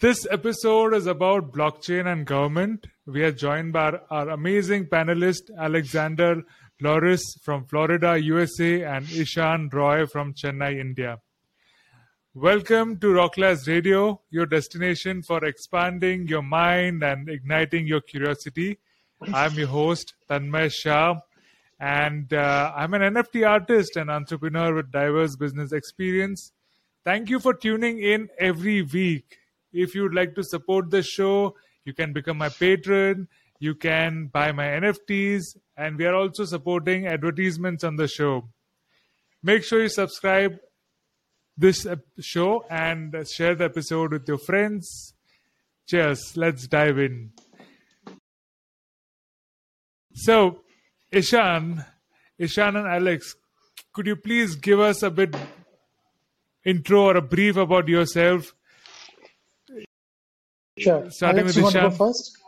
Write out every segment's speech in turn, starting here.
This episode is about blockchain and government. We are joined by our amazing panelist Alexander Lores from Florida, USA, and Ishan Roy from Chennai, India. Welcome to Rocklaz Radio, your destination for expanding your mind and igniting your curiosity. I'm your host, Tanmay Shah, and uh, I'm an NFT artist and entrepreneur with diverse business experience. Thank you for tuning in every week. If you'd like to support the show, you can become my patron, you can buy my NFTs, and we are also supporting advertisements on the show. Make sure you subscribe this show and share the episode with your friends. Cheers. Let's dive in. So, Ishan, Ishan and Alex, could you please give us a bit intro or a brief about yourself? Sure. Starting Alex, with you Ishan. Want to go first?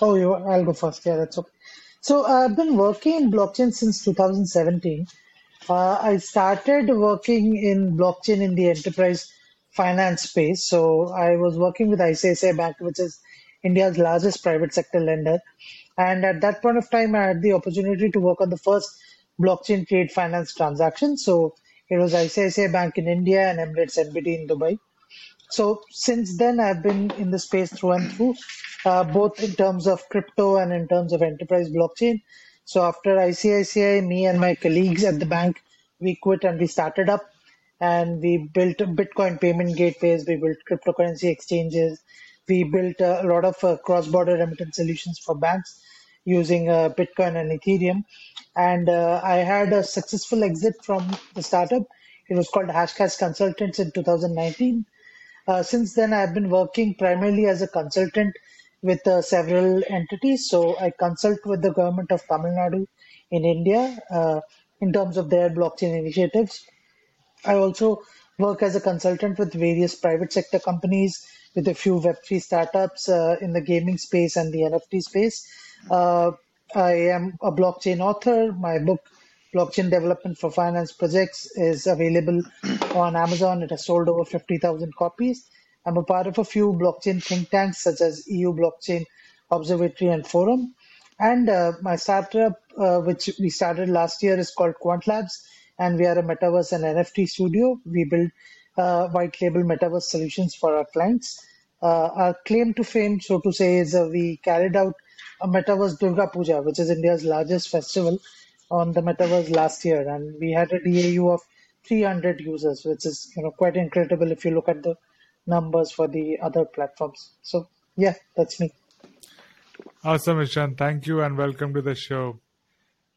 Oh, you, I'll go first. Yeah, that's okay. So I've been working in blockchain since 2017 uh, I started working in blockchain in the enterprise finance space. So I was working with ICICI Bank, which is India's largest private sector lender. And at that point of time, I had the opportunity to work on the first blockchain trade finance transaction. So it was ICICI Bank in India and Emirates NBD in Dubai. So since then, I've been in the space through and through, uh, both in terms of crypto and in terms of enterprise blockchain. So after ICICI, me and my colleagues at the bank, we quit and we started up and we built Bitcoin payment gateways, we built cryptocurrency exchanges, we built a lot of uh, cross-border remittance solutions for banks using uh, Bitcoin and Ethereum. And uh, I had a successful exit from the startup. It was called Hashcash Consultants in 2019. Uh, since then, I've been working primarily as a consultant with uh, several entities. So I consult with the government of Tamil Nadu in India uh, in terms of their blockchain initiatives. I also work as a consultant with various private sector companies, with a few Web3 startups uh, in the gaming space and the NFT space. Uh, I am a blockchain author. My book, Blockchain Development for Finance Projects, is available on Amazon. It has sold over 50,000 copies. I'm a part of a few blockchain think tanks such as EU Blockchain Observatory and Forum. And uh, my startup, uh, which we started last year, is called Quant Labs, and we are a metaverse and NFT studio. We build uh, white label metaverse solutions for our clients. Uh, our claim to fame, so to say, is uh, we carried out a metaverse Durga Puja, which is India's largest festival, on the metaverse last year, and we had a DAU of 300 users, which is you know quite incredible if you look at the numbers for the other platforms. So yeah, that's me. Awesome, Ishan. Thank you and welcome to the show.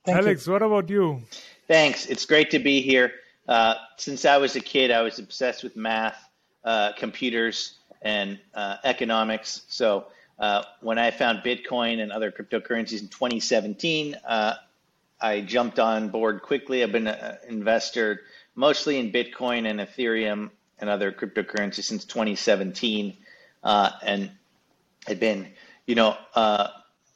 Thank Alex, you. what about you? Thanks. It's great to be here. Uh, since I was a kid, I was obsessed with math, uh, computers, and uh, economics. So uh, when I found Bitcoin and other cryptocurrencies in 2017, uh, I jumped on board quickly. I've been an investor mostly in Bitcoin and Ethereum and other cryptocurrencies since 2017, uh, and had been, you know, uh,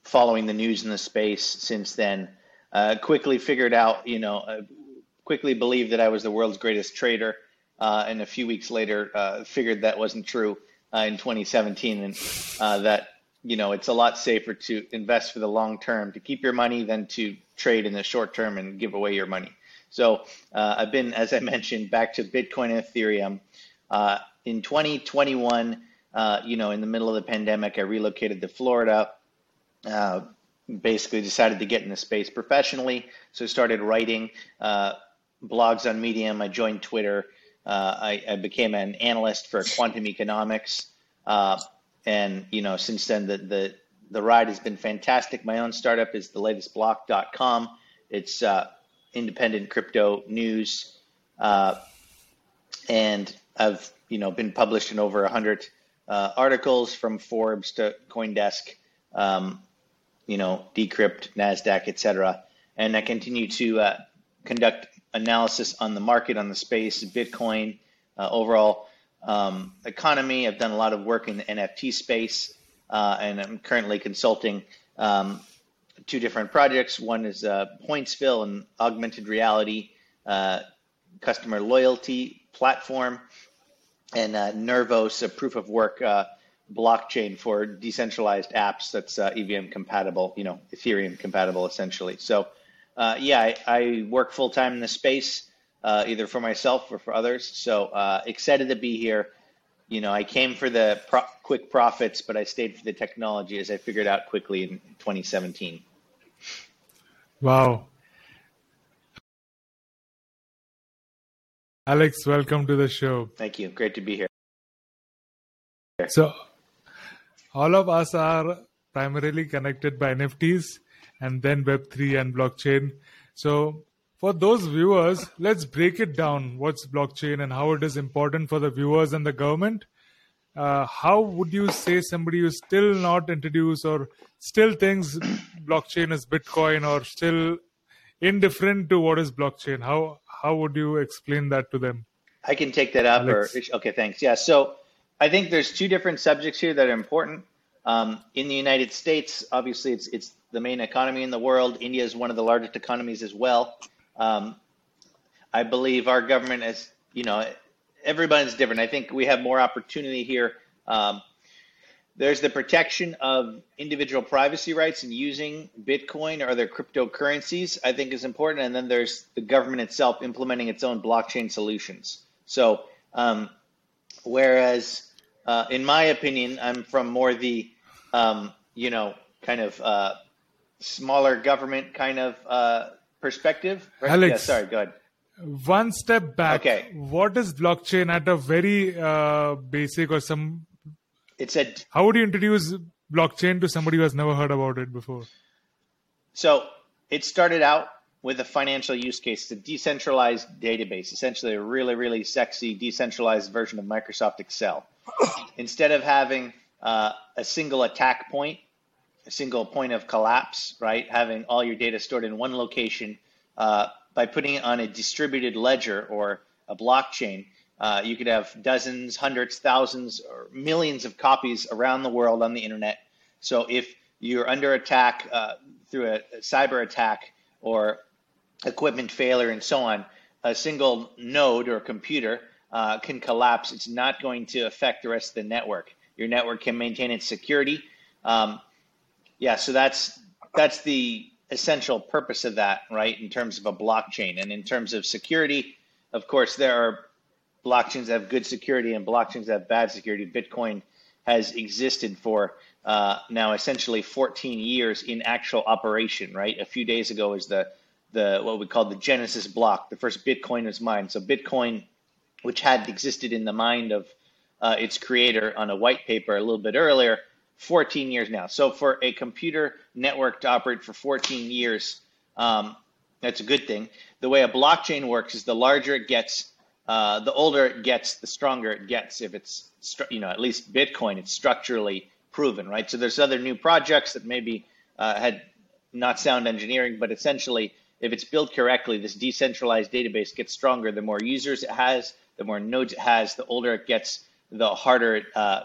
following the news in the space since then. Uh, quickly figured out, you know, uh, quickly believed that I was the world's greatest trader, uh, and a few weeks later uh, figured that wasn't true in 2017, and that you know it's a lot safer to invest for the long term to keep your money than to trade in the short term and give away your money. So uh, I've been, as I mentioned, back to Bitcoin and Ethereum. Uh, in 2021, uh, you know, in the middle of the pandemic, I relocated to Florida. Uh, basically, decided to get in the space professionally, so I started writing uh, blogs on Medium. I joined Twitter. Uh, I, I, became an analyst for quantum economics, and you know, since then the the the ride has been fantastic. My own startup is the latestblock.com. It's independent crypto news, uh, and I've you know been published in over hundred uh, articles from Forbes to CoinDesk, um, you know Decrypt, Nasdaq, etc. And I continue to uh, conduct analysis on the market, on the space, Bitcoin, uh, overall um, economy. I've done a lot of work in the NFT space, uh, and I'm currently consulting um, two different projects. One is uh, Pointsville, an augmented reality uh, customer loyalty platform. and uh, Nervos, a proof of work uh, blockchain for decentralized apps that's uh, EVM compatible, you know, Ethereum compatible essentially. So, uh, yeah, I, I, work full time in the space, uh, either for myself or for others. So uh, excited to be here. You know, I came for the pro- quick profits, but I stayed for the technology as I figured out quickly in 2017. Wow. Alex, welcome to the show. Thank you. Great to be here. So, all of us are primarily connected by NFTs and then Web3 and blockchain. So, for those viewers, let's break it down. What's blockchain and how it is important for the viewers and the government? Uh, how would you say somebody who's still not introduced or still thinks blockchain is Bitcoin or still indifferent to what is blockchain? How how would you explain that to them? I can take that up. Or okay, thanks. Yeah. So I think there's two different subjects here that are important. Um, in the United States, obviously, it's it's the main economy in the world. India is one of the largest economies as well. Um, I believe our government is, you know, everybody's different. I think we have more opportunity here. Um, there's the protection of individual privacy rights and using Bitcoin or other cryptocurrencies, I think is important. And then there's the government itself implementing its own blockchain solutions. So, um, whereas uh, in my opinion, I'm from more the, um, you know, kind of uh, smaller government kind of uh, perspective. Right? Alex, yeah, sorry, go ahead. One step back. Okay. What is blockchain at a very uh, basic or some? It's a. How would you introduce blockchain to somebody who has never heard about it before? So it started out with a financial use case, it's a decentralized database, essentially a really, really sexy decentralized version of Microsoft Excel. Instead of having uh, a single attack point, single point of collapse, right? Having all your data stored in one location, uh, by putting it on a distributed ledger or a blockchain, uh, you could have dozens, hundreds, thousands, or millions of copies around the world on the internet. So if you're under attack uh, through a, cyber attack or equipment failure and so on, a single node or computer uh, can collapse. It's not going to affect the rest of the network. Your network can maintain its security. Um, yeah, so that's that's the essential purpose of that, right? In terms of a blockchain and in terms of security, of course, there are blockchains that have good security and blockchains that have bad security. Bitcoin has existed for uh, now essentially 14 years in actual operation, right? A few days ago was the the what we call the Genesis block. The first Bitcoin was mined. So Bitcoin, which had existed in the mind of uh, its creator on a white paper a little bit earlier, 14 years now. So for a computer network to operate for 14 years, um, that's a good thing. The way a blockchain works is the larger it gets, uh, the older it gets, the stronger it gets. If it's, you know, at least Bitcoin, it's structurally proven, right? So there's other new projects that maybe uh, had not sound engineering, but essentially if it's built correctly, this decentralized database gets stronger. The more users it has, the more nodes it has, the older it gets, the harder it, uh,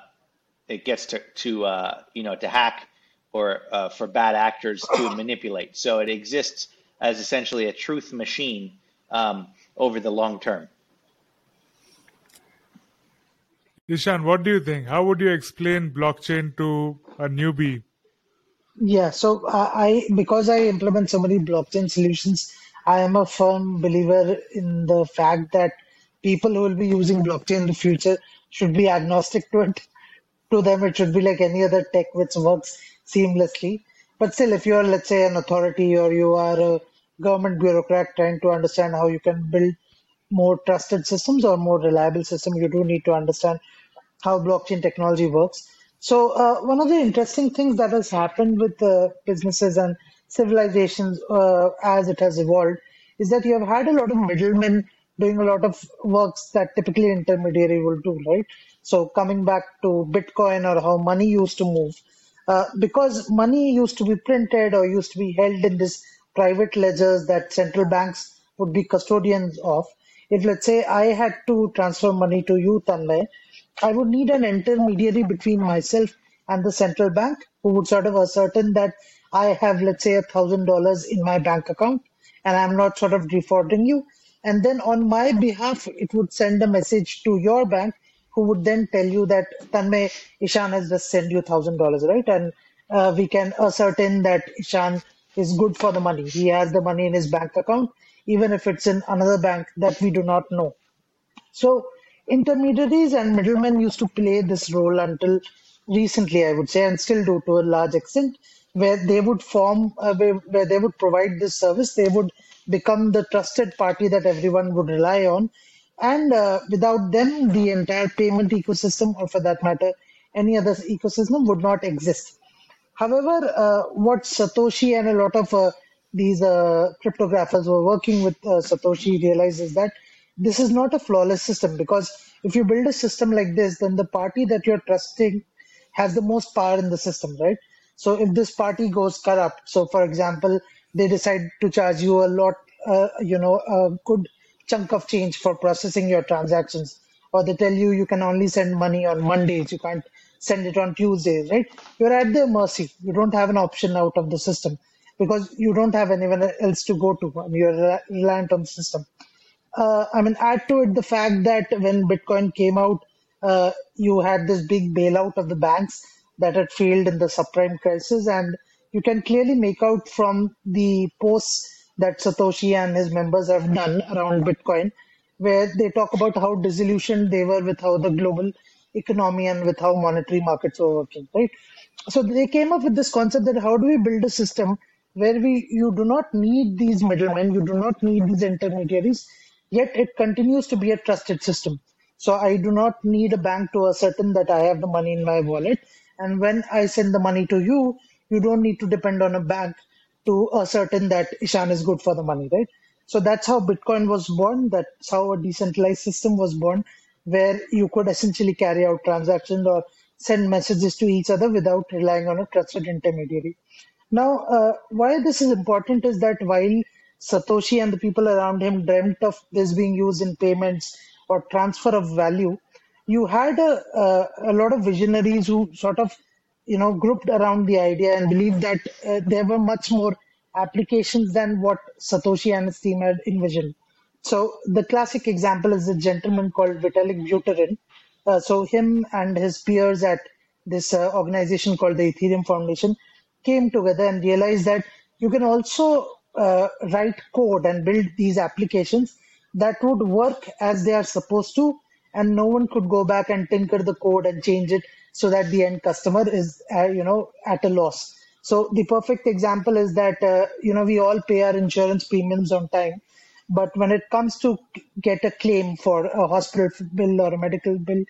it gets to, to uh, you know to hack or uh, for bad actors to manipulate. So it exists as essentially a truth machine um, over the long term. Ishan, what do you think? How would you explain blockchain to a newbie yeah, so I because I implement so many blockchain solutions, I am a firm believer in the fact that people who will be using blockchain in the future should be agnostic to it. To them, it should be like any other tech which works seamlessly. But still, if you are, let's say, an authority or you are a government bureaucrat trying to understand how you can build more trusted systems or more reliable system you do need to understand how blockchain technology works. So uh, one of the interesting things that has happened with uh, businesses and civilizations uh, as it has evolved is that you have had a lot of middlemen doing a lot of works that typically intermediary will do, right? So coming back to Bitcoin or how money used to move, uh, because money used to be printed or used to be held in this private ledgers that central banks would be custodians of. If let's say I had to transfer money to you, Tanmay, I would need an intermediary between myself and the central bank who would sort of ascertain that I have, let's say, a thousand dollars in my bank account and I'm not sort of defrauding you. And then on my behalf, it would send a message to your bank who would then tell you that Tanmay, Ishan has just sent you thousand dollars, right? And uh, we can ascertain that Ishan is good for the money. He has the money in his bank account, even if it's in another bank that we do not know. So intermediaries and middlemen used to play this role until recently, I would say, and still do to a large extent, where they would form, uh, where, where they would provide this service. They would become the trusted party that everyone would rely on. And uh, without them, the entire payment ecosystem, or for that matter, any other ecosystem would not exist. However, uh, what Satoshi and a lot of uh, these uh, cryptographers were working with uh, Satoshi realizes that this is not a flawless system because if you build a system like this, then the party that you're trusting has the most power in the system, right? So if this party goes corrupt, so for example, they decide to charge you a lot, uh, you know, a good chunk of change for processing your transactions, or they tell you you can only send money on Mondays, you can't send it on Tuesdays, right? You're at their mercy. You don't have an option out of the system because you don't have anyone else to go to. you're reliant on the system. Uh, I mean, add to it the fact that when Bitcoin came out, uh, you had this big bailout of the banks that had failed in the subprime crisis, and you can clearly make out from the posts that Satoshi and his members have done around Bitcoin, where they talk about how disillusioned they were with how the global economy and with how monetary markets were working, right? So they came up with this concept that how do we build a system where we you do not need these middlemen, you do not need these intermediaries, yet it continues to be a trusted system. So I do not need a bank to ascertain that I have the money in my wallet. And when I send the money to you, you don't need to depend on a bank to ascertain that Ishan is good for the money, right? So that's how Bitcoin was born. That's how a decentralized system was born, where you could essentially carry out transactions or send messages to each other without relying on a trusted intermediary. Now, uh, why this is important is that while Satoshi and the people around him dreamt of this being used in payments or transfer of value, you had a, a, a lot of visionaries who sort of, you know, grouped around the idea and believed that uh, there were much more applications than what Satoshi and his team had envisioned. So the classic example is a gentleman called Vitalik Buterin. Uh, so him and his peers at this uh, organization called the Ethereum Foundation came together and realized that you can also uh, write code and build these applications that would work as they are supposed to, and no one could go back and tinker the code and change it so that the end customer is, uh, you know, at a loss. So the perfect example is that uh, you know we all pay our insurance premiums on time, but when it comes to get a claim for a hospital bill or a medical bill,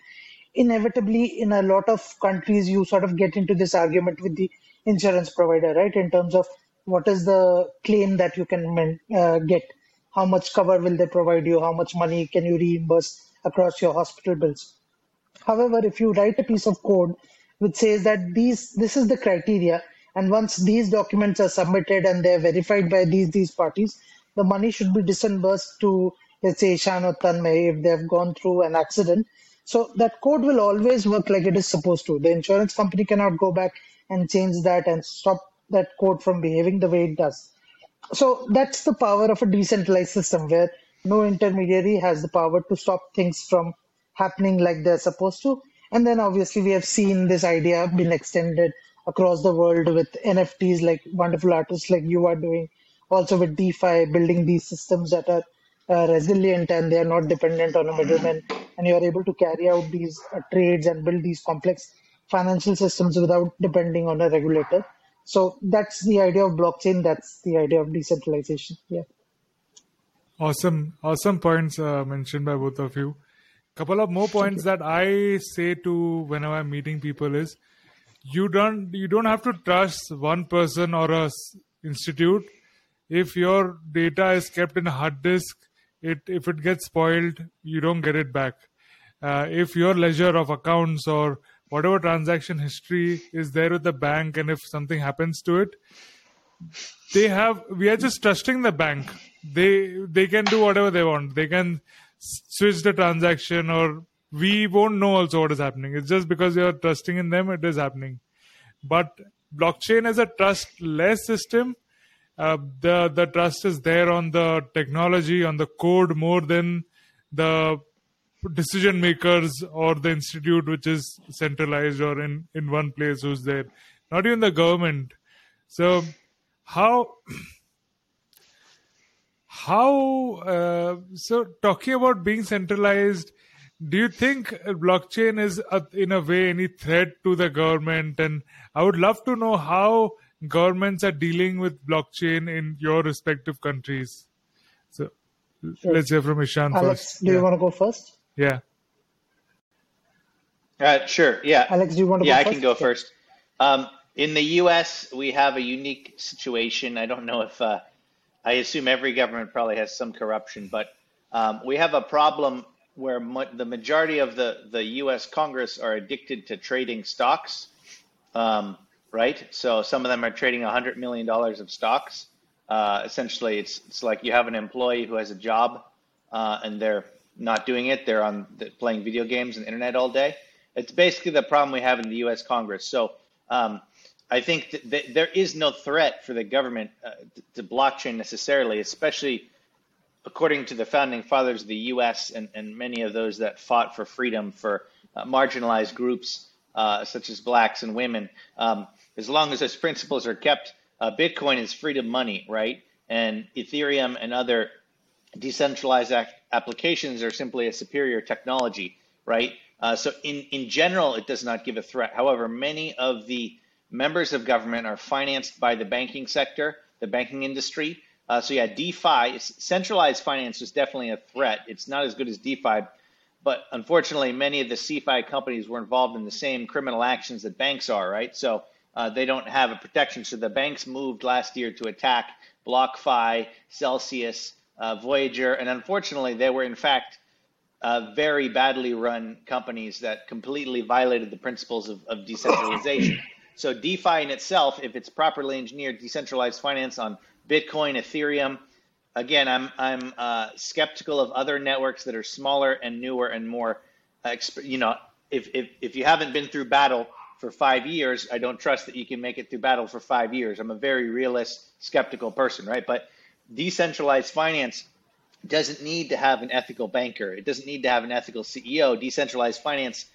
inevitably in a lot of countries you sort of get into this argument with the insurance provider, right? In terms of what is the claim that you can uh, get how much cover will they provide you how much money can you reimburse across your hospital bills however if you write a piece of code which says that these this is the criteria and once these documents are submitted and they're verified by these these parties the money should be disbursed to let's say Ishan or Tanmay if they have gone through an accident so that code will always work like it is supposed to the insurance company cannot go back and change that and stop that code from behaving the way it does. So that's the power of a decentralized system where no intermediary has the power to stop things from happening like they're supposed to. And then obviously we have seen this idea being extended across the world with NFTs like wonderful artists like you are doing, also with DeFi, building these systems that are uh, resilient and they are not dependent on a middleman. And you're able to carry out these uh, trades and build these complex financial systems without depending on a regulator. So that's the idea of blockchain. That's the idea of decentralization. Yeah. Awesome, awesome points uh, mentioned by both of you. Couple of more points that I say to whenever I'm meeting people is, you don't you don't have to trust one person or a institute. If your data is kept in a hard disk, it if it gets spoiled, you don't get it back. Uh, if your ledger of accounts or whatever transaction history is there with the bank and if something happens to it they have we are just trusting the bank they they can do whatever they want they can switch the transaction or we won't know also what is happening. It's just because you're trusting in them it is happening. But blockchain is a trustless system. Uh, the the trust is there on the technology on the code more than the decision makers or the institute which is centralized or in in one place who's there. Not even the government. So how how uh, so talking about being centralized do you think blockchain is a, in a way any threat to the government? And i would love to know how governments are dealing with blockchain in your respective countries. So sure. let's hear from ishan alex first. do you want to go first? Yeah. Uh, sure yeah. Alex do you want to yeah go i can go first. Um, in the us we have a unique situation. I don't know if uh, i assume every government probably has some corruption but um, we have a problem where the majority of the, the U.S. Congress are addicted to trading stocks, um, right? So some of them are trading $100 million of stocks. Uh, essentially, it's, it's like you have an employee who has a job uh, and they're not doing it. They're on playing video games and internet all day. It's basically the problem we have in the U.S. Congress. So um, I think that, there is no threat for the government uh, to blockchain necessarily, especially according to the founding fathers of the U.S. and, and many of those that fought for freedom for uh, marginalized groups uh, such as blacks and women, um, as long as those principles are kept, uh, Bitcoin is freedom money, right? And Ethereum and other decentralized applications are simply a superior technology, right? Uh, so in, in general, it does not give a threat. However, many of the members of government are financed by the banking sector, the banking industry, uh, so yeah, CeFi, centralized finance is definitely a threat. It's not as good as DeFi, but unfortunately, many of the CeFi companies were involved in the same criminal actions that banks are, right? So uh, they don't have a protection. So the banks moved last year to attack BlockFi, Celsius, uh, Voyager, and unfortunately, they were in fact uh, very badly run companies that completely violated the principles of, of decentralization. So DeFi in itself, if it's properly engineered, decentralized finance on Bitcoin, Ethereum. Again, I'm I'm uh, skeptical of other networks that are smaller and newer and more, uh, you know, if, if if you haven't been through battle for five years, I don't trust that you can make it through battle for five years. I'm a very realist, skeptical person, right? But decentralized finance doesn't need to have an ethical banker. It doesn't need to have an ethical CEO. Decentralized finance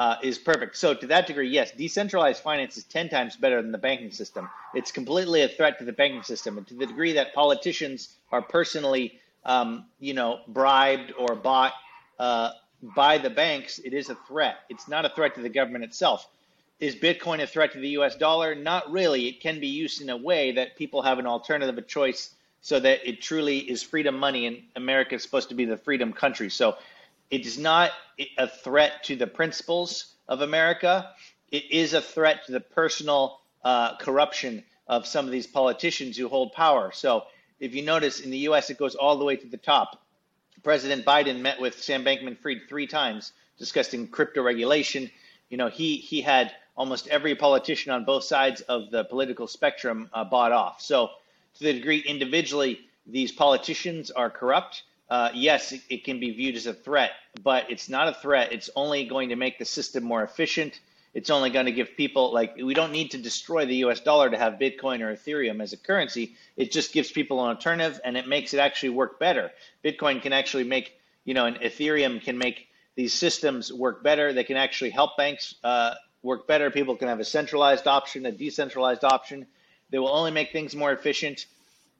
uh, is perfect. So to that degree, yes, decentralized finance is 10 times better than the banking system. It's completely a threat to the banking system. And to the degree that politicians are personally, um, you know, bribed or bought uh, by the banks, it is a threat. It's not a threat to the government itself. Is Bitcoin a threat to the US dollar? Not really. It can be used in a way that people have an alternative, a choice, so that it truly is freedom money. And America is supposed to be the freedom country. So it is not a threat to the principles of America. It is a threat to the personal uh, corruption of some of these politicians who hold power. So if you notice in the US, it goes all the way to the top. President Biden met with Sam Bankman Fried three times discussing crypto regulation. You know, he, he had almost every politician on both sides of the political spectrum uh, bought off. So to the degree individually these politicians are corrupt, uh, yes, it, it, can be viewed as a threat, but it's not a threat. It's only going to make the system more efficient. It's only going to give people like we don't need to destroy the U.S. dollar to have Bitcoin or Ethereum as a currency. It just gives people an alternative, and it makes it actually work better. Bitcoin can actually make you know, and Ethereum can make these systems work better. They can actually help banks uh, work better. People can have a centralized option, a decentralized option. They will only make things more efficient.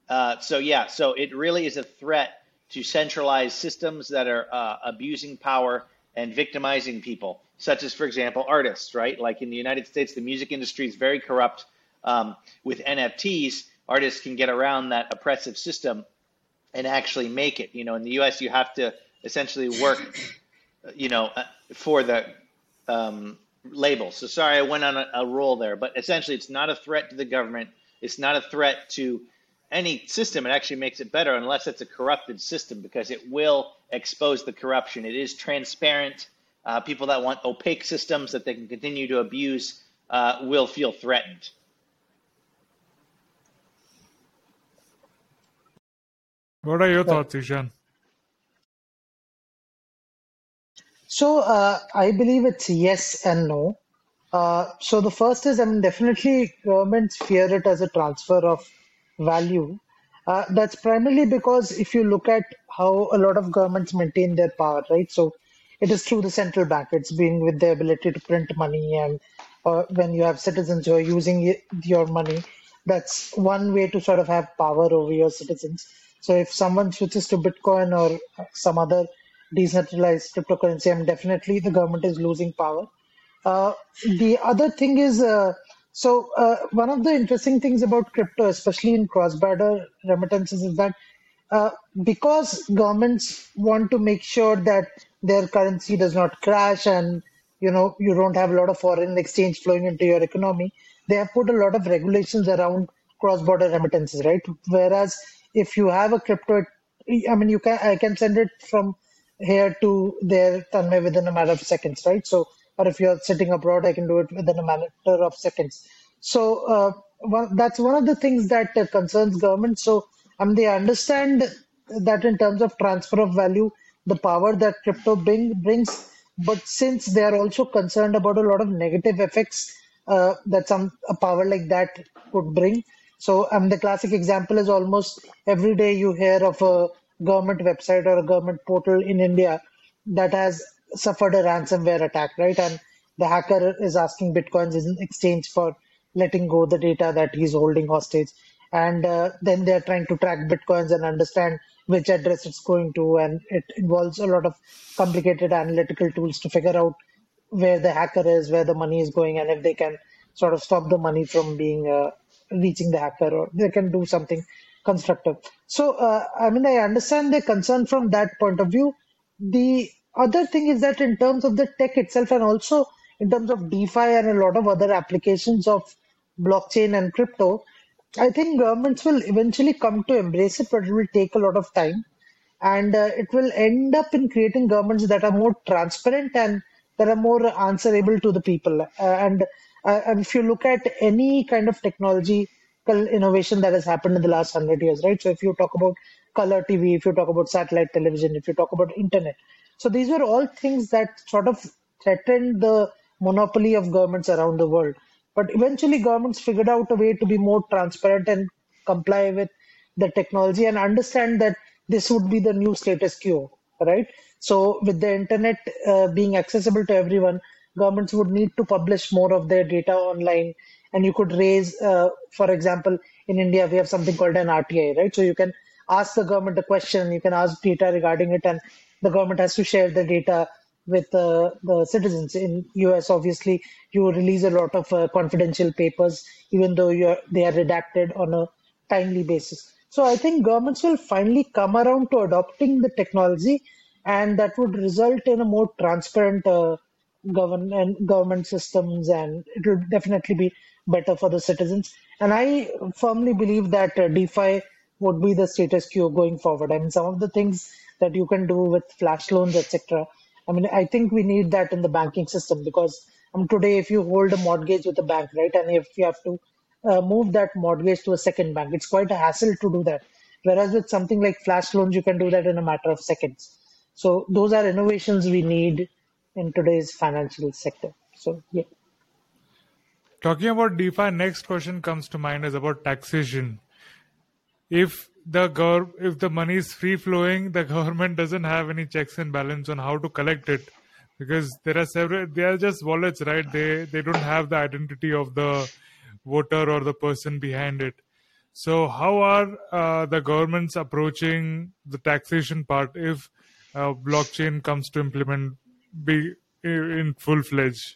Uh, so yeah, so it really is a threat to centralize systems that are uh, abusing power and victimizing people, such as, for example, artists, right? Like in the United States, the music industry is very corrupt. Um, with NFTs, artists can get around that oppressive system and actually make it. You know, in the US, you have to essentially work, you know, uh, for the um, label. So sorry, I went on a, a roll there, but essentially, it's not a threat to the government. It's not a threat to any system, it actually makes it better unless it's a corrupted system because it will expose the corruption. It is transparent. Uh, people that want opaque systems that they can continue to abuse uh, will feel threatened. What are your thoughts, Ishan? So uh, I believe it's yes and no. Uh, so the first is, I mean, definitely governments fear it as a transfer of value. Uh, that's primarily because if you look at how a lot of governments maintain their power, right? So it is through the central bank. It's being with the ability to print money, and uh, when you have citizens who are using your money, that's one way to sort of have power over your citizens. So if someone switches to Bitcoin or some other decentralized cryptocurrency, and definitely the government is losing power. Uh, the other thing is, uh, so uh, one of the interesting things about crypto, especially in cross-border remittances, is that uh, because governments want to make sure that their currency does not crash and you know you don't have a lot of foreign exchange flowing into your economy, they have put a lot of regulations around cross-border remittances, right? Whereas if you have a crypto, I mean, you can I can send it from here to there Tanmay within a matter of seconds, right? So, or if you're sitting abroad, I can do it within a matter of seconds. So, uh, that's one of the things that uh, concerns government. So, I mean, they understand that in terms of transfer of value, the power that crypto bring, brings, but since they are also concerned about a lot of negative effects uh, that some a power like that could bring. So, um, the classic example is almost every day you hear of a government website or a government portal in India that has suffered a ransomware attack, right? And the hacker is asking bitcoins in exchange for letting go the data that he's holding hostage. And uh, then they're trying to track bitcoins and understand which address it's going to. And it involves a lot of complicated analytical tools to figure out where the hacker is, where the money is going, and if they can sort of stop the money from being uh, reaching the hacker, or they can do something constructive. So, uh, I mean, I understand the concern from that point of view. The other thing is that in terms of the tech itself, and also in terms of DeFi and a lot of other applications of blockchain and crypto, I think governments will eventually come to embrace it, but it will take a lot of time. And uh, it will end up in creating governments that are more transparent and that are more answerable to the people. Uh, and, uh, and if you look at any kind of technology, innovation that has happened in the last hundred years, right? So if you talk about color TV, if you talk about satellite television, if you talk about internet, so these were all things that sort of threatened the monopoly of governments around the world. But eventually, governments figured out a way to be more transparent and comply with the technology and understand that this would be the new status quo, right? So, with the internet uh, being accessible to everyone, governments would need to publish more of their data online and you could raise, uh, for example, in India, we have something called an RTI, right? So you can ask the government a question, you can ask data regarding it, and the government has to share the data with uh, the citizens. In US, obviously, you release a lot of uh, confidential papers, even though they are redacted on a timely basis. So I think governments will finally come around to adopting the technology, and that would result in a more transparent uh, government government systems, and it will definitely be better for the citizens. And I firmly believe that uh, DeFi would be the status quo going forward. I mean, some of the things that you can do with flash loans, etc. I mean, I think we need that in the banking system because um, today, if you hold a mortgage with a bank, right, and if you have to uh, move that mortgage to a second bank, it's quite a hassle to do that. Whereas with something like flash loans, you can do that in a matter of seconds. So those are innovations we need in today's financial sector. So yeah. Talking about DeFi, next question comes to mind is about taxation. If the gov- if the money is free flowing, the government doesn't have any checks and balance on how to collect it, because there are several. They are just wallets, right? They they don't have the identity of the voter or the person behind it. So how are uh, the governments approaching the taxation part if uh, blockchain comes to implement be in full fledged?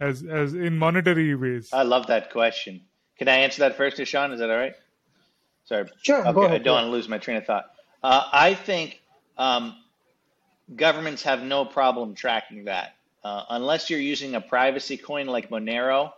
as as in monetary ways? I love that question. Can I answer that first, Ishan? Is that all right? Sorry. Sure. Okay. Ahead, I don't want to lose my train of thought. Uh, I think um, governments have no problem tracking that. Uh, unless you're using a privacy coin like Monero.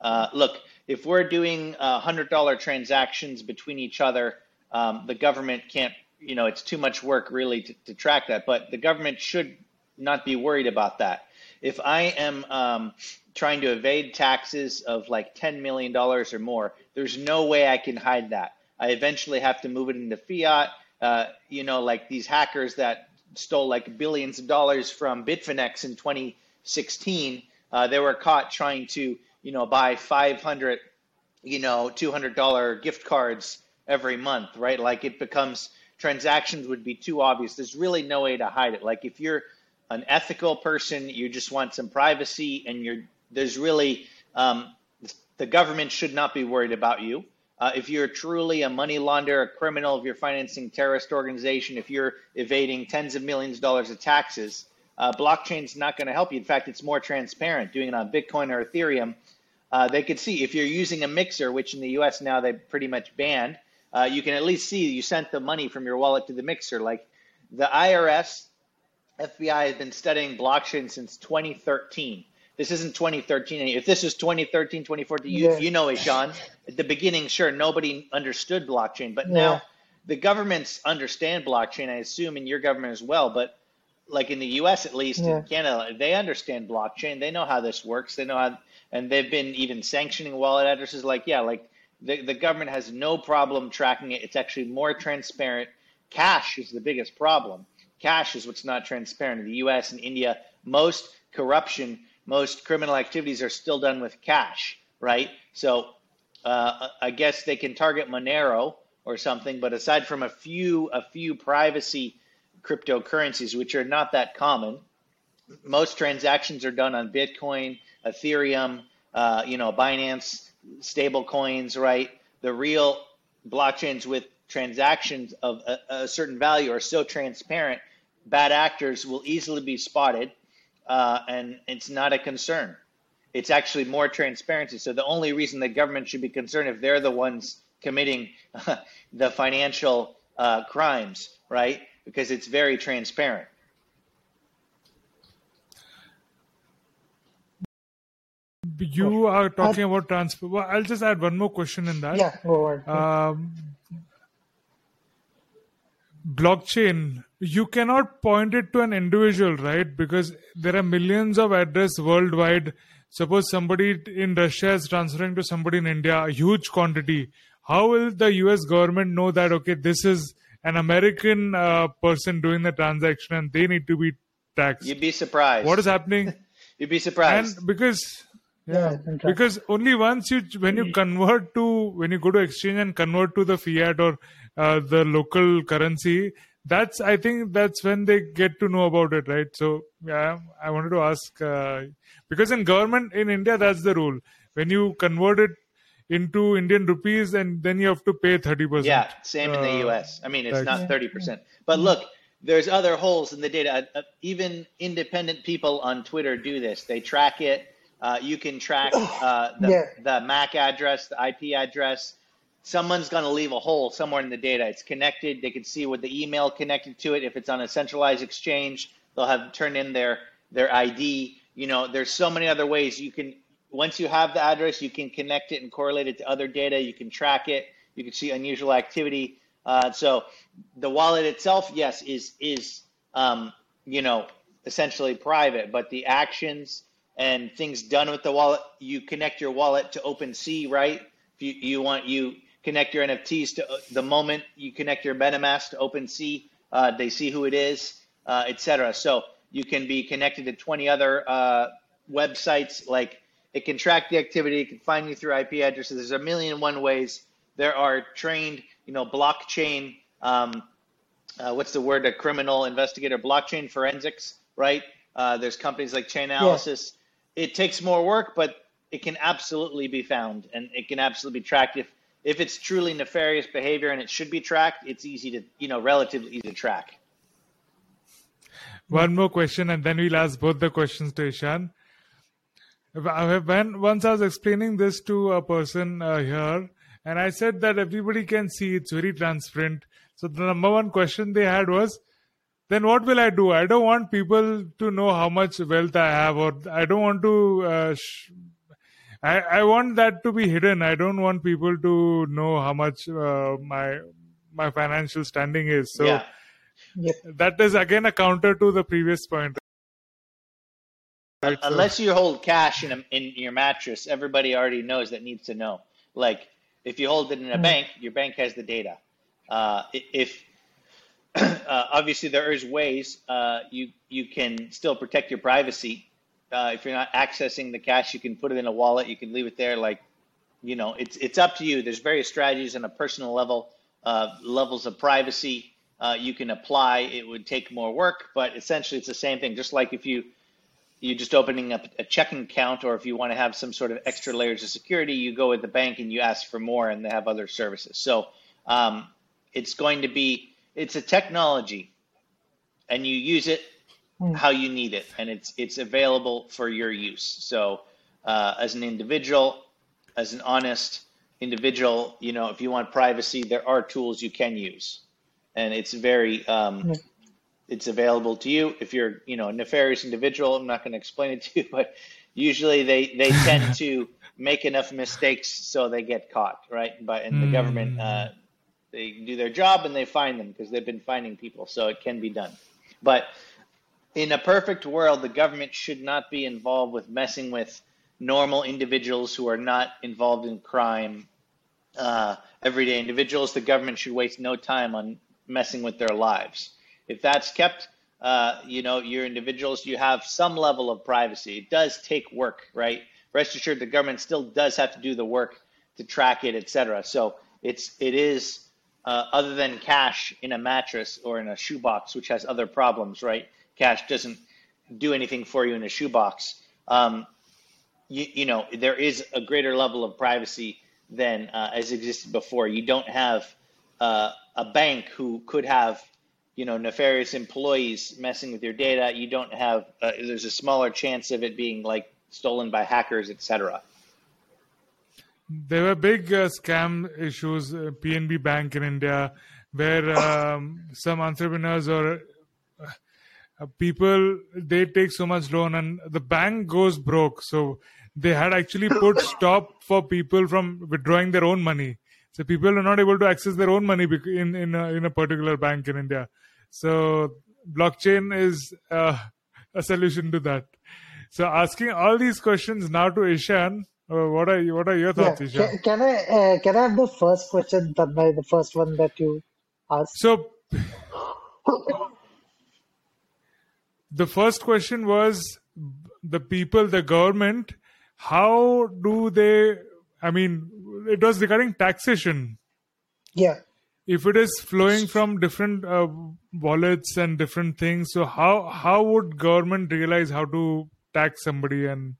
Uh, look, if we're doing $100 transactions between each other, um, the government can't, you know, it's too much work really to, to track that. But the government should not be worried about that if I am um, trying to evade taxes of like $10 million or more, there's no way I can hide that. I eventually have to move it into fiat. Uh, you know, like these hackers that stole like billions of dollars from Bitfinex in 2016, uh, they were caught trying to, you know, buy 500, you know, $200 gift cards every month, right? Like it becomes transactions would be too obvious. There's really no way to hide it. Like if you're an ethical person, you just want some privacy, and you're there's really um, the government should not be worried about you. Uh, if you're truly a money launderer, a criminal, if you're financing terrorist organization, if you're evading tens of millions of dollars of taxes, uh, blockchain's not going to help you. In fact, it's more transparent. Doing it on Bitcoin or Ethereum, uh, they could see if you're using a mixer, which in the U.S. now they pretty much banned. Uh, you can at least see you sent the money from your wallet to the mixer. Like the IRS, FBI has been studying blockchain since 2013. This isn't 2013. If this was 2013, 2014, you, yeah. you know it, Sean. At the beginning, sure, nobody understood blockchain, but yeah. now the governments understand blockchain. I assume in your government as well, but like in the U.S. at least, yeah. in Canada, they understand blockchain. They know how this works. They know how, and they've been even sanctioning wallet addresses. Like, yeah, like the, the government has no problem tracking it. It's actually more transparent. Cash is the biggest problem. Cash is what's not transparent. In the U.S. and India, most corruption most criminal activities are still done with cash, right? So uh, I guess they can target Monero or something, but aside from a few a few privacy cryptocurrencies, which are not that common, most transactions are done on Bitcoin, Ethereum, uh, you know, Binance, stable coins, right? The real blockchains with transactions of a, a certain value are so transparent, bad actors will easily be spotted uh, and it's not a concern. It's actually more transparency. So the only reason the government should be concerned if they're the ones committing the financial uh, crimes, right? Because it's very transparent. You are talking about transfer. Well, I'll just add one more question in that. Yeah, go ahead. Um, blockchain you cannot point it to an individual right? Because there are millions of address worldwide. Suppose somebody in russia is transferring to somebody in india a huge quantity. How will the us government know that okay this is an american uh, person doing the transaction and they need to be taxed? You'd be surprised. What is happening? You'd be surprised. And because yeah, yeah because only once you when you convert to when you go to exchange and convert to the fiat or uh, the local currency that's i think that's when they get to know about it right? So yeah i wanted to ask uh, because in government in india that's the rule. When you convert it into indian rupees and then you have to pay 30% yeah same in the us uh, i mean it's tax. not 30% but look there's other holes in the data. Uh, even independent people on twitter do this. They track it. Uh, you can track uh, the, yeah. the mac address the ip address someone's going to leave a hole somewhere in the data. It's connected. They can see with the email connected to it. If it's on a centralized exchange, they'll have turned in their their ID. You know, there's so many other ways you can. Once you have the address, you can connect it and correlate it to other data. You can track it. You can see unusual activity. Uh, so the wallet itself, yes, is is um, you know essentially private, but the actions and things done with the wallet, you connect your wallet to OpenSea, right? If you, you want you connect your NFTs to the moment you connect your MetaMask to OpenSea, uh, they see who it is, uh, etc. So you can be connected to 20 other uh, websites. Like it can track the activity, it can find you through IP addresses. There's a million and one ways. There are trained, you know, blockchain. Um, uh, what's the word? A criminal investigator, blockchain forensics, right? Uh, there's companies like Chainalysis. Yeah. It takes more work, but it can absolutely be found and it can absolutely be tracked if if it's truly nefarious behavior and it should be tracked, it's easy to, you know, relatively easy to track. One more question, and then we'll ask both the questions to Ishan. When once I was explaining this to a person uh, here, and I said that everybody can see it's very transparent. So the number one question they had was, then what will I do? I don't want people to know how much wealth I have, or I don't want to uh, sh- I, I want that to be hidden. I don't want people to know how much uh, my my financial standing is. So yeah. that is again a counter to the previous point. Right? Unless so, you hold cash in a, in your mattress, everybody already knows that needs to know. Like if you hold it in a mm-hmm. bank, your bank has the data. Uh, if uh, obviously there is ways uh, you you can still protect your privacy uh, if you're not accessing the cash, you can put it in a wallet. You can leave it there. Like, you know, it's it's up to you. There's various strategies on a personal level, uh, levels of privacy. uh, you can apply. It would take more work, but essentially it's the same thing. Just like if you you're just opening up a checking account, or if you want to have some sort of extra layers of security, you go with the bank and you ask for more, and they have other services. So um, it's going to be it's a technology, and you use it mm. how you need it, and it's it's available for your use. So uh, as an individual, as an honest individual, you know, if you want privacy, there are tools you can use, and it's very um, mm it's available to you. If you're, you know, a nefarious individual, I'm not going to explain it to you, but usually they they tend to make enough mistakes so they get caught, right? But in the mm. government, uh, they do their job and they find them because they've been finding people, so it can be done. But in a perfect world, the government should not be involved with messing with normal individuals who are not involved in crime. Uh, everyday individuals, the government should waste no time on messing with their lives if that's kept, uh, you know, your individuals, you have some level of privacy. It does take work, right? Rest assured, the government still does have to do the work to track it, et cetera. So it's it is uh, other than cash in a mattress or in a shoebox, which has other problems, right? Cash doesn't do anything for you in a shoebox. Um, you, you know, there is a greater level of privacy than uh, as existed before. You don't have uh, a bank who could have you know nefarious employees messing with your data you don't have uh, there's a smaller chance of it being like stolen by hackers etc there were big uh, scam issues uh, pnb bank in india where um, some entrepreneurs or people they take so much loan and the bank goes broke so they had actually put stop for people from withdrawing their own money so people are not able to access their own money in in a, in a particular bank in India. So blockchain is uh, a solution to that. So asking all these questions now to Ishan, uh, what are what are your thoughts, yeah. Ishan? Can, can I uh, can I have the first question, Tanmay, the first one that you asked? So the first question was the people, the government. How do they? I mean, it was regarding taxation. Yeah. If it is flowing from different uh, wallets and different things, so how how would government realize how to tax somebody and?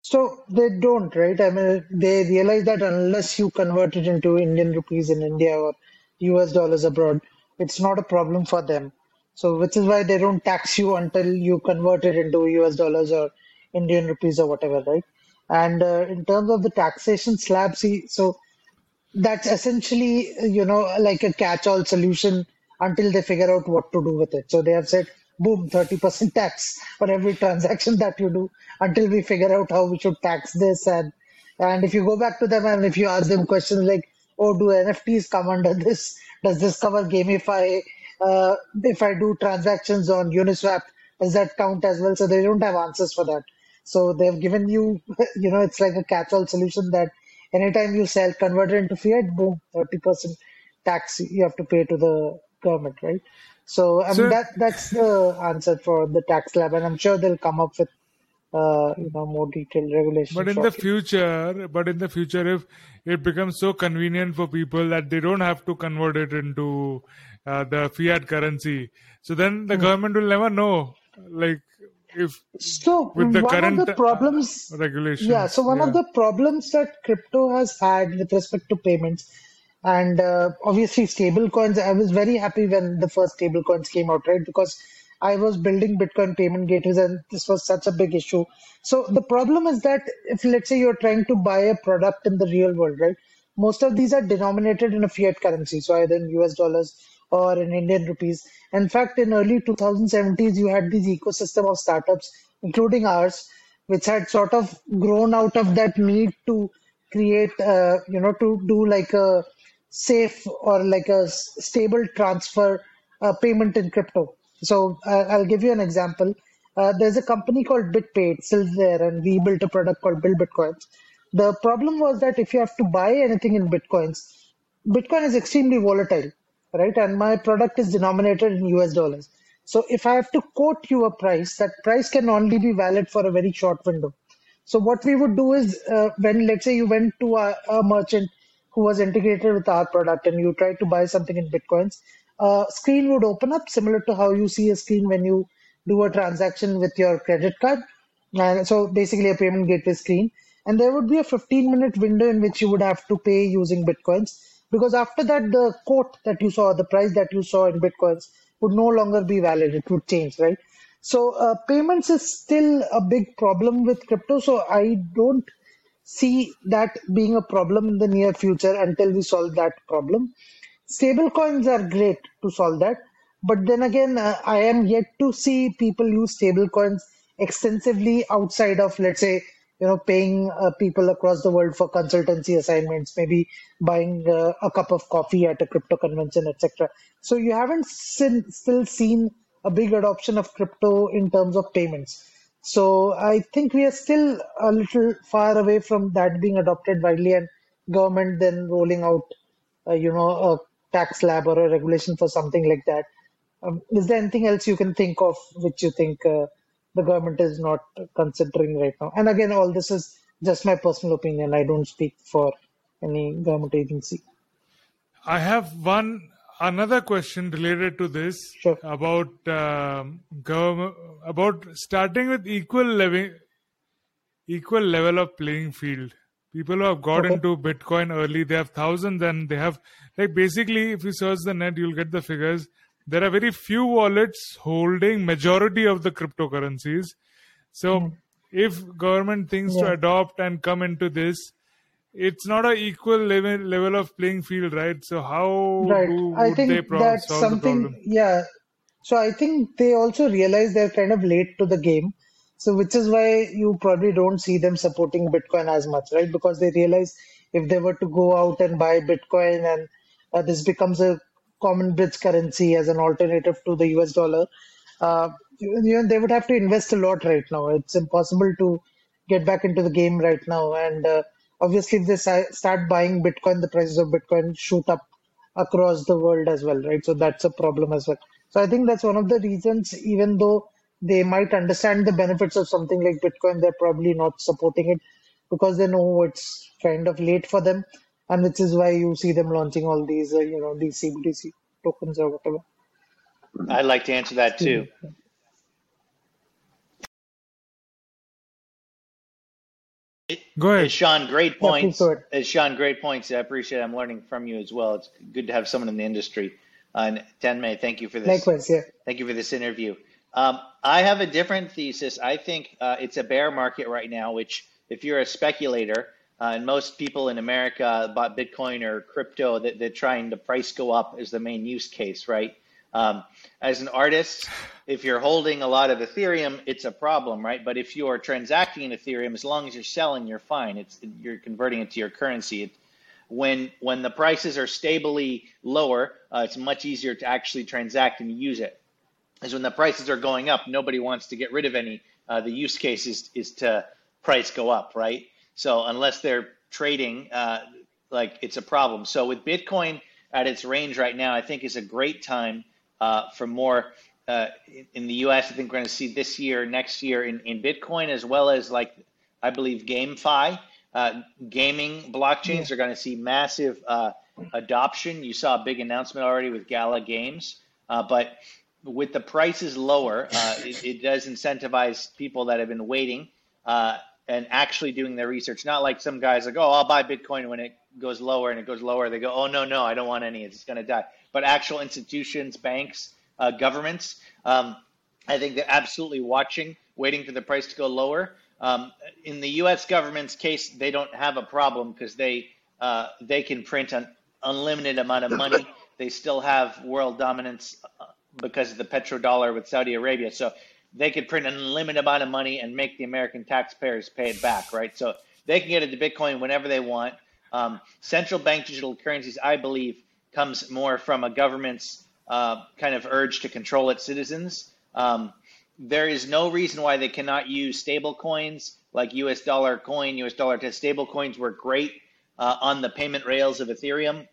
So they don't, right? I mean, they realize that unless you convert it into Indian rupees in India or US dollars abroad, it's not a problem for them. So, which is why they don't tax you until you convert it into US dollars or Indian rupees or whatever, right? And uh, in terms of the taxation slab, see, so that's essentially, you know, like a catch-all solution until they figure out what to do with it. So they have said, boom, 30% tax for every transaction that you do until we figure out how we should tax this. And, and if you go back to them and if you ask them questions like, oh, do NFTs come under this? Does this cover GameFi? Uh, if I do transactions on Uniswap, does that count as well? So they don't have answers for that. So they've given you, you know, it's like a catch-all solution that anytime you sell, convert it into fiat, boom, 30% tax you have to pay to the government, right? So I mean that that's the answer for the tax lab, and I'm sure they'll come up with uh, you know more detailed regulations. But in shortly. the future, but in the future, if it becomes so convenient for people that they don't have to convert it into uh, the fiat currency, so then the mm. government will never know, like if so with the one current of the problems regulations. Yeah, so one yeah. of the problems that crypto has had with respect to payments and uh, obviously stable coins i was very happy when the first stable coins came out right because i was building bitcoin payment gateways and this was such a big issue so the problem is that if let's say you're trying to buy a product in the real world right most of these are denominated in a fiat currency so either in us dollars or in indian rupees in fact in early 2070s you had this ecosystem of startups including ours which had sort of grown out of that need to create uh, you know to do like a safe or like a stable transfer uh, payment in crypto. So uh, I'll give you an example. Uh, there's a company called BitPay, it's still there, and we built a product called Build Bitcoins. The problem was that if you have to buy anything in Bitcoins, Bitcoin is extremely volatile, right? And my product is denominated in US dollars. So if I have to quote you a price, that price can only be valid for a very short window. So what we would do is uh, when, let's say, you went to a, a merchant who was integrated with our product and you tried to buy something in bitcoins a screen would open up similar to how you see a screen when you do a transaction with your credit card. And so basically a payment gateway screen. And there would be a 15 minute window in which you would have to pay using Bitcoins. Because after that, the quote that you saw, the price that you saw in Bitcoins would no longer be valid. It would change, right? So uh, payments is still a big problem with crypto. So I don't see that being a problem in the near future until we solve that problem. Stable coins are great to solve that. But then again, uh, I am yet to see people use stable coins extensively outside of, let's say, you know, paying uh, people across the world for consultancy assignments, maybe buying uh, a cup of coffee at a crypto convention, etc. So you haven't sin- still seen a big adoption of crypto in terms of payments. So I think we are still a little far away from that being adopted widely and government then rolling out, uh, you know, a tax slab or a regulation for something like that. Um, is there anything else you can think of which you think uh, the government is not considering right now? And again, all this is just my personal opinion. I don't speak for any government agency. I have one another question related to this sure. about um, government about starting with equal level equal level of playing field people who have got okay. into bitcoin early they have thousands and they have like basically if you search the net you'll get the figures there are very few wallets holding majority of the cryptocurrencies. So mm. if government thinks yeah. to adopt and come into this it's not a equal level level of playing field right? So how right. do, i think that's something yeah. So i think they also realize they're kind of late to the game. So which is why you probably don't see them supporting bitcoin as much right? Because they realize if they were to go out and buy bitcoin and uh, this becomes a common bridge currency as an alternative to the US dollar, uh, you know, they would have to invest a lot right now. It's impossible to get back into the game right now. And uh, obviously, if they start buying Bitcoin, the prices of Bitcoin shoot up across the world as well, right? So that's a problem as well. So I think that's one of the reasons, even though they might understand the benefits of something like Bitcoin, they're probably not supporting it because they know it's kind of late for them and which is why you see them launching all these, uh, you know, these CBDC tokens or whatever. I'd like to answer that too. Go ahead. Sean, great points. Yeah, Sean, great points. I appreciate it. I'm learning from you as well. It's good to have someone in the industry. Uh, and Tanmay, thank you for this. Likewise, yeah. Thank you for this interview. Um, I have a different thesis. I think uh, it's a bear market right now, which if you're a speculator, uh, and most people in America bought Bitcoin or crypto that they're trying to price go up is the main use case, right? Um, as an artist, if you're holding a lot of Ethereum, it's a problem, right? But if you're transacting in Ethereum, as long as you're selling, you're fine. It's you're converting it to your currency. It, when when the prices are stably lower, uh, it's much easier to actually transact and use it. As when the prices are going up, nobody wants to get rid of any. Uh, the use case is is to price go up, right? So unless they're trading, uh, like it's a problem. So with Bitcoin at its range right now, I think is a great time uh, for more. Uh, in the U.S., I think we're going to see this year, next year in, in Bitcoin, as well as like I believe GameFi, uh, gaming blockchains yeah. are going to see massive uh, adoption. You saw a big announcement already with Gala Games, uh, but with the prices lower, it, it, does incentivize people that have been waiting uh, and actually doing their research. Not like some guys like, oh, I'll buy Bitcoin when it goes lower and it goes lower. They go, oh, no, no, I don't want any. It's going to die. But actual institutions, banks, uh, governments, um, I think they're absolutely watching, waiting for the price to go lower. Um, in the U.S. government's case, they don't have a problem because they uh, they can print an unlimited amount of money. they still have world dominance uh, because of the petrodollar with Saudi Arabia. So they could print an unlimited amount of money and make the American taxpayers pay it back, right? So they can get into Bitcoin whenever they want. Um, central bank digital currencies, I believe, comes more from a government's uh, kind of urge to control its citizens. Um, there is no reason why they cannot use stable coins like US dollar coin, US dollar to stable coins work great uh, on the payment rails of Ethereum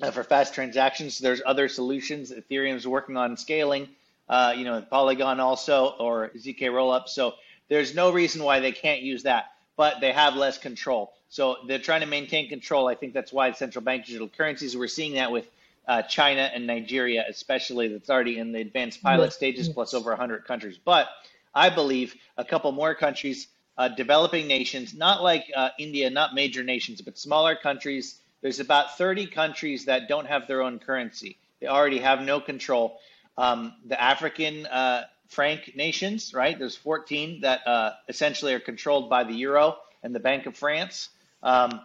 uh, for fast transactions. There's other solutions Ethereum's working on scaling uh, you know, Polygon also or ZK Rollup. So there's no reason why they can't use that, but they have less control. So they're trying to maintain control. I think that's why central bank digital currencies. We're seeing that with uh, China and Nigeria, especially that's already in the advanced pilot yes. stages, yes. plus over 100 countries. But I believe a couple more countries, uh, developing nations, not like uh, India, not major nations, but smaller countries. There's about 30 countries that don't have their own currency. They already have no control. Um, the African uh, franc nations, right? There's 14 that uh, essentially are controlled by the euro and the Bank of France. Um,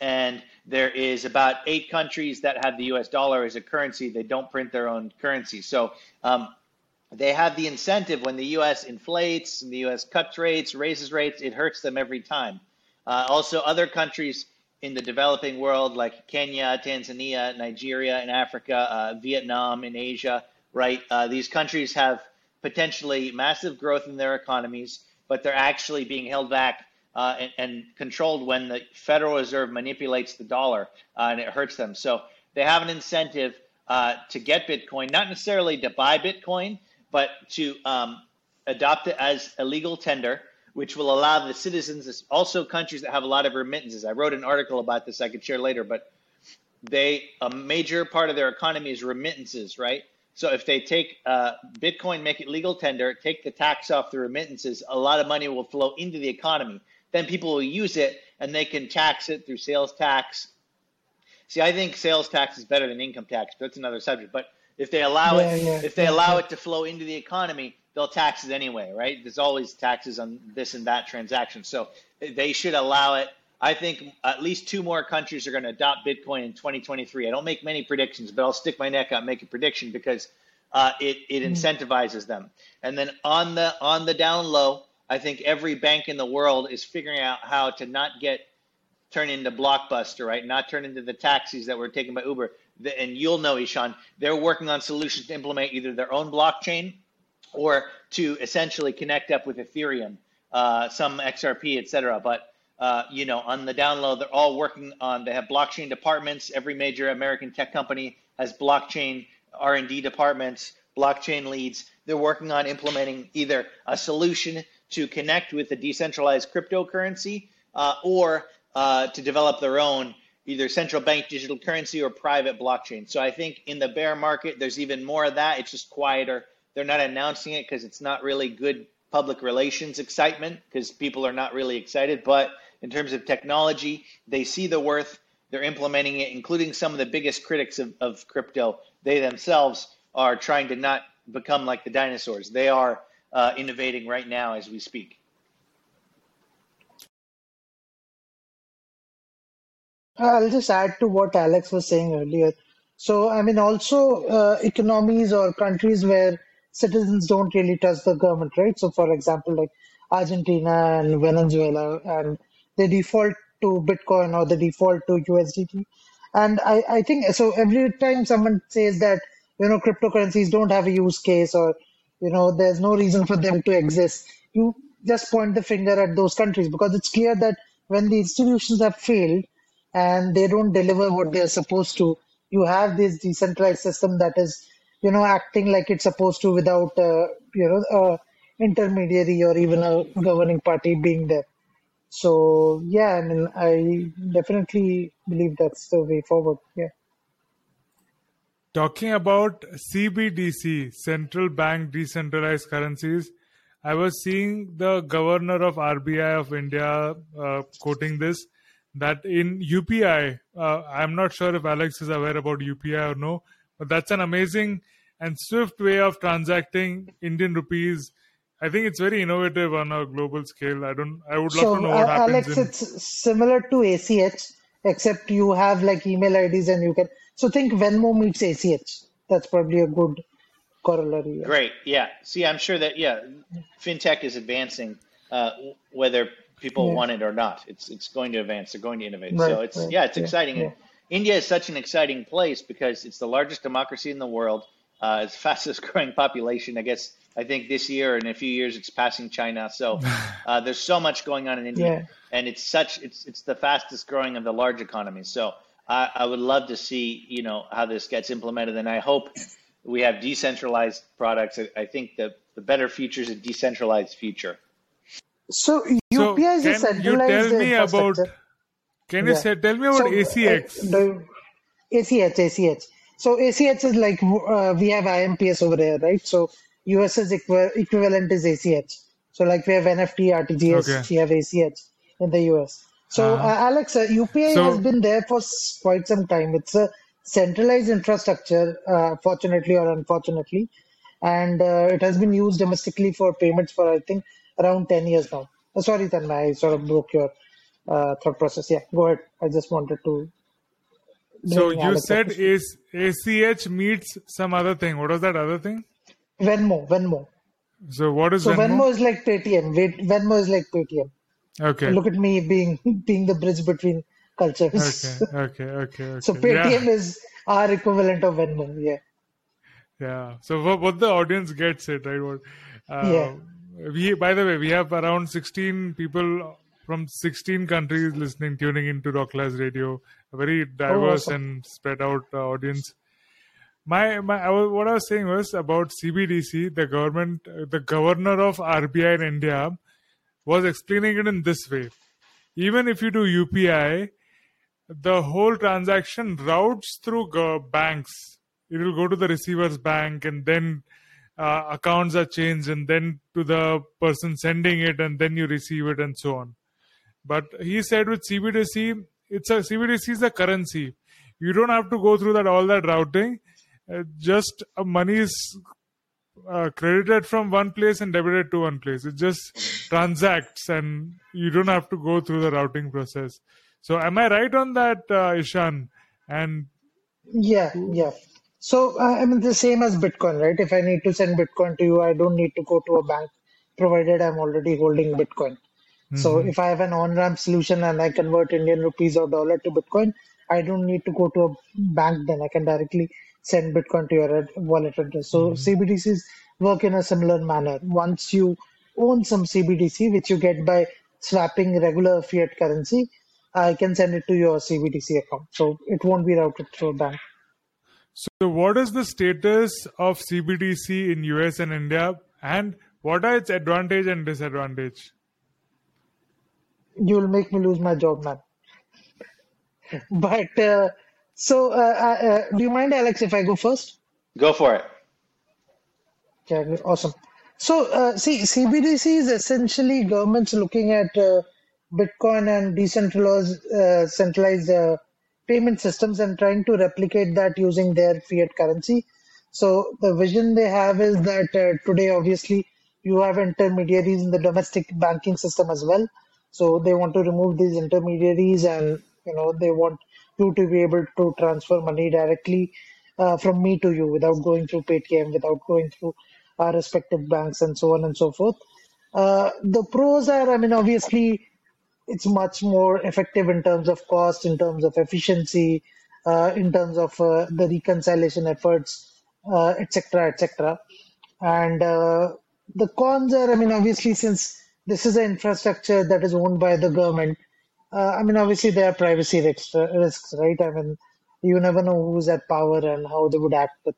and there is about eight countries that have the US dollar as a currency. They don't print their own currency. So um, they have the incentive when the US inflates, the US cuts rates, raises rates, it hurts them every time. Uh, also, other countries in the developing world like Kenya, Tanzania, Nigeria in Africa, uh, Vietnam in Asia, right? Uh, these countries have potentially massive growth in their economies, but they're actually being held back uh, and, and, controlled when the Federal Reserve manipulates the dollar uh, and it hurts them. So they have an incentive uh, to get Bitcoin, not necessarily to buy Bitcoin, but to um, adopt it as a legal tender, which will allow the citizens, also countries that have a lot of remittances. I wrote an article about this I could share later, but they a major part of their economy is remittances, right? So if they take uh, Bitcoin, make it legal tender, take the tax off the remittances, a lot of money will flow into the economy then people will use it and they can tax it through sales tax. See, I think sales tax is better than income tax, but that's another subject. But if they allow yeah, it, yeah, if they yeah, allow it to flow into the economy, they'll tax it anyway, right? There's always taxes on this and that transaction, so they should allow it. I think at least two more countries are going to adopt Bitcoin in 2023. I don't make many predictions, but I'll stick my neck out and make a prediction because uh, it it hmm. incentivizes them. And then on the on the down low, I think every bank in the world is figuring out how to not get turned into Blockbuster, right? Not turn into the taxis that were taken by Uber. And you'll know, Ishan, they're working on solutions to implement either their own blockchain or to essentially connect up with Ethereum, uh, some XRP, et cetera. But uh, you know, on the download, they're all working on. They have blockchain departments. Every major American tech company has blockchain R&D departments, blockchain leads. They're working on implementing either a solution to connect with a decentralized cryptocurrency uh, or uh, to develop their own either central bank digital currency or private blockchain. So I think in the bear market, there's even more of that. It's just quieter. They're not announcing it because it's not really good public relations excitement because people are not really excited. But in terms of technology, they see the worth. They're implementing it, including some of the biggest critics of, of crypto. They themselves are trying to not become like the dinosaurs. They are uh, innovating right now as we speak. I'll just add to what Alex was saying earlier. So, I mean, also uh, economies or countries where citizens don't really trust the government, right? So, for example, like Argentina and Venezuela, and they default to Bitcoin or they default to USDT. And I, I think so. Every time someone says that you know cryptocurrencies don't have a use case or you know there's no reason for them to exist you just point the finger at those countries because it's clear that when the institutions have failed and they don't deliver what they're supposed to you have this decentralized system that is you know acting like it's supposed to without uh, you know a intermediary or even a governing party being there so yeah i mean i definitely believe that's the way forward yeah Talking about CBDC, central bank decentralized currencies, I was seeing the governor of RBI of India uh, quoting this that in UPI, uh, I'm not sure if Alex is aware about UPI or no, but that's an amazing and swift way of transacting Indian rupees. I think it's very innovative on a global scale. I don't. I would love so, to know what uh, happens. Alex, in... it's similar to ACH, except you have like email IDs and you can so think Venmo meets ACH. That's probably a good corollary. Yeah. Great. Yeah. See, I'm sure that yeah, fintech is advancing, uh, whether people yeah. want it or not. It's it's going to advance. They're going to innovate. Right, so it's right. yeah, it's yeah, exciting. India is such an exciting place because it's the largest democracy in the world. Uh, it's fastest growing population. I guess I think this year and in a few years it's passing China. So uh, there's so much going on in India, and it's such it's it's the fastest growing of the large economies. So I, I would love to see, you know, how this gets implemented, and I hope we have decentralized products. I, I think the the better future is a decentralized future. So UPI is so a centralized. Can you tell me about? Can you yeah. say, tell me about so, ACX? Uh, ACH, ACH. So ACH is like uh, we have IMPS over here, right? So US's equi- equivalent is ACH. So like we have NEFT, RTGS, okay. we have ACH in the US. So uh-huh. uh, Alex, uh, UPI so, has been there for quite some time. It's a centralized infrastructure, uh, fortunately or unfortunately, and uh, it has been used domestically for payments for I think around 10 years now. Oh, sorry, Tanmay, I sort of broke your uh, thought process. Yeah, go ahead. I just wanted to. So you said is ACH meets some other thing. What was that other thing? Venmo. Venmo. So what is so Venmo? Venmo is like Paytm. Venmo is like Paytm. Okay. Look at me being being the bridge between cultures. Okay. Okay. Okay. okay. so Paytm yeah. is our equivalent of Venmo. Yeah. Yeah. So what, what the audience gets it right? What? Uh, yeah. We by the way we have around 16 people from 16 countries listening, tuning into Rocklaz Radio. A very diverse oh, awesome. and spread out uh, audience. My, my, I was, what I was saying was about CBDC. The government, uh, the governor of RBI in India, was explaining it in this way. Even if you do UPI, the whole transaction routes through banks. It will go to the receiver's bank, and then uh, accounts are changed, and then to the person sending it, and then you receive it, and so on. But he said with CBDC, it's a CBDC is a currency. You don't have to go through that all that routing. Uh, just money is uh, credited from one place and debited to one place. It just transacts, and you don't have to go through the routing process. So, am I right on that, uh, Ishan? And yeah, yeah. So, uh, I mean, the same as Bitcoin, right? If I need to send Bitcoin to you, I don't need to go to a bank, provided I'm already holding Bitcoin. Mm-hmm. So if I have an on-ramp solution and I convert Indian rupees or dollar to Bitcoin, I don't need to go to a bank. Then I can directly send Bitcoin to your wallet address. So mm-hmm. CBDCs work in a similar manner. Once you own some CBDC, which you get by swapping regular fiat currency, I can send it to your CBDC account. So it won't be routed through a bank. So what is the status of CBDC in US and India, and what are its advantage and disadvantage? You'll make me lose my job, man. but uh, so, uh, uh, uh, do you mind, Alex, if I go first? Go for it. Yeah, awesome. So, uh, see, CBDC is essentially governments looking at uh, Bitcoin and decentralized centralized payment systems and trying to replicate that using their fiat currency. So, the vision they have is that today, obviously, you have intermediaries in the domestic banking system as well so they want to remove these intermediaries, and you know they want you to be able to transfer money directly uh, from me to you without going through Paytm, without going through our respective banks, and so on and so forth. Uh, the pros are, I mean, obviously, it's much more effective in terms of cost, in terms of efficiency, uh, in terms of uh, the reconciliation efforts, etc., uh, etc. And uh, the cons are, I mean, obviously, since this is an infrastructure that is owned by the government. Uh, I mean, obviously there are privacy risks, uh, risks, right? I mean, you never know who's at power and how they would act with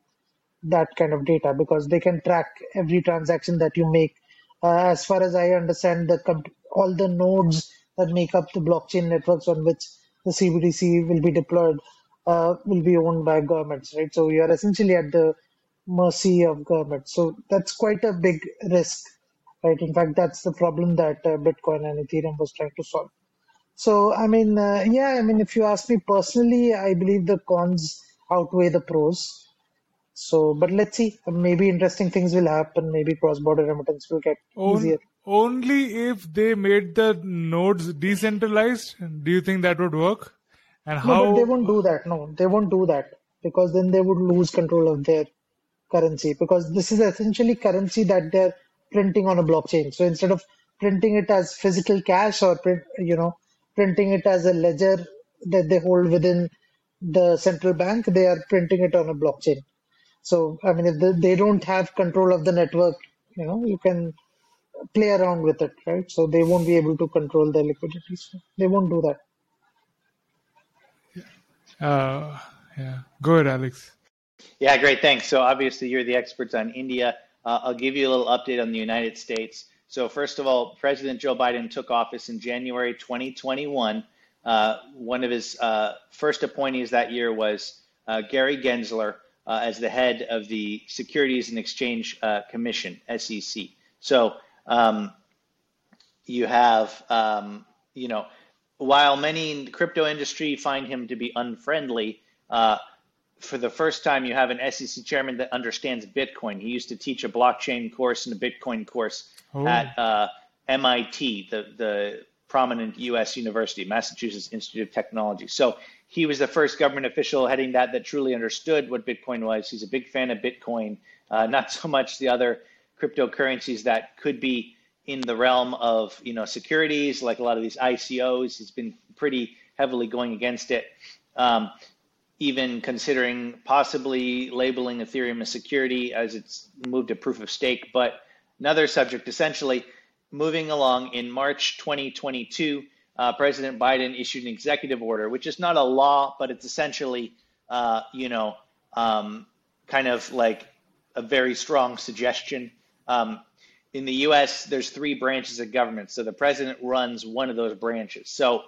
that kind of data because they can track every transaction that you make. Uh, as far as I understand, the comp- all the nodes that make up the blockchain networks on which the CBDC will be deployed uh, will be owned by governments, right? So you are essentially at the mercy of government. So that's quite a big risk right? In fact, that's the problem that uh, Bitcoin and Ethereum was trying to solve. So, I mean, uh, yeah, I mean, if you ask me personally, I believe the cons outweigh the pros. So, but let's see. Maybe interesting things will happen. Maybe cross-border remittance will get On, easier. Only if they made the nodes decentralized. Do you think that would work? And how? No, but they won't do that. No, they won't do that because then they would lose control of their currency. Because this is essentially currency that they're printing on a blockchain. So instead of printing it as physical cash or print, you know printing it as a ledger that they hold within the central bank, they are printing it on a blockchain. So I mean, if they don't have control of the network, you know, you can play around with it, right? So they won't be able to control their liquidity. So they won't do that. Uh, yeah. Go ahead, Alex. Yeah, great. Thanks. So obviously, you're the experts on India. Uh, I'll give you a little update on the United States. So, first of all, President Joe Biden took office in January 2021. Uh, one of his uh, first appointees that year was uh, Gary Gensler uh, as the head of the Securities and Exchange Commission, SEC. So um, you have, um, you know, while many in the crypto industry find him to be unfriendly, uh, for the first time, you have an SEC chairman that understands Bitcoin. He used to teach a blockchain course and a Bitcoin course oh. at uh, MIT, the, the prominent U.S. university, Massachusetts Institute of Technology. So he was the first government official heading that that truly understood what Bitcoin was. He's a big fan of Bitcoin, uh, not so much the other cryptocurrencies that could be in the realm of you know securities, like a lot of these ICOs. He's been pretty heavily going against it. Um, even considering possibly labeling Ethereum a security as it's moved to proof of stake. But another subject, essentially, moving along in March 2022, uh, President Biden issued an executive order, which is not a law, but it's essentially, uh, you know, um, kind of like a very strong suggestion. Um, in the U.S., there's three branches of government, so the president runs one of those branches. So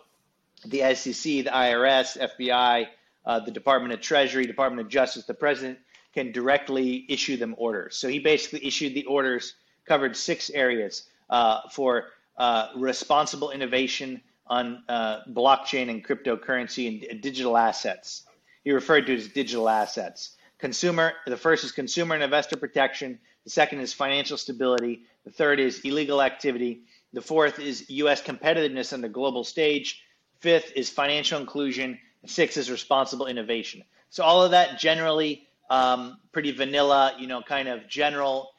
the SEC, the IRS, FBI, uh, the Department of Treasury, Department of Justice, the president can directly issue them orders. So he basically issued the orders, covered six areas uh, for uh, responsible innovation on uh, blockchain and cryptocurrency and digital assets. He referred to as digital assets. Consumer, the first is consumer and investor protection. The second is financial stability. The third is illegal activity. The fourth is U.S. competitiveness on the global stage. Fifth is financial inclusion. Six is responsible innovation. So all of that generally um, pretty vanilla, you know, kind of general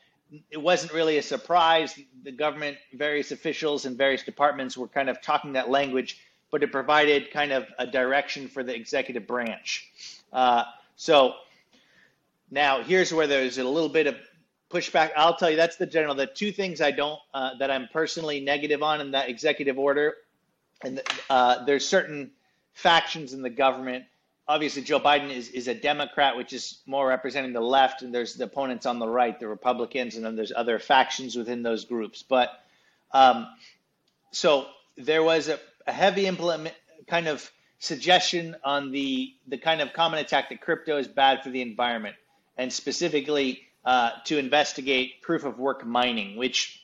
it wasn't really a surprise. The government, various officials and various departments were kind of talking that language, but it provided kind of a direction for the executive branch. Uh, so now here's where there's a little bit of pushback. I'll tell you that's the general. The two things I don't uh, that I'm personally negative on in that executive order, and uh, there's certain factions in the government obviously Joe Biden is, is a Democrat, which is more representing the left, and there's the opponents on the right, the Republicans, and then there's other factions within those groups. But um, so there was a, a, heavy implement kind of suggestion on the the kind of common attack that crypto is bad for the environment, and specifically uh, to investigate proof of work mining, which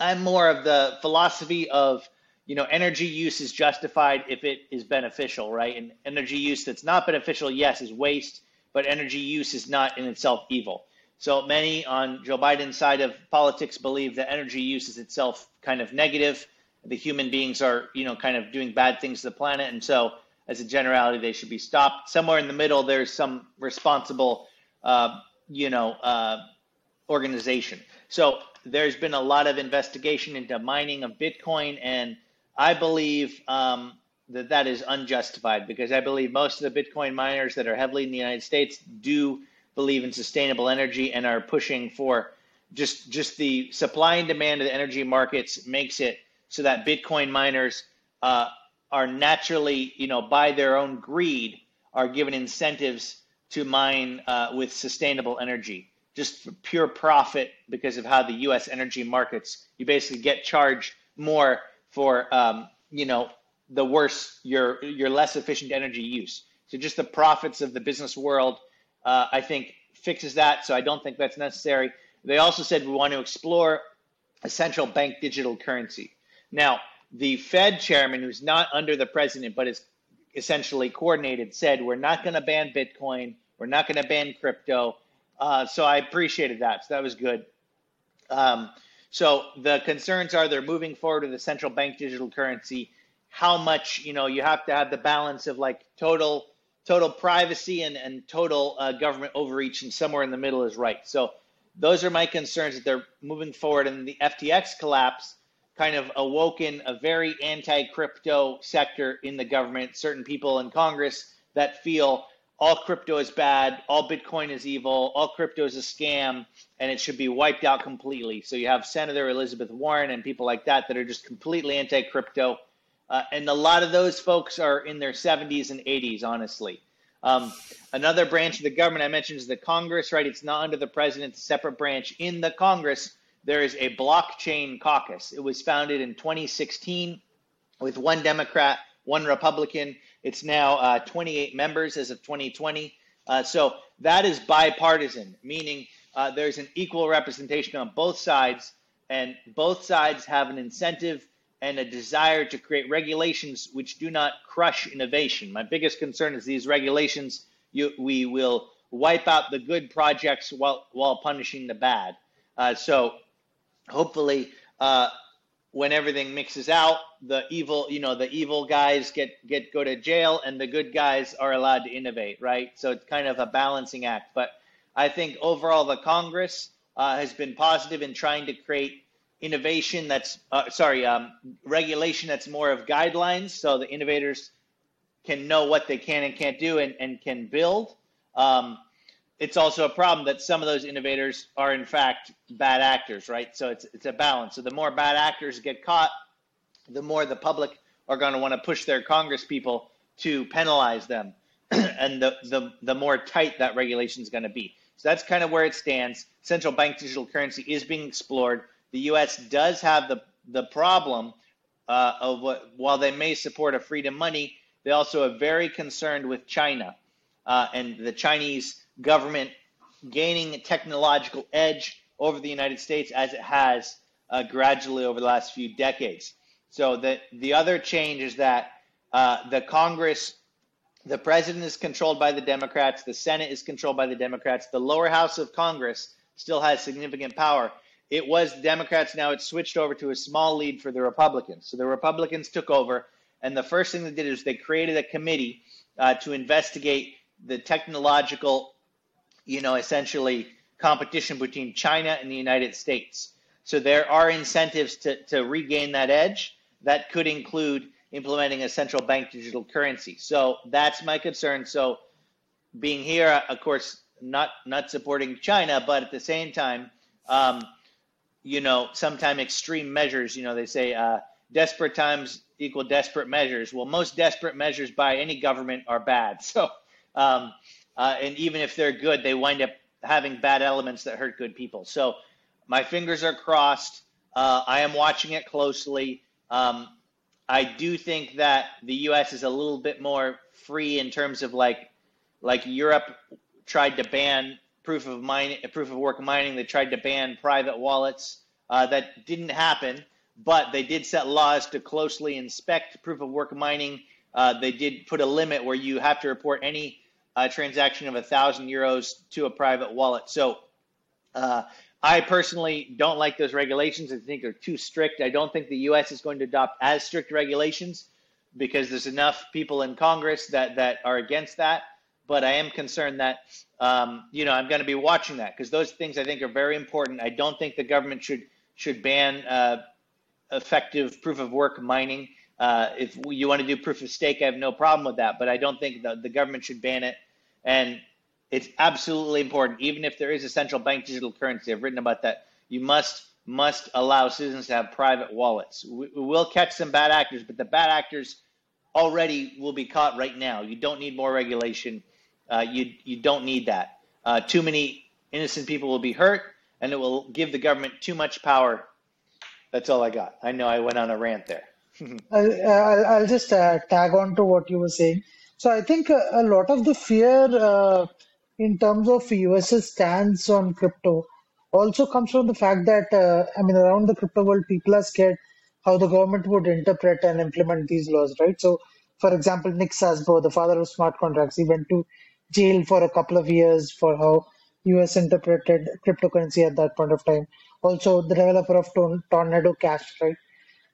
I'm more of the philosophy of you know, energy use is justified if it is beneficial, right? And energy use that's not beneficial, yes, is waste, but energy use is not in itself evil. So many on Joe Biden's side of politics believe that energy use is itself kind of negative. The human beings are, you know, kind of doing bad things to the planet, and so as a generality, they should be stopped. Somewhere in the middle, there's some responsible, uh, you know, uh, organization. So there's been a lot of investigation into mining of Bitcoin and I believe um, that that is unjustified because I believe most of the Bitcoin miners that are heavily in the United States do believe in sustainable energy and are pushing for just just the supply and demand of the energy markets makes it so that Bitcoin miners uh, are naturally, you know, by their own greed, are given incentives to mine uh, with sustainable energy, just for pure profit because of how the U.S. energy markets. You basically get charged more for um, you know the worse your your less efficient energy use. So just the profits of the business world, uh, I think fixes that. So I don't think that's necessary. They also said we want to explore a central bank digital currency. Now, the Fed chairman, who's not under the president but is essentially coordinated, said we're not going to ban Bitcoin, we're not going to ban crypto. Uh, so I appreciated that. So that was good. Um, so the concerns are they're moving forward with the central bank digital currency. How much, you know, you have to have the balance of like total total privacy and, and total uh, government overreach, and somewhere in the middle is right. So those are my concerns that they're moving forward. And the FTX collapse kind of awoken a very anti-crypto sector in the government. Certain people in Congress that feel all crypto is bad, all Bitcoin is evil, all crypto is a scam, and it should be wiped out completely. So you have Senator Elizabeth Warren and people like that that are just completely anti crypto. Uh, and a lot of those folks are in their 70s and 80s, honestly. Um, another branch of the government I mentioned is the Congress, right? It's not under the president, it's a separate branch. In the Congress, there is a blockchain caucus. It was founded in 2016 with one Democrat, one Republican. It's now uh, 28 members as of 2020. Uh, so that is bipartisan, meaning uh, there's an equal representation on both sides, and both sides have an incentive and a desire to create regulations which do not crush innovation. My biggest concern is these regulations, you, we will wipe out the good projects while, while punishing the bad. Uh, so hopefully, uh, when everything mixes out, the evil, you know, the evil guys get get go to jail, and the good guys are allowed to innovate, right? So it's kind of a balancing act. But I think overall, the Congress uh, has been positive in trying to create innovation that's uh, sorry, um, regulation that's more of guidelines, so the innovators can know what they can and can't do and, and can build. Um, it's also a problem that some of those innovators are in fact bad actors, right? So it's it's a balance. So the more bad actors get caught, the more the public are going to want to push their Congress people to penalize them, and the the the more tight that regulation is going to be. So that's kind of where it stands. Central bank digital currency is being explored. The U.S. does have the the problem uh, of what while they may support a freedom money, they also are very concerned with China uh, and the Chinese government gaining a technological edge over the United States as it has uh, gradually over the last few decades. So the the other change is that uh, the Congress, the president is controlled by the Democrats, the Senate is controlled by the Democrats, the lower house of Congress still has significant power. It was the Democrats, now it's switched over to a small lead for the Republicans. So the Republicans took over, and the first thing they did is they created a committee uh, to investigate the technological you know, essentially competition between China and the United States. So there are incentives to, to regain that edge. That could include implementing a central bank digital currency. So that's my concern. So being here, of course, not not supporting China, but at the same time, um, you know, sometimes extreme measures. You know, they say uh, desperate times equal desperate measures. Well, most desperate measures by any government are bad. So um, uh, and even if they're good, they wind up having bad elements that hurt good people. So my fingers are crossed. Uh, I am watching it closely. Um, I do think that the U.S. is a little bit more free in terms of like, like Europe tried to ban proof of mining, proof of work mining. They tried to ban private wallets. Uh, that didn't happen, but they did set laws to closely inspect proof of work mining. Uh, they did put a limit where you have to report any a transaction of a thousand euros to a private wallet. So uh, I personally don't like those regulations. I think they're too strict. I don't think the U.S. is going to adopt as strict regulations because there's enough people in Congress that that are against that. But I am concerned that um, you know I'm going to be watching that because those things I think are very important. I don't think the government should should ban uh, effective proof of work mining. Uh, if you want to do proof of stake, I have no problem with that. But I don't think the, the government should ban it and it's absolutely important, even if there is a central bank digital currency. I've written about that. You must must allow citizens to have private wallets. We, will catch some bad actors, but the bad actors already will be caught right now. You don't need more regulation. Uh, you you don't need that. Uh, too many innocent people will be hurt, and it will give the government too much power. That's all I got. I know I went on a rant there. I'll, I'll, I'll, just uh, tag on to what you were saying. So I think a, a lot of the fear uh, in terms of US's stance on crypto also comes from the fact that uh, I mean around the crypto world people are scared how the government would interpret and implement these laws, right? So, for example, Nick Szabo, the father of smart contracts, he went to jail for a couple of years for how US interpreted cryptocurrency at that point of time. Also, the developer of Tornado Cash, right?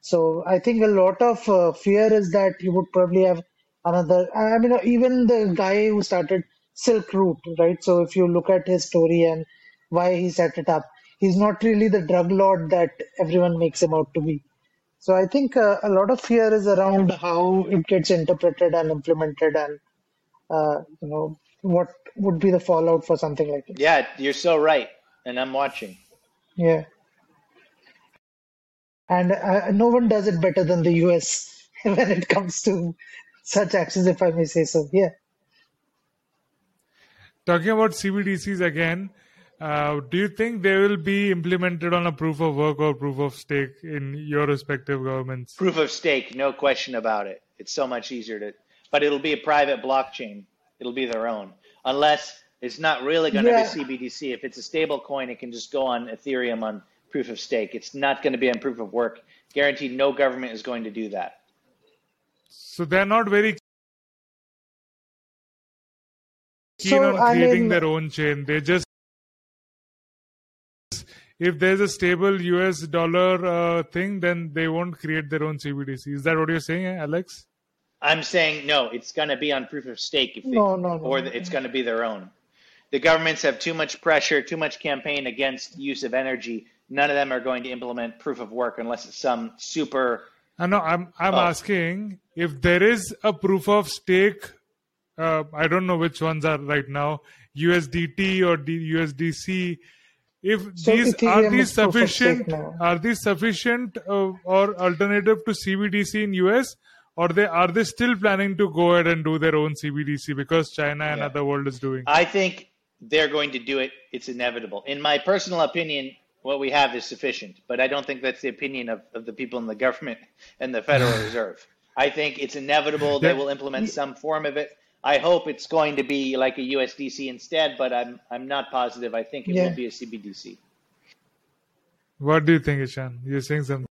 So, I think a lot of uh, fear is that you would probably have another i mean even the guy who started silk route right? So if you look at his story and why he set it up he's not really the drug lord that everyone makes him out to be. So i think uh, a lot of fear is around how it gets interpreted and implemented and uh, you know what would be the fallout for something like it yeah you're so right and i'm watching. Yeah. And uh, no one does it better than the us when it comes to such actions, if I may say so. Yeah. Talking about CBDCs again, uh, do you think they will be implemented on a proof of work or proof of stake in your respective governments? Proof of stake, no question about it. It's so much easier to, but it'll be a private blockchain. It'll be their own, unless it's not really going Yeah. to be CBDC. If it's a stable coin, it can just go on Ethereum on proof of stake. It's not going to be on proof of work. Guaranteed, no government is going to do that. So they're not very keen So, on I creating mean- their own chain. They just if there's a stable US dollar uh, thing, then they won't create their own CBDC. Is that what you're saying, eh, Alex? I'm saying no. It's going to be on proof of stake, if they, No, no, no. or it's going to be their own. The governments have too much pressure, too much campaign against use of energy. None of them are going to implement proof of work unless it's some super. I know. I'm I'm Oh. asking if there is a proof of stake. Uh, I don't know which ones are right now, USDT or D- USDC. If So these Ethereum are these is proof of stake sufficient, are these sufficient uh, or alternative to CBDC in US, or they are they still planning to go ahead and do their own CBDC because China and Yeah. other world is doing? I think they're going to do it. It's inevitable. In my personal opinion, what we have is sufficient, but I don't think that's the opinion of, of the people in the government and the Federal Reserve. I think it's inevitable they Yeah. will implement some form of it. I hope it's going to be like a USDC instead, but I'm I'm not positive. I think it Yeah. will be a CBDC. What do you think, Ishan? You're saying something.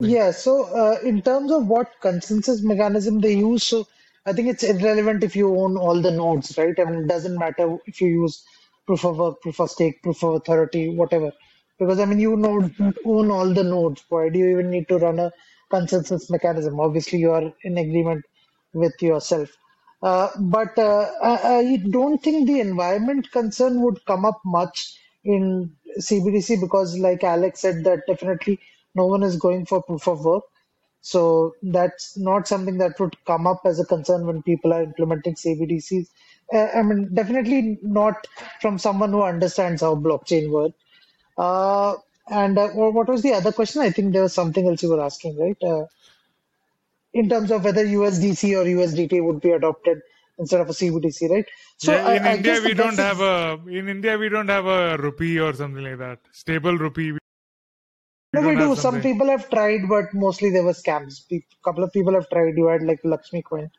Yeah, so uh, in terms of what consensus mechanism they use, so I think it's irrelevant if you own all the nodes, right? I mean, it doesn't matter if you use proof of work, proof of stake, proof of authority, whatever. Because I mean, you know, own all the nodes. Why do you even need to run a consensus mechanism? Obviously, you are in agreement with yourself. Uh, but uh, I, I don't think the environment concern would come up much in CBDC because, like Alex said, that definitely no one is going for proof of work. So that's not something that would come up as a concern when people are implementing CBDCs. Uh, I mean, definitely not from someone who understands how blockchain works. Uh, and uh, wha- what was the other question? I think there was something else you were asking, right? Uh, in terms of whether USDC or USDT would be adopted instead of a CBDC, right? So yeah, in I India the we don't best have a in India we don't have a rupee or something like that. Stable rupee. We No, we do. Some people have tried, but mostly there were scams. A couple of people have tried. You had like Lakshmi coin,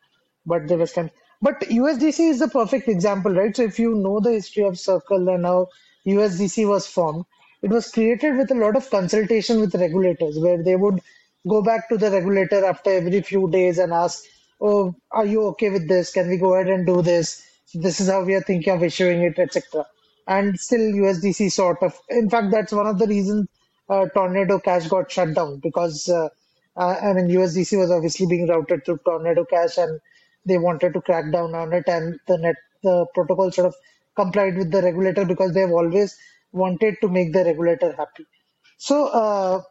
but there were scams. But USDC is the perfect example, right? So if you know the history of Circle and how USDC was formed, it was created with a lot of consultation with regulators, where they would go back to the regulator after every few days and ask, "Oh, are you okay with this? Can we go ahead and do this? This is how we are thinking of issuing it, etc." And still, USDC sort of. In fact, that's one of the reasons uh, Tornado Cash got shut down because uh, uh, I mean USDC was obviously being routed through Tornado Cash, and they wanted to crack down on it, and the net the protocol sort of complied with the regulator because they've always wanted to make the regulator happy. So, uh,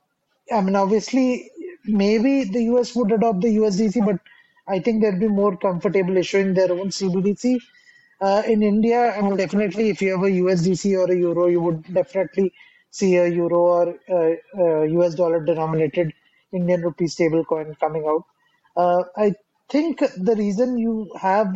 I mean, obviously, maybe the US would adopt the USDC, but I think they'd be more comfortable issuing their own CBDC. Uh, in India, I mean, definitely, if you have a USDC or a euro, you would definitely see a euro or uh, uh, US dollar denominated Indian rupee stablecoin coming out. Uh, I think the reason you have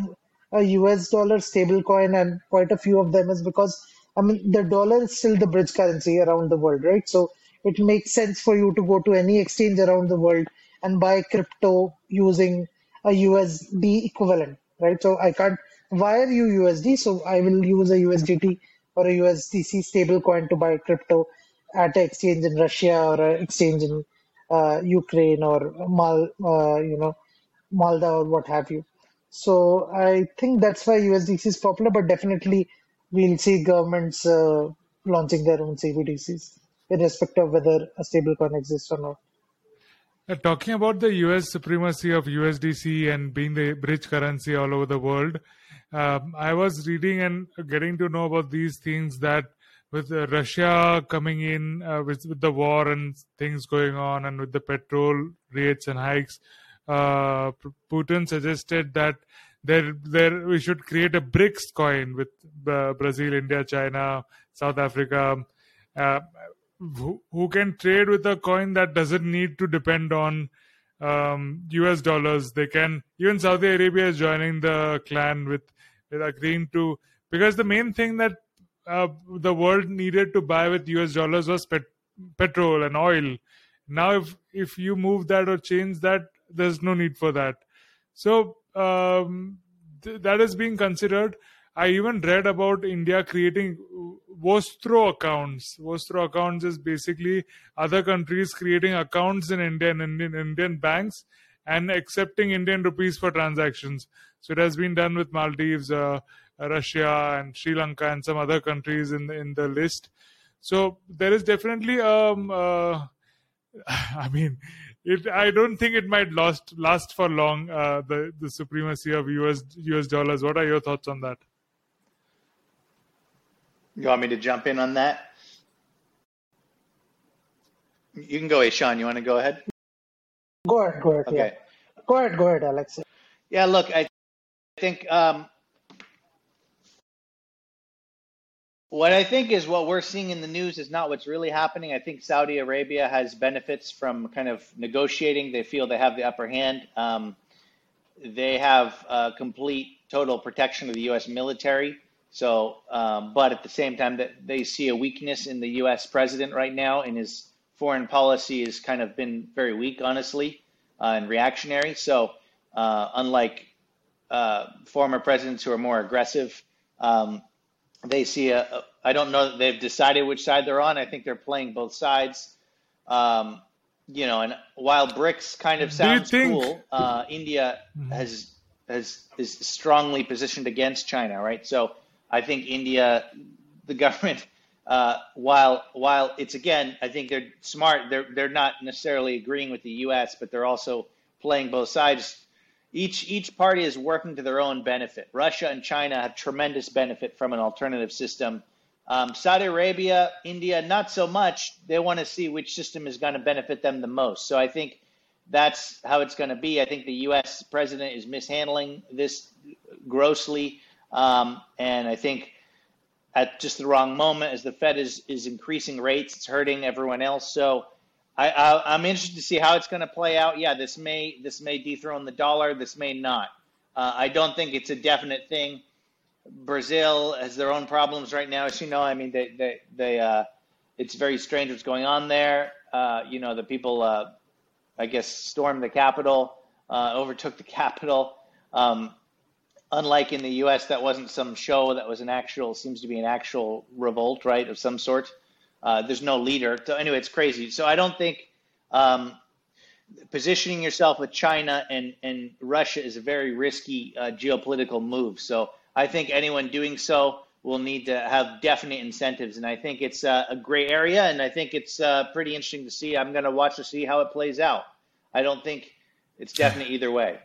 a US dollar stablecoin and quite a few of them is because, I mean, the dollar is still the bridge currency around the world, right? So it makes sense for you to go to any exchange around the world and buy crypto using a USD equivalent, right? So I can't wire you USD, so I will use a USDT or a USDC stablecoin to buy crypto at an exchange in Russia or an exchange in uh, Ukraine or Mal, uh, you know, Malta or what have you. So I think that's why USDC is popular, but definitely we'll see governments uh, launching their own CBDCs, irrespective of whether a stablecoin exists or not. Uh, talking about the US supremacy of USDC and being the bridge currency all over the world, um, I was reading and getting to know about these things that with uh, Russia coming in uh, with, with the war and things going on, and with the petrol rates and hikes, uh, Putin suggested that there, there we should create a BRICS coin with uh, Brazil, India, China, South Africa. Uh, who, who can trade with a coin that doesn't need to depend on um, US dollars. They can even Saudi Arabia is joining the clan with with agreeing to because the main thing that uh, the world needed to buy with US dollars was pet, petrol and oil. Now, if if you move that or change that, there's no need for that. So um, th- that is being considered. I even read about India creating Vostro accounts. Vostro accounts is basically other countries creating accounts in Indian Indian Indian banks and accepting Indian rupees for transactions. So it has been done with Maldives, uh, Russia, and Sri Lanka, and some other countries in the, in the list. So there is definitely um. Uh, I mean, it. I don't think it might last last for long. Uh, the the supremacy of US US dollars. What are your thoughts on that? You want me to jump in on that? You can go, Ishan. You want to go ahead? Go ahead. Go ahead. Okay. Yeah. Go ahead. Go ahead, Alex. Yeah. Look, I think um, what I think is what we're seeing in the news is not what's really happening. I think Saudi Arabia has benefits from kind of negotiating. They feel they have the upper hand. Um, they have uh, complete total protection of the U.S. military. So, um, but at the same time, that they see a weakness in the U.S. president right now, and his foreign policy has kind of been very weak, honestly, uh, and reactionary. So, uh, unlike uh, former presidents who are more aggressive, um, they see a. I don't know that they've decided which side they're on. I think they're playing both sides. Um, you know, and while BRICS kind of sounds think... cool, uh, India mm-hmm. has has is strongly positioned against China, right? So I think India, the government, uh, while while it's again, I think they're smart. They're they're not necessarily agreeing with the U.S., but they're also playing both sides. Each each party is working to their own benefit. Russia and China have tremendous benefit from an alternative system. Um, Saudi Arabia, India, not so much. They want to see which system is going to benefit them the most. So I think that's how it's going to be. I think the U.S. president is mishandling this grossly. Um, and I think at just the wrong moment, as the Fed is, is increasing rates, it's hurting everyone else. So I, am interested to see how it's going to play out. Yeah, this may this may dethrone the dollar. This may not. Uh, I don't think it's a definite thing. Brazil has their own problems right now, as you know. I mean, they they, they uh, it's very strange what's going on there. Uh, you know, the people, uh, I guess, stormed the capital, uh, overtook the capital. Um, unlike in the U.S., that wasn't some show. That was an actual, seems to be an actual revolt, right, of some sort. Uh, there's no leader. So anyway, it's crazy. So I don't think um, positioning yourself with China and, and Russia is a very risky uh, geopolitical move. So I think anyone doing so will need to have definite incentives. And I think it's uh, a gray area, and I think it's uh, pretty interesting to see. I'm going to watch to see how it plays out. I don't think it's definite either way.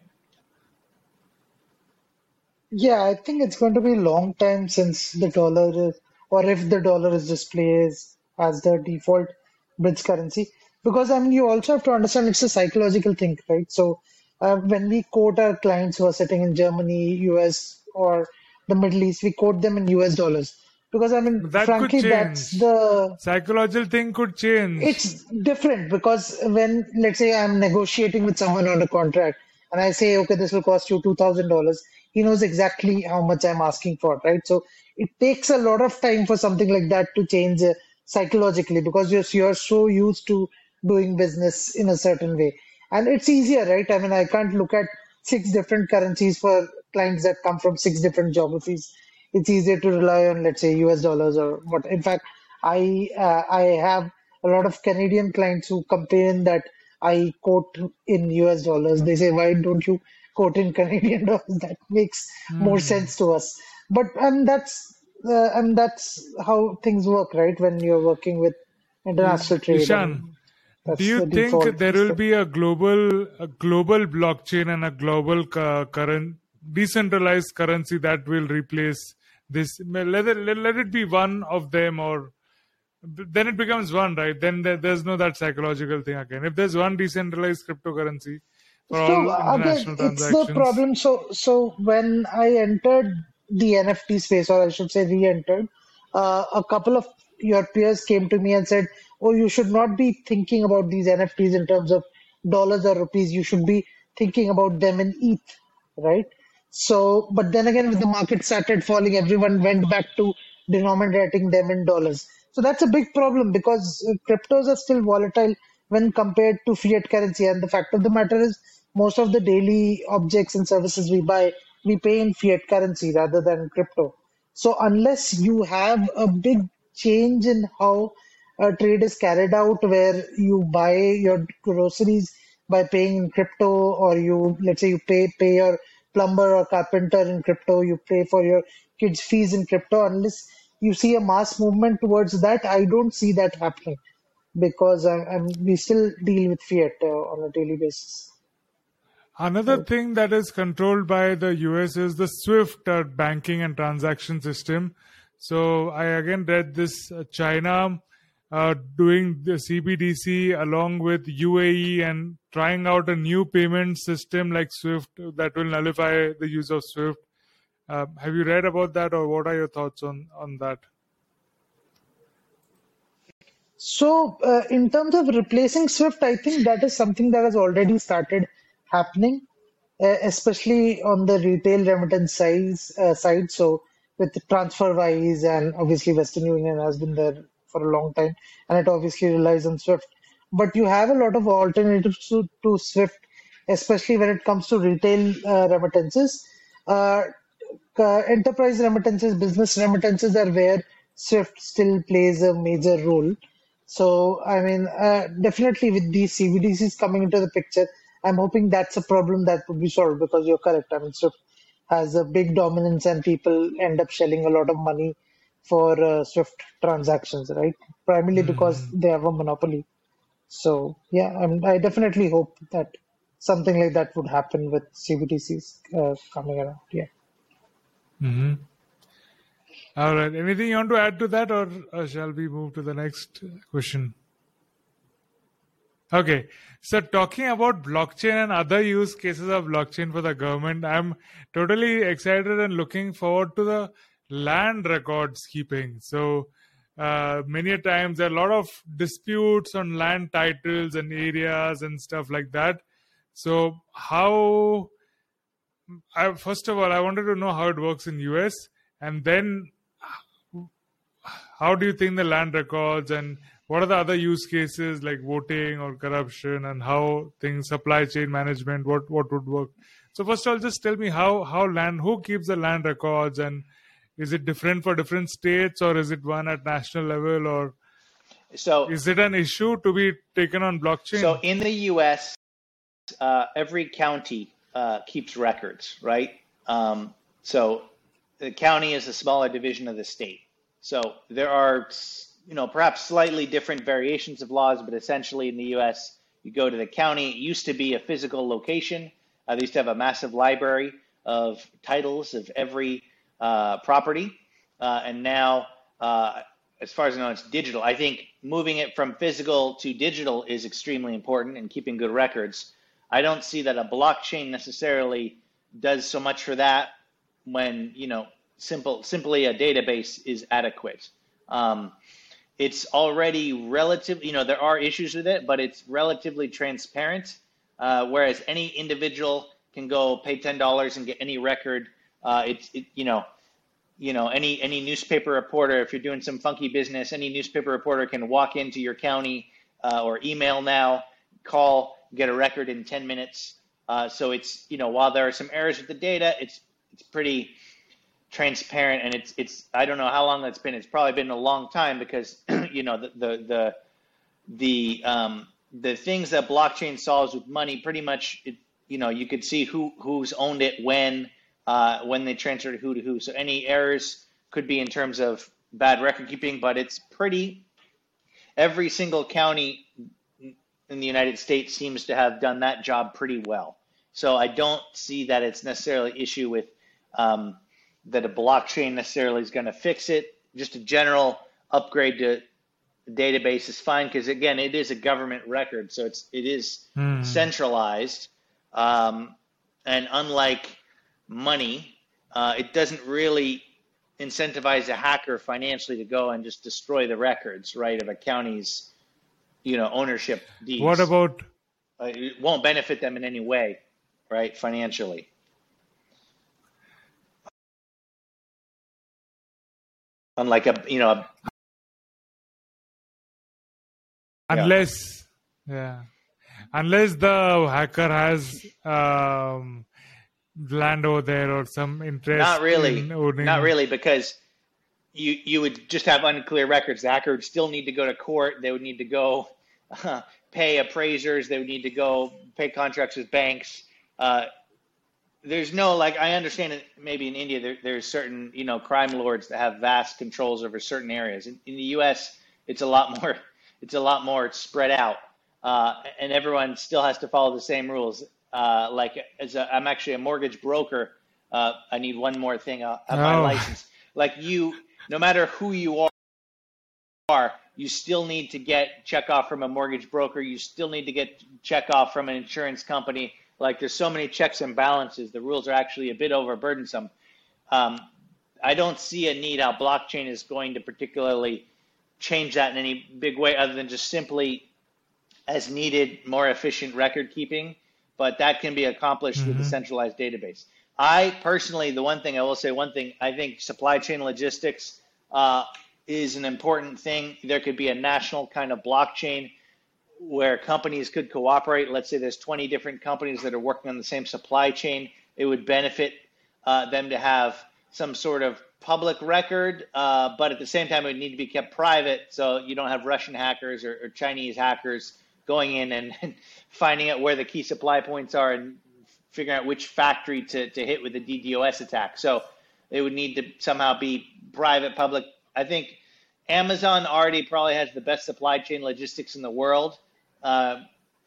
Yeah, I think it's going to be a long time since the dollar is, or if the dollar is displayed as the default bridge currency. Because I mean, you also have to understand it's a psychological thing, right? So uh, when we quote our clients who are sitting in Germany, US, or the Middle East, we quote them in US dollars. Because I mean, that frankly, that's the psychological thing could change. It's different because when, let's say, I'm negotiating with someone on a contract and I say, okay, this will cost you $2,000 he knows exactly how much I'm asking for, right? So it takes a lot of time for something like that to change uh, psychologically because you're, you're so used to doing business in a certain way. And it's easier, right? I mean, I can't look at six different currencies for clients that come from six different geographies. It's easier to rely on, let's say, US dollars or what. In fact, I uh, I have a lot of Canadian clients who complain that I quote in US dollars. They say, why don't you quote in Canadian dollars. That makes mm. more hmm. sense to us. But and that's uh, and that's how things work, right? When you're working with international trade. Ishan, do you the think there will be a global a global blockchain and a global uh, current decentralized currency that will replace this? Let it, let it be one of them or then it becomes one, right? Then there, there's no that psychological thing again. If there's one decentralized cryptocurrency, for so again, it's the problem. So so when I entered the NFT space, or I should say re-entered, uh, a couple of your peers came to me and said, "Oh, you should not be thinking about these NFTs in terms of dollars or rupees. You should be thinking about them in ETH, right?" So, but then again, when the market started falling, everyone went back to denominating them in dollars. So that's a big problem because uh, cryptos are still volatile when compared to fiat currency. And the fact of the matter is, most of the daily objects and services we buy we pay in fiat currency rather than crypto. So unless you have a big change in how a trade is carried out, where you buy your groceries by paying in crypto, or you let's say you pay pay your plumber or carpenter in crypto, you pay for your kids' fees in crypto. Unless you see a mass movement towards that, I don't see that happening because I, I'm, we still deal with fiat uh, on a daily basis. Another thing that is controlled by the US is the SWIFT uh, banking and transaction system. So I again read this uh, China uh, doing the CBDC along with UAE and trying out a new payment system like SWIFT that will nullify the use of SWIFT. Uh, have you read about that, or what are your thoughts on on that? So, uh, in terms of replacing Swift, I think that is something that has already started happening, uh, especially on the retail remittance size, uh, side. So with TransferWise and obviously Western Union has been there for a long time, and it obviously relies on Swift. But you have a lot of alternatives to, to Swift, especially when it comes to retail uh, remittances. Uh, uh, enterprise remittances, business remittances are where Swift still plays a major role. So, I mean, uh, definitely with these CBDCs coming into the picture, I'm hoping that's a problem that would be solved because you're correct. I mean, Swift has a big dominance and people end up shelling a lot of money for uh, Swift transactions, right? Primarily mm. because they have a monopoly. So, yeah, I, I definitely hope that something like that would happen with CBDCs uh, coming around. Yeah. Mm-hmm. All right. Anything you want to add to that, or uh, shall we move to the next question? Okay. So talking about blockchain and other use cases of blockchain for the government, I'm totally excited and looking forward to the land records keeping. So uh, many times there are a lot of disputes on land titles and areas and stuff like that. So how? I, first of all, I wanted to know how it works in US, and then how do you think the land records and what are the other use cases like voting or corruption and how things supply chain management what what would work? So first of all just tell me how how land who keeps the land records and is it different for different states or is it one at national level or so is it an issue to be taken on blockchain? So in the us uh, every county uh, keeps records right? Um, so the county is a smaller division of the state. So there are you know, perhaps slightly different variations of laws, but essentially in the U.S., you go to the county. It used to be a physical location. Uh, they used to have a massive library of titles of every uh, property, uh, and now, uh, as far as I know, it's digital. I think moving it from physical to digital is extremely important and keeping good records. I don't see that a blockchain necessarily does so much for that when you know simple simply a database is adequate. Um, it's already relative. You know, there are issues with it, but it's relatively transparent. Uh, whereas any individual can go pay ten dollars and get any record. Uh, it's it, you know, you know any any newspaper reporter. If you're doing some funky business, any newspaper reporter can walk into your county uh, or email now, call, get a record in ten minutes. Uh, so it's you know while there are some errors with the data, it's it's pretty transparent and it's it's I don't know how long that's been. It's probably been a long time because you know the the the the um, the things that blockchain solves with money pretty much it, you know you could see who who's owned it when uh, when they transferred who to who. So any errors could be in terms of bad record keeping, but it's pretty. Every single county in the United States seems to have done that job pretty well. So I don't see that it's necessarily issue with um, that a blockchain necessarily is going to fix it. Just a general upgrade to the database is fine because again, it is a government record, so it's it is mm. centralized, um, and unlike money, uh, it doesn't really incentivize a hacker financially to go and just destroy the records, right, of a county's, you know, ownership deeds. What about? Uh, it won't benefit them in any way, right, financially. Unlike a you know a, unless yeah. yeah. unless the hacker has um, land over there or some interest? Not really. in owning- Not really, because you you would just have unclear records. The hacker would still need to go to court. They would need to go uh, pay appraisers. They would need to go pay contracts with banks. Uh, there's no like I understand it. Maybe in India there, there's certain you know crime lords that have vast controls over certain areas. In, in the U.S., it's a lot more. It's a lot more spread out, uh, and everyone still has to follow the same rules. Uh, like as a, I'm actually a mortgage broker. Uh, I need one more thing on my Oh. license. Like you, no matter who you are, are, you still need to get check off from a mortgage broker. You still need to get check off from an insurance company. Like there's so many checks and balances. The rules are actually a bit overburdensome. Um, I don't see a need how blockchain is going to particularly change that in any big way, other than just simply as needed, more efficient record keeping. But that can be accomplished with a centralized database. I personally, the one thing I will say, one thing I think supply chain logistics uh, is an important thing. There could be a national kind of blockchain where companies could cooperate. Let's say there's 20 different companies that are working on the same supply chain. It would benefit uh, them to have some sort of public record, uh, but at the same time, it would need to be kept private so you don't have Russian hackers or, or Chinese hackers going in and, and finding out where the key supply points are and figuring out which factory to, to hit with a DDoS attack. So it would need to somehow be private, public. I think Amazon already probably has the best supply chain logistics in the world. Uh,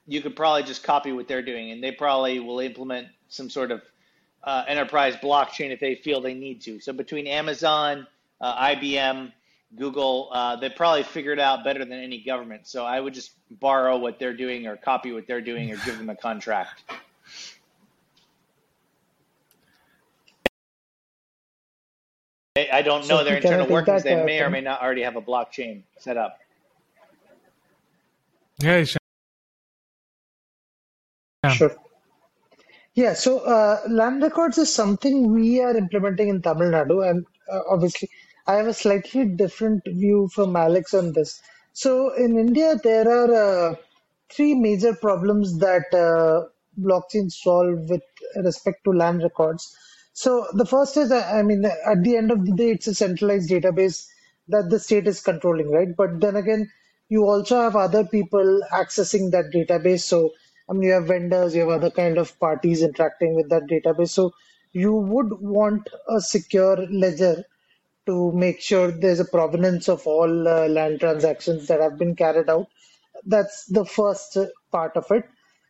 you could probably just copy what they're doing, and they probably will implement some sort of uh, enterprise blockchain if they feel they need to. So between Amazon, uh, IBM, Google, uh, they probably figured it out better than any government. So I would just borrow what they're doing, or copy what they're doing, or give them a contract. I I don't So know their internal workings. They uh, may or may not already have a blockchain set up. Yeah, Ishan. Yeah. Sure. Yeah, so uh, land records is something we are implementing in Tamil Nadu, and uh, obviously, I have a slightly different view from Alex on this. So, in India, there are uh, three major problems that uh, blockchain solve with respect to land records. So, the first is, uh, I mean, at the end of the day, it's a centralized database that the state is controlling, right? But then again, you also have other people accessing that database. So, I mean, you have vendors, you have other kind of parties interacting with that database. So, you would want a secure ledger to make sure there's a provenance of all uh, land transactions that have been carried out. That's the first part of it.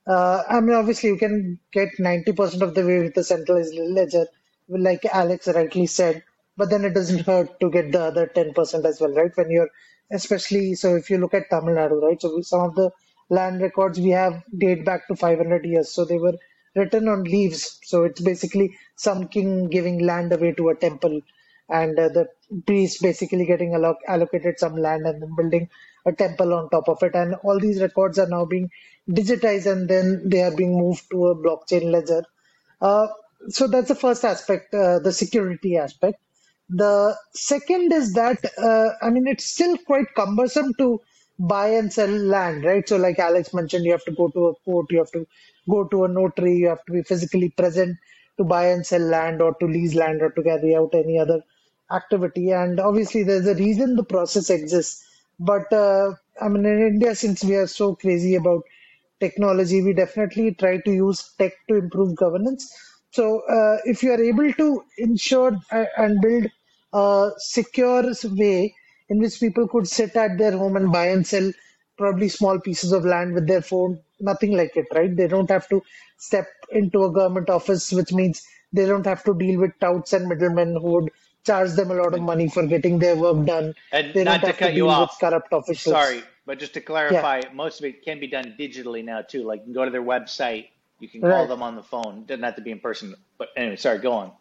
Uh, I mean, obviously, you can get 90% of the way with the centralized ledger, like Alex rightly said, but then it doesn't hurt to get the other 10% as well, right? When you're, especially, so if you look at Tamil Nadu, right? So some of the land records we have date back to 500 years. So they were written on leaves. So it's basically some king giving land away to a temple and uh, the priest basically getting alloc- allocated some land and then building a temple on top of it. And all these records are now being digitized and then they are being moved to a blockchain ledger. Uh, so that's the first aspect, uh, the security aspect. The second is that, uh, I mean, it's still quite cumbersome to buy and sell land, right? So, like Alex mentioned, you have to go to a court, you have to go to a notary, you have to be physically present to buy and sell land or to lease land or to carry out any other activity. And obviously, there's a reason the process exists. But uh, I mean, in India, since we are so crazy about technology, we definitely try to use tech to improve governance. So, uh, if you are able to ensure and build a secure way in which people could sit at their home and buy and sell probably small pieces of land with their phone, nothing like it, right? They don't have to step into a government office, which means they don't have to deal with touts and middlemen who would charge them a lot of money for getting their work done. And They not don't to have cut to you off, with corrupt officials. Sorry, but just to clarify, most of it can be done digitally now too. Like you can go to their website, you can call Right. them on the phone. It doesn't have to be in person. But anyway, sorry, go on.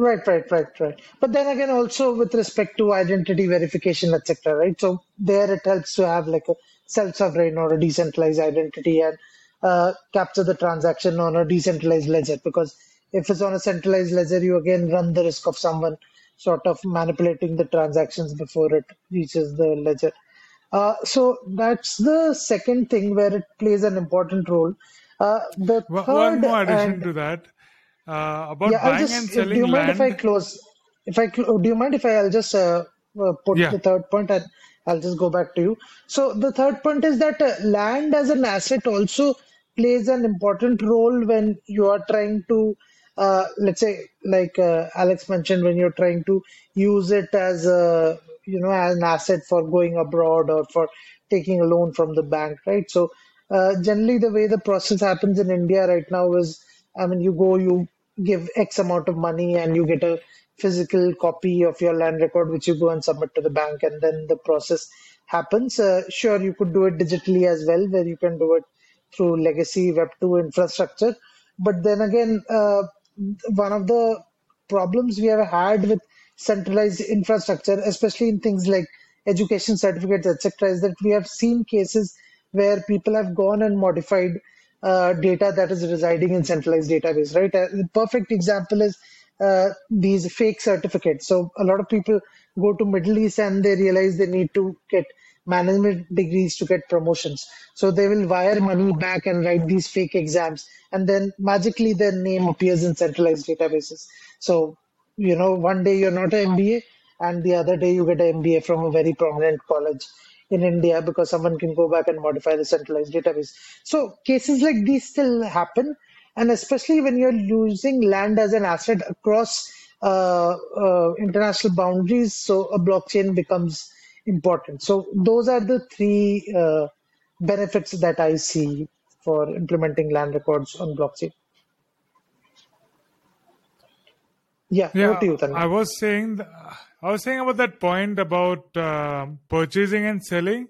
Right, right, right, right. But then again, also with respect to identity verification, etc., right? So there it helps to have like a self-sovereign or a decentralized identity and uh, capture the transaction on a decentralized ledger. Because if it's on a centralized ledger, you again run the risk of someone sort of manipulating the transactions before it reaches the ledger. Uh, so that's the second thing where it plays an important role. Uh, the One third one more addition and to that. Uh, about Yeah, buying just. and If, do you mind if I close? If I cl- do you mind if I? I'll just uh, uh, put Yeah. the third point and I'll just go back to you. So the third point is that uh, land as an asset also plays an important role when you are trying to, uh, let's say, like uh, Alex mentioned, when you're trying to use it as a, you know, as an asset for going abroad or for taking a loan from the bank, right? So uh, generally, the way the process happens in India right now is, I mean, you go, you give X amount of money, and you get a physical copy of your land record, which you go and submit to the bank, and then the process happens. Uh, sure, you could do it digitally as well, where you can do it through legacy Web2 infrastructure. But then again, uh, one of the problems we have had with centralized infrastructure, especially in things like education certificates, etc., is that we have seen cases where people have gone and modified uh, data that is residing in centralized database, right? Uh, the perfect example is uh, these fake certificates. So a lot of people go to Middle East and they realize they need to get management degrees to get promotions. So they will wire money back and write these fake exams, and then magically their name appears in centralized databases. So you know, one day you're not an MBA, and the other day you get an MBA from a very prominent college in India because someone can go back and modify the centralized database. So cases like these still happen, and especially when you're using land as an asset across uh, uh, international boundaries, so a blockchain becomes important. So those are the three uh, benefits that I see for implementing land records on blockchain. Yeah, over Yeah, to you, Tanmay. I was saying, th- I was saying about that point about uh, purchasing and selling.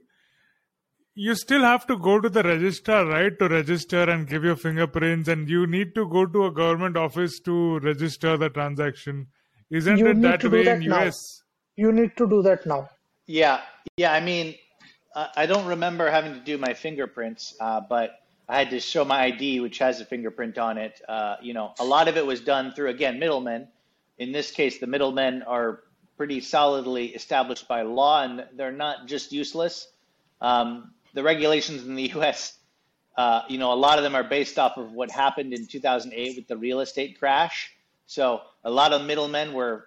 You still have to go to the registrar, right, to register and give your fingerprints, and you need to go to a government office to register the transaction. Isn't You it need that to do way that in now. US? You need to do that now. Yeah, yeah. I mean, I I don't remember having to do my fingerprints, uh, but I had to show my ID, which has a fingerprint on it. Uh, you know, a lot of it was done through again middlemen. In this case, the middlemen are pretty solidly established by law, and they're not just useless. Um, the regulations in the U.S. Uh, you know, a lot of them are based off of what happened in 2008 with the real estate crash. So a lot of middlemen were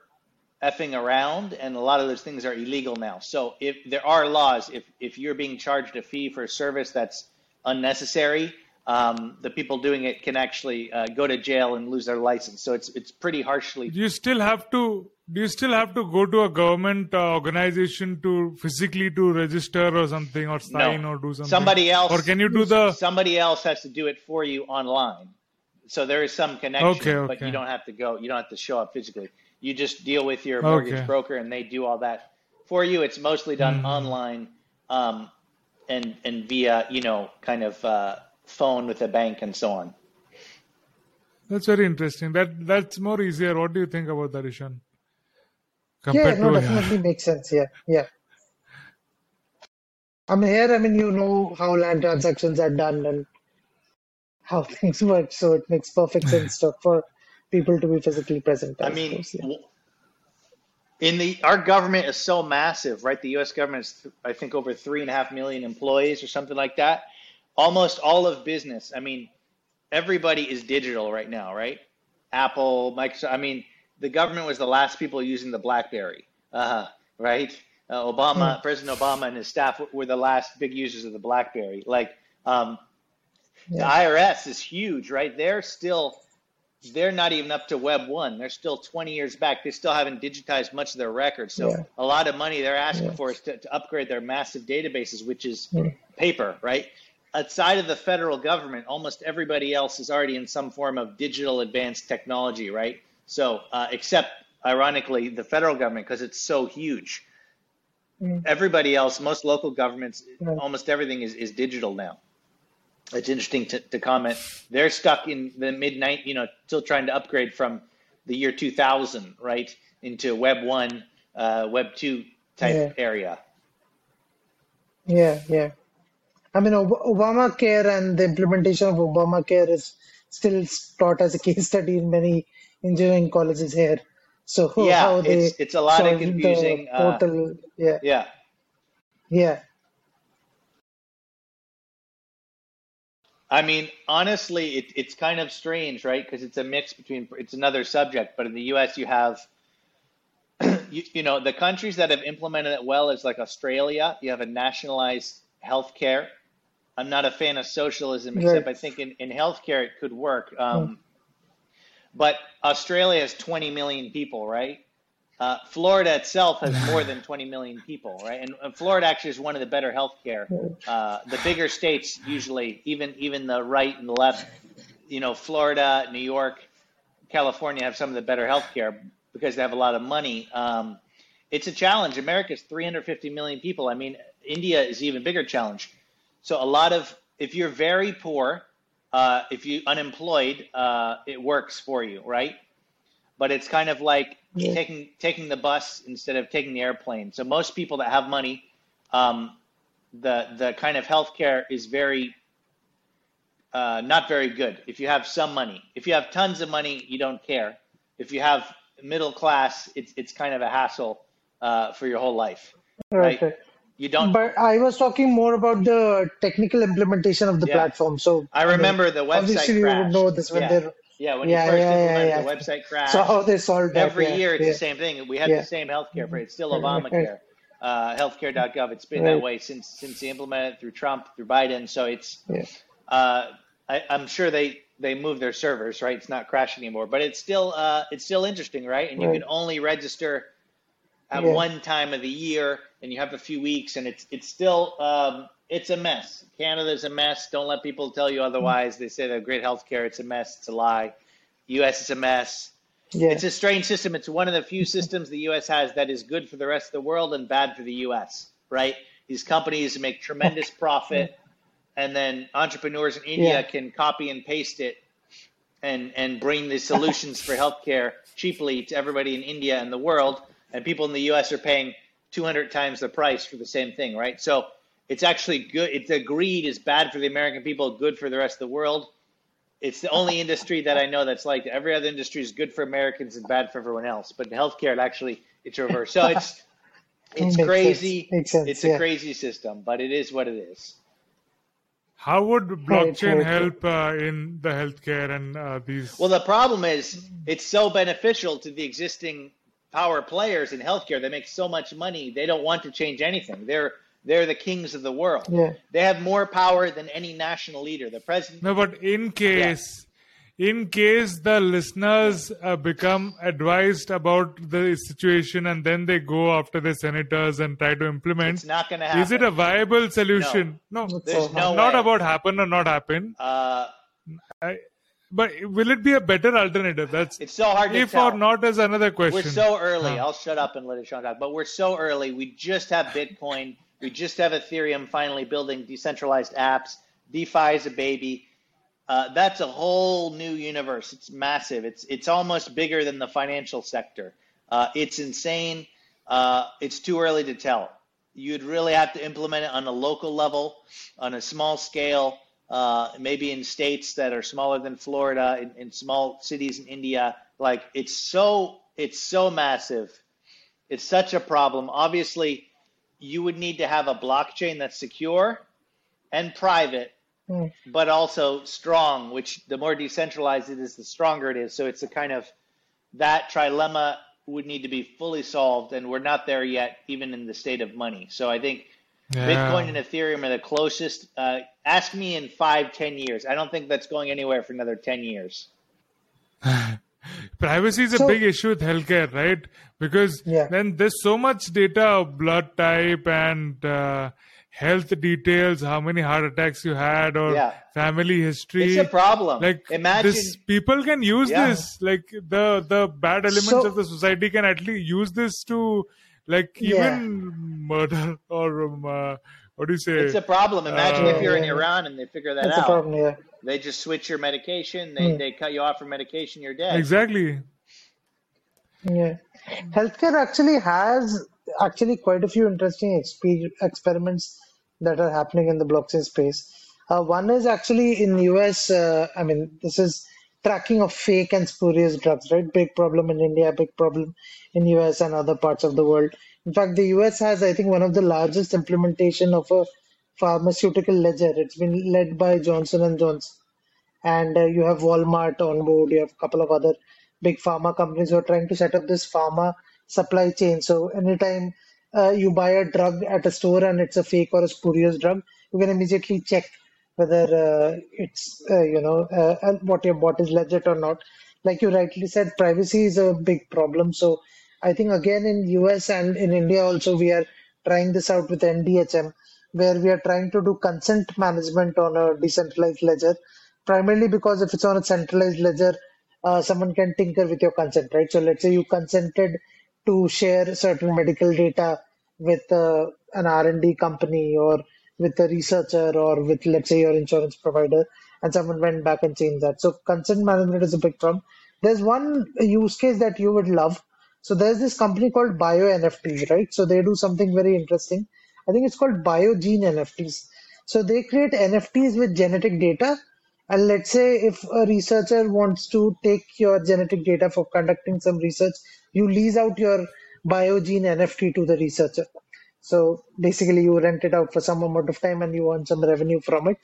effing around, and a lot of those things are illegal now. So if there are laws, if if you're being charged a fee for a service that's unnecessary, um, the people doing it can actually uh, go to jail and lose their license. So it's it's pretty harshly. Do you still have to? Do you still have to go to a government uh, organization to physically to register or something, or sign No, or do something? somebody else. Or can you do the? Somebody else has to do it for you online. So there is some connection, Okay, but you don't have to go. You don't have to show up physically. You just deal with your mortgage Okay. broker, and they do all that for you. It's mostly done Mhm. online, um, and and via you know kind of uh, phone with a bank and so on. That's very interesting. That that's more easier. What do you think about that, Ishan? Yeah, Compared no, to definitely makes sense. Yeah, yeah. I mean, here, I mean, you know how land transactions are done and how things work, so it makes perfect sense to, for people to be physically present, I I mean, suppose. Yeah. in the our government is so massive, right? The U.S. government is, I think, over three and a half million employees or something like that. Almost all of business. I mean, everybody is digital right now, right? Apple, Microsoft. I mean, the government was the last people using the BlackBerry, uh, right? Uh, Obama, President Obama, and his staff were the last big users of the BlackBerry. Like, um, the IRS is huge, right? They're still they're not even up to Web one. They're still 20 years back. They still haven't digitized much of their records. So Yeah. a lot of money they're asking Yeah. for is to, to upgrade their massive databases, which is Yeah. paper, right? Outside of the federal government, almost everybody else is already in some form of digital advanced technology, right? So, uh, except ironically, the federal government, because it's so huge. Mm. Everybody else, most local governments, Right. almost everything is, is digital now it's interesting to, to comment. They're stuck in the mid night, you know, still trying to upgrade from the year 2000, right, into Web one, uh, Web two type Yeah. area. Yeah, yeah. I mean, Ob- Obamacare and the implementation of Obamacare is still taught as a case study in many engineering colleges here. So Yeah, how they it's it's a lot of confusing. Uh, yeah, yeah, yeah, I mean, honestly, it, it's kind of strange, right? Because it's a mix between it's another subject, but in the U.S. you have, you, you know, the countries that have implemented it well is like Australia. You have a nationalized health care. I'm not a fan of socialism, except I think in, in healthcare it could work. Um, but Australia has 20 million people, right? Uh, Florida itself has more than 20 million people, right? And, and Florida actually is one of the better healthcare. Uh, the bigger states usually, even even the right and the left, you know, Florida, New York, California have some of the better healthcare because they have a lot of money. Um, it's a challenge. America's 350 million people. I mean, India is even bigger challenge. So a lot of if you're very poor, uh, if you unemployed, uh, it works for you, right? But it's kind of like yeah. taking taking the bus instead of taking the airplane. So most people that have money, um, the the kind of healthcare is very uh, not very good. If you have some money, if you have tons of money, you don't care. If you have middle class, it's it's kind of a hassle uh, for your whole life, right? right? You don't. But I was talking more about the technical implementation of the yeah. platform. So I remember the website. Obviously, crashed. you would know this when yeah. they're. Yeah, when yeah, you first yeah, implemented the website crashed. So how they solved Every year it's the same thing. We had the same healthcare, but it's still Obamacare. Uh, healthcare.gov. It's been right. that way since since they implemented it through Trump, through Biden. So it's. Uh, I, I'm sure they they moved their servers, right? It's not crashing anymore, but it's still uh, it's still interesting, right? And you right. can only register at one time of the year, and you have a few weeks, and it's it's still um, it's a mess. Canada's a mess. Don't let people tell you otherwise. They say they have great health care. It's a mess. It's a lie. U.S. is a mess. Yeah. It's a strange system. It's one of the few systems the U.S. has that is good for the rest of the world and bad for the U.S. Right? These companies make tremendous profit, and then entrepreneurs in India yeah. can copy and paste it and and bring the solutions for healthcare cheaply to everybody in India and the world and people in the U.S. are paying 200 times the price for the same thing, right? So it's actually good. It's the greed is bad for the American people, good for the rest of the world. It's the only industry that I know that's like every other industry is good for Americans and bad for everyone else. But in healthcare, it actually it's reverse. So it's it's crazy. Sense. Sense, it's yeah. a crazy system, but it is what it is. How would blockchain help uh, in the healthcare and uh, these? Well, the problem is it's so beneficial to the existing power players in healthcare that make so much money, they don't want to change anything. They're they're the kings of the world. Yeah. They have more power than any national leader. The president. No, but in case, yeah. in case the listeners uh, become advised about the situation and then they go after the senators and try to implement, it's not going to happen. Is it a viable solution? No, no. There's no not way. about happen or not happen. Uh, I, but will it be a better alternative? That's it's so hard to if tell. or not is another question. We're so early. I'll shut up and let Ishan talk. But we're so early. We just have Bitcoin. We just have Ethereum finally building decentralized apps. DeFi is a baby. Uh, that's a whole new universe. It's massive. It's it's almost bigger than the financial sector. Uh, it's insane. Uh, it's too early to tell. You'd really have to implement it on a local level, on a small scale uh, maybe in states that are smaller than Florida, in, in small cities in India. Like it's so it's so massive. It's such a problem. Obviously, you would need to have a blockchain that's secure and private, mm. but also strong. Which the more decentralized it is, the stronger it is. So it's a kind of that trilemma would need to be fully solved, and we're not there yet, even in the state of money. So I think yeah. Bitcoin and Ethereum are the closest. Uh, ask me in five, ten years. I don't think that's going anywhere for another ten years. Privacy is a so, big issue with healthcare, right? Because yeah. then there's so much data of blood type and uh, health details, how many heart attacks you had, or yeah. family history. It's a problem. Like imagine this, people can use yeah. this. Like the the bad elements so, of the society can at least use this to like even yeah. murder or um, uh, what do you say? It's a problem. Imagine uh, if you're in Iran and they figure that it's out. A problem, yeah. They just switch your medication. They mm. they cut you off from medication. You're dead. Exactly. Yeah, healthcare actually has actually quite a few interesting exp- experiments that are happening in the blockchain space. Uh, one is actually in US. Uh, I mean, this is tracking of fake and spurious drugs, right? Big problem in India, big problem in US and other parts of the world. In fact, the US has, I think, one of the largest implementation of a pharmaceutical ledger. It's been led by Johnson and Johnson, and uh, you have Walmart on board. You have a couple of other big pharma companies who are trying to set up this pharma supply chain. So anytime uh, you buy a drug at a store and it's a fake or a spurious drug, you can immediately check whether uh, it's uh, you know uh, what you bought is legit or not. Like you rightly said, privacy is a big problem. So I think again in US and in India also we are trying this out with NDHM, where we are trying to do consent management on a decentralized ledger, primarily because if it's on a centralized ledger, uh, someone can tinker with your consent, right? So let's say you consented to share certain medical data with uh, an R&D company or with a researcher or with, let's say, your insurance provider, and someone went back and changed that. So consent management is a big problem. There's one use case that you would love. So there's this company called Bio NFT, right? So they do something very interesting. I think it's called Biogene NFTs. So they create NFTs with genetic data. And let's say if a researcher wants to take your genetic data for conducting some research, you lease out your Biogene NFT to the researcher. So basically, you rent it out for some amount of time and you earn some revenue from it,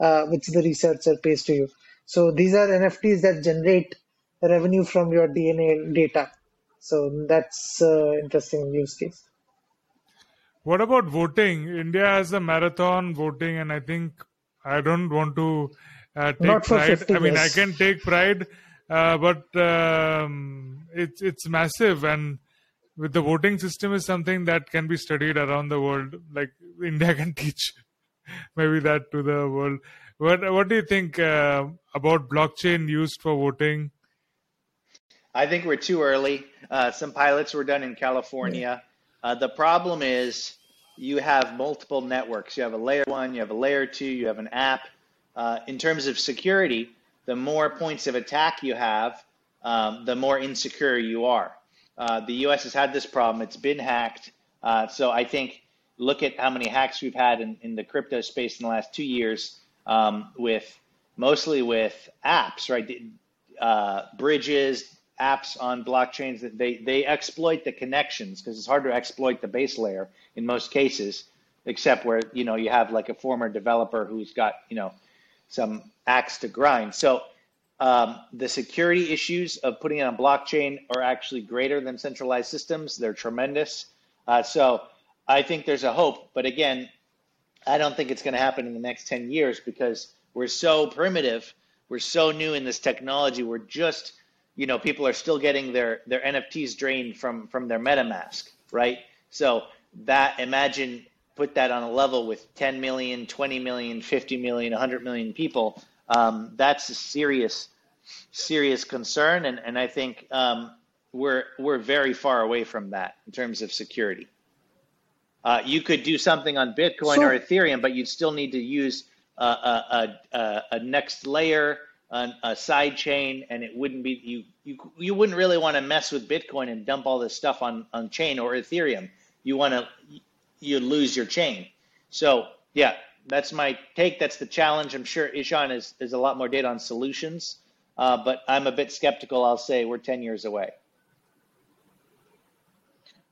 uh, which the researcher pays to you. So these are NFTs that generate revenue from your DNA data. So that's uh, interesting use case. What about voting? India has a marathon voting, and I think I don't want to uh, take pride. 50 I mean, I can take pride, uh, but um, it's it's massive, and with the voting system is something that can be studied around the world. Like India can teach maybe that to the world. What what do you think uh, about blockchain used for voting? I think we're too early. Uh, some pilots were done in California. Uh, the problem is you have multiple networks. You have a layer one, you have a layer two, you have an app. Uh, in terms of security, the more points of attack you have, um, the more insecure you are. Uh, the US has had this problem, it's been hacked. Uh, so I think look at how many hacks we've had in, in the crypto space in the last two years um, with mostly with apps, right? Uh, bridges, apps on blockchains that they, they exploit the connections because it's hard to exploit the base layer in most cases, except where, you know, you have like a former developer who's got, you know, some axe to grind. So um, the security issues of putting it on blockchain are actually greater than centralized systems. They're tremendous. Uh, so I think there's a hope, but again, I don't think it's going to happen in the next 10 years because we're so primitive. We're so new in this technology. We're just, you know, people are still getting their, their NFTs drained from, from their MetaMask, right? So that, imagine, put that on a level with 10 million, 20 million, 50 million, 100 million people. Um, that's a serious, serious concern. And, and I think um, we're, we're very far away from that in terms of security. Uh, you could do something on Bitcoin So- or Ethereum, but you'd still need to use a, a, a, a next layer, a, a side chain, and it wouldn't be you. You you wouldn't really want to mess with Bitcoin and dump all this stuff on on chain or Ethereum. You want to you lose your chain. So yeah, that's my take. That's the challenge. I'm sure Ishan is is a lot more data on solutions, uh, but I'm a bit skeptical. I'll say we're 10 years away.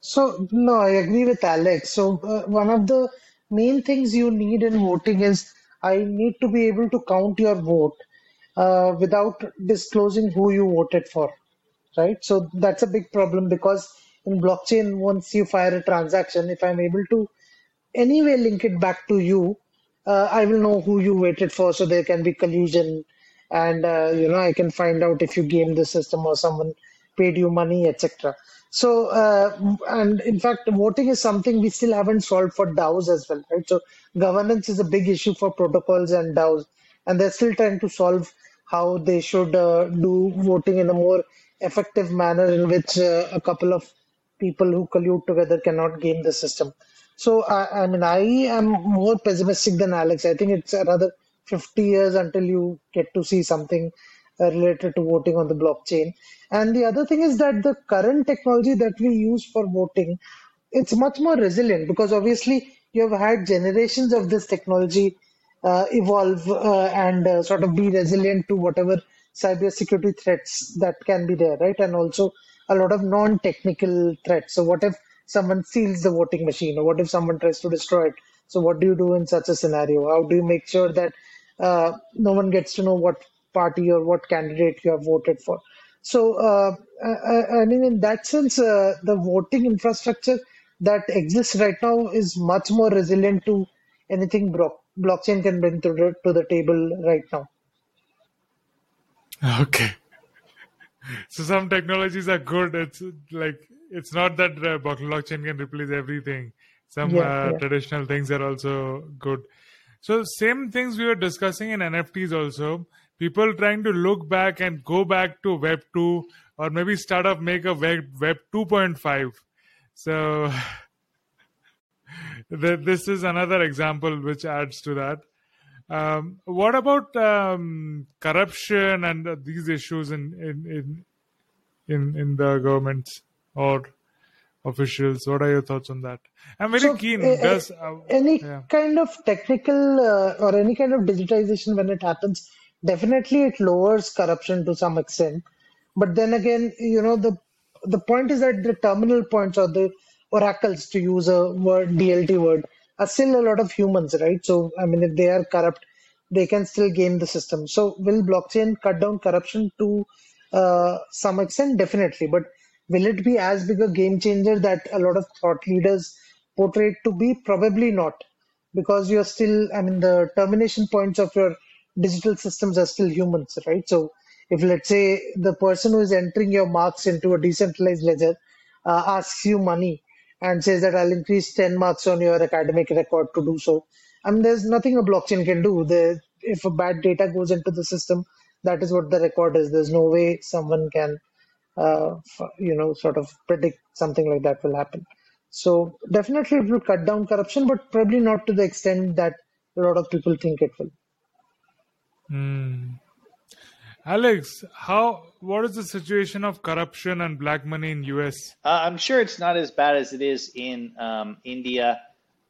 So, no, I agree with Alex. So, uh, one of the main things you need in voting is I need to be able to count your vote uh, without disclosing who you voted for, right? So, that's a big problem because in blockchain, once you fire a transaction, if I'm able to anyway link it back to you, uh, I will know who you waited for, so there can be collusion, and uh, you know I can find out if you gamed the system or someone paid you money, etc. So, uh, and in fact, voting is something we still haven't solved for DAOs as well, right? So, governance is a big issue for protocols and DAOs, and they're still trying to solve how they should uh, do voting in a more effective manner in which uh, a couple of people who collude together cannot game the system. So, I, I mean, I am more pessimistic than Alex. I think it's another 50 years until you get to see something uh, related to voting on the blockchain. And the other thing is that the current technology that we use for voting, it's much more resilient because obviously you have had generations of this technology evolve uh, and uh, sort of be resilient to whatever cybersecurity threats that can be there, right? And also a lot of non-technical threats. So what if someone steals the voting machine, or what if someone tries to destroy it? So what do you do in such a scenario? How do you make sure that uh, no one gets to know what party or what candidate you have voted for? So uh, I, I, mean, in that sense, uh, the voting infrastructure that exists right now is much more resilient to anything blo- blockchain can bring to the, to the table right now. Okay. So some technologies are good. It's like it's not that uh, blockchain can replace everything. Some yeah, uh, yeah. traditional things are also good. So same things we were discussing in NFTs also. People trying to look back and go back to Web two or maybe start up make a Web Web two point five. So this is another example which adds to that. Um, what about um, corruption and uh, these issues in in in in, in the governments or officials? What are your thoughts on that? I'm very so, keen. Uh, Does uh, any yeah. kind of technical uh, or any kind of digitization when it happens? Definitely, it lowers corruption to some extent. But then again, you know the the point is that the terminal points or the oracles, to use a word DLT word, are still a lot of humans, right? So, I mean, if they are corrupt, they can still game the system. So, will blockchain cut down corruption to uh, some extent? Definitely. But will it be as big a game changer that a lot of thought leaders portray it to be? Probably not. Because you're still, I mean, the termination points of your digital systems are still humans, right? So, if let's say the person who is entering your marks into a decentralized ledger uh, asks you money, and says that I'll increase 10 marks on your academic record to do so. I mean, there's nothing a blockchain can do. The, if a bad data goes into the system, that is what the record is. There's no way someone can, uh, you know, sort of predict something like that will happen. So definitely it will cut down corruption, but probably not to the extent that a lot of people think it will. Mm. Alex, how what is the situation of corruption and black money in US? Uh, I'm sure it's not as bad as it is in um, India.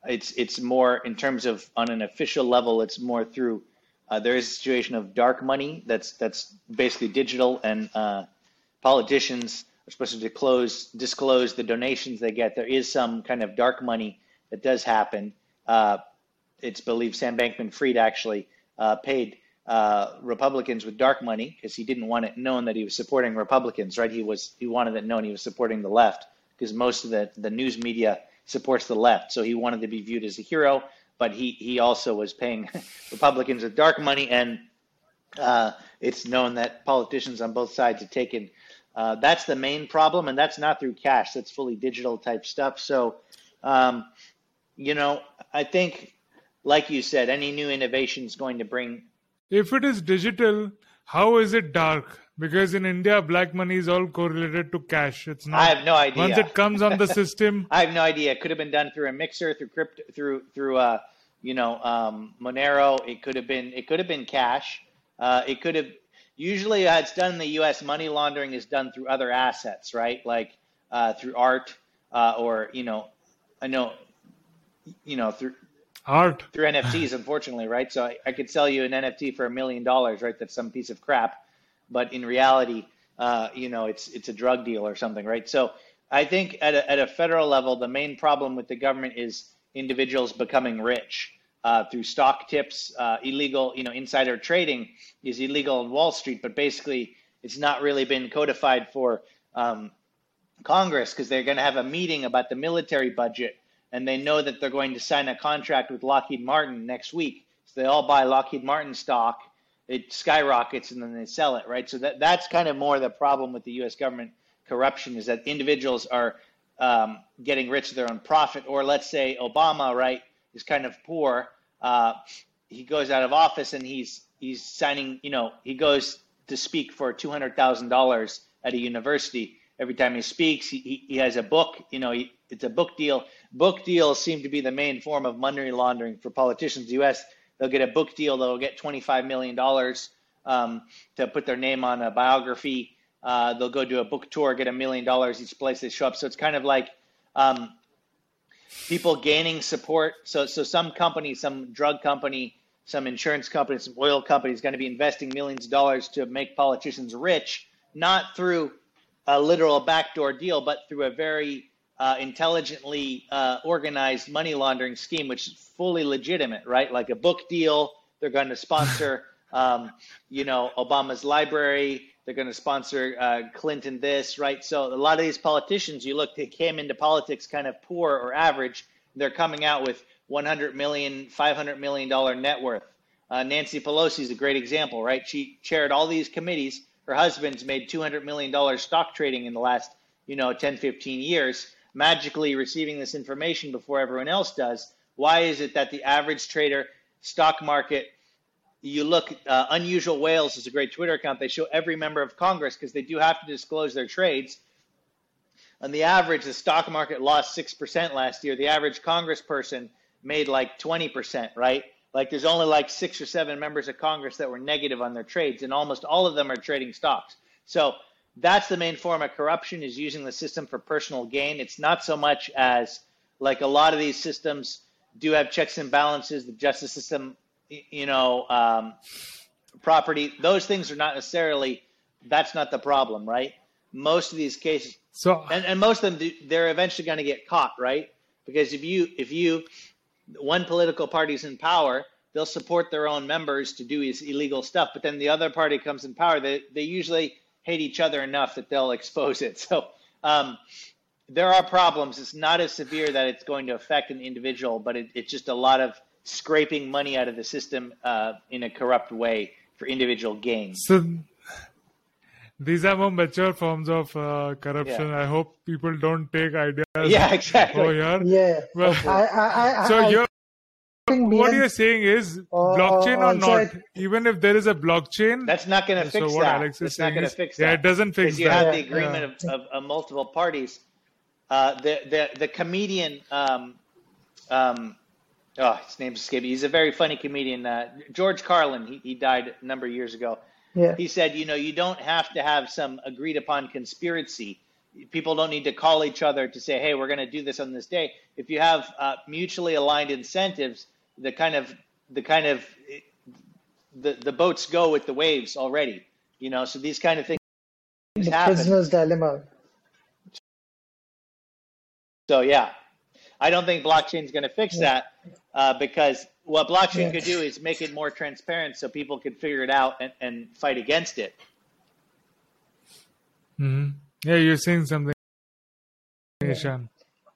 It's it's more in terms of on an official level. It's more through uh, there is a situation of dark money that's that's basically digital, and uh, politicians are supposed to disclose disclose the donations they get. There is some kind of dark money that does happen. Uh, it's believed Sam Bankman-Fried actually uh, paid uh, Republicans with dark money because he didn't want it known that he was supporting Republicans, right? He was he wanted it known he was supporting the left because most of the the news media supports the left, so he wanted to be viewed as a hero. But he he also was paying Republicans with dark money, and uh, it's known that politicians on both sides have taken. Uh, that's the main problem, and that's not through cash. That's fully digital type stuff. So, um, you know, I think, like you said, any new innovation is going to bring if it is digital, how is it dark? Because in India, black money is all correlated to cash. It's not. I have no idea. Once it comes on the system, I have no idea. It could have been done through a mixer, through crypto, through through uh, you know, um, Monero. It could have been. It could have been cash. Uh, it could have. Usually, uh, it's done in the U.S. Money laundering is done through other assets, right? Like uh, through art, uh, or you know, I know, you know, through art through NFTs, unfortunately, right? So I, I, could sell you an NFT for a million dollars, right? That's some piece of crap, but in reality, uh, you know, it's it's a drug deal or something, right? So I think at a, at a federal level, the main problem with the government is individuals becoming rich uh, through stock tips, uh, illegal, you know, insider trading is illegal on Wall Street, but basically it's not really been codified for um, Congress because they're going to have a meeting about the military budget and they know that they're going to sign a contract with Lockheed Martin next week. So they all buy Lockheed Martin stock. It skyrockets and then they sell it, right? So that that's kind of more the problem with the U.S. government corruption is that individuals are um, getting rich at their own profit. Or let's say Obama, right, is kind of poor. Uh, he goes out of office and he's he's signing. You know, he goes to speak for two hundred thousand dollars at a university every time he speaks. He, he, he has a book. You know, he, it's a book deal book deals seem to be the main form of money laundering for politicians the U.S. They'll get a book deal, they'll get $25 million um, to put their name on a biography. Uh, they'll go do a book tour, get a million dollars each place they show up. So it's kind of like um, people gaining support. So, so some company, some drug company, some insurance company, some oil company is going to be investing millions of dollars to make politicians rich, not through a literal backdoor deal, but through a very uh, intelligently uh, organized money laundering scheme, which is fully legitimate, right? Like a book deal, they're going to sponsor, um, you know, Obama's library. They're going to sponsor uh, Clinton this, right? So a lot of these politicians, you look, they came into politics kind of poor or average. They're coming out with 100 million, 500 million dollar net worth. Uh, Nancy Pelosi is a great example, right? She chaired all these committees. Her husband's made 200 million dollars stock trading in the last, you know, 10, 15 years magically receiving this information before everyone else does. Why is it that the average trader, stock market, you look, uh, Unusual Whales is a great Twitter account. They show every member of Congress because they do have to disclose their trades. On the average, the stock market lost 6% last year. The average congressperson made like 20%, right? Like there's only like six or seven members of Congress that were negative on their trades, and almost all of them are trading stocks. So that's the main form of corruption is using the system for personal gain. It's not so much as like a lot of these systems do have checks and balances. The justice system, you know, um, property, those things are not necessarily. That's not the problem, right? Most of these cases, so and, and most of them, they're eventually going to get caught, right? Because if you if you one political party's in power, they'll support their own members to do illegal stuff, but then the other party comes in power, they they usually hate each other enough that they'll expose it. So um, there are problems. It's not as severe that it's going to affect an individual, but it, it's just a lot of scraping money out of the system uh, in a corrupt way for individual gain. So these are more mature forms of uh, corruption. Yeah. I hope people don't take ideas. Yeah, exactly. Oh, yeah. Yeah. Well, I, I, I, so you're what you're saying is blockchain or not, even if there is a blockchain, that's not going to fix so what that. Alex is it's not going to fix that. Yeah, it doesn't fix you that. You have the agreement yeah. of, of, of, multiple parties. Uh, the the the comedian, um, um, oh, his name's escaping. He's a very funny comedian. Uh, George Carlin. He he died a number of years ago. Yeah. He said, you know, you don't have to have some agreed upon conspiracy people don't need to call each other to say, hey, we're going to do this on this day. If you have uh, mutually aligned incentives, the kind of the kind of the the boats go with the waves already. You know, so these kind of things the happen. prisoner's dilemma. So yeah, I don't think blockchain is going to fix yeah. that uh, because what blockchain yeah. could do is make it more transparent so people could figure it out and, and fight against it. Mm-hmm. Yeah, you're saying something, Ishan.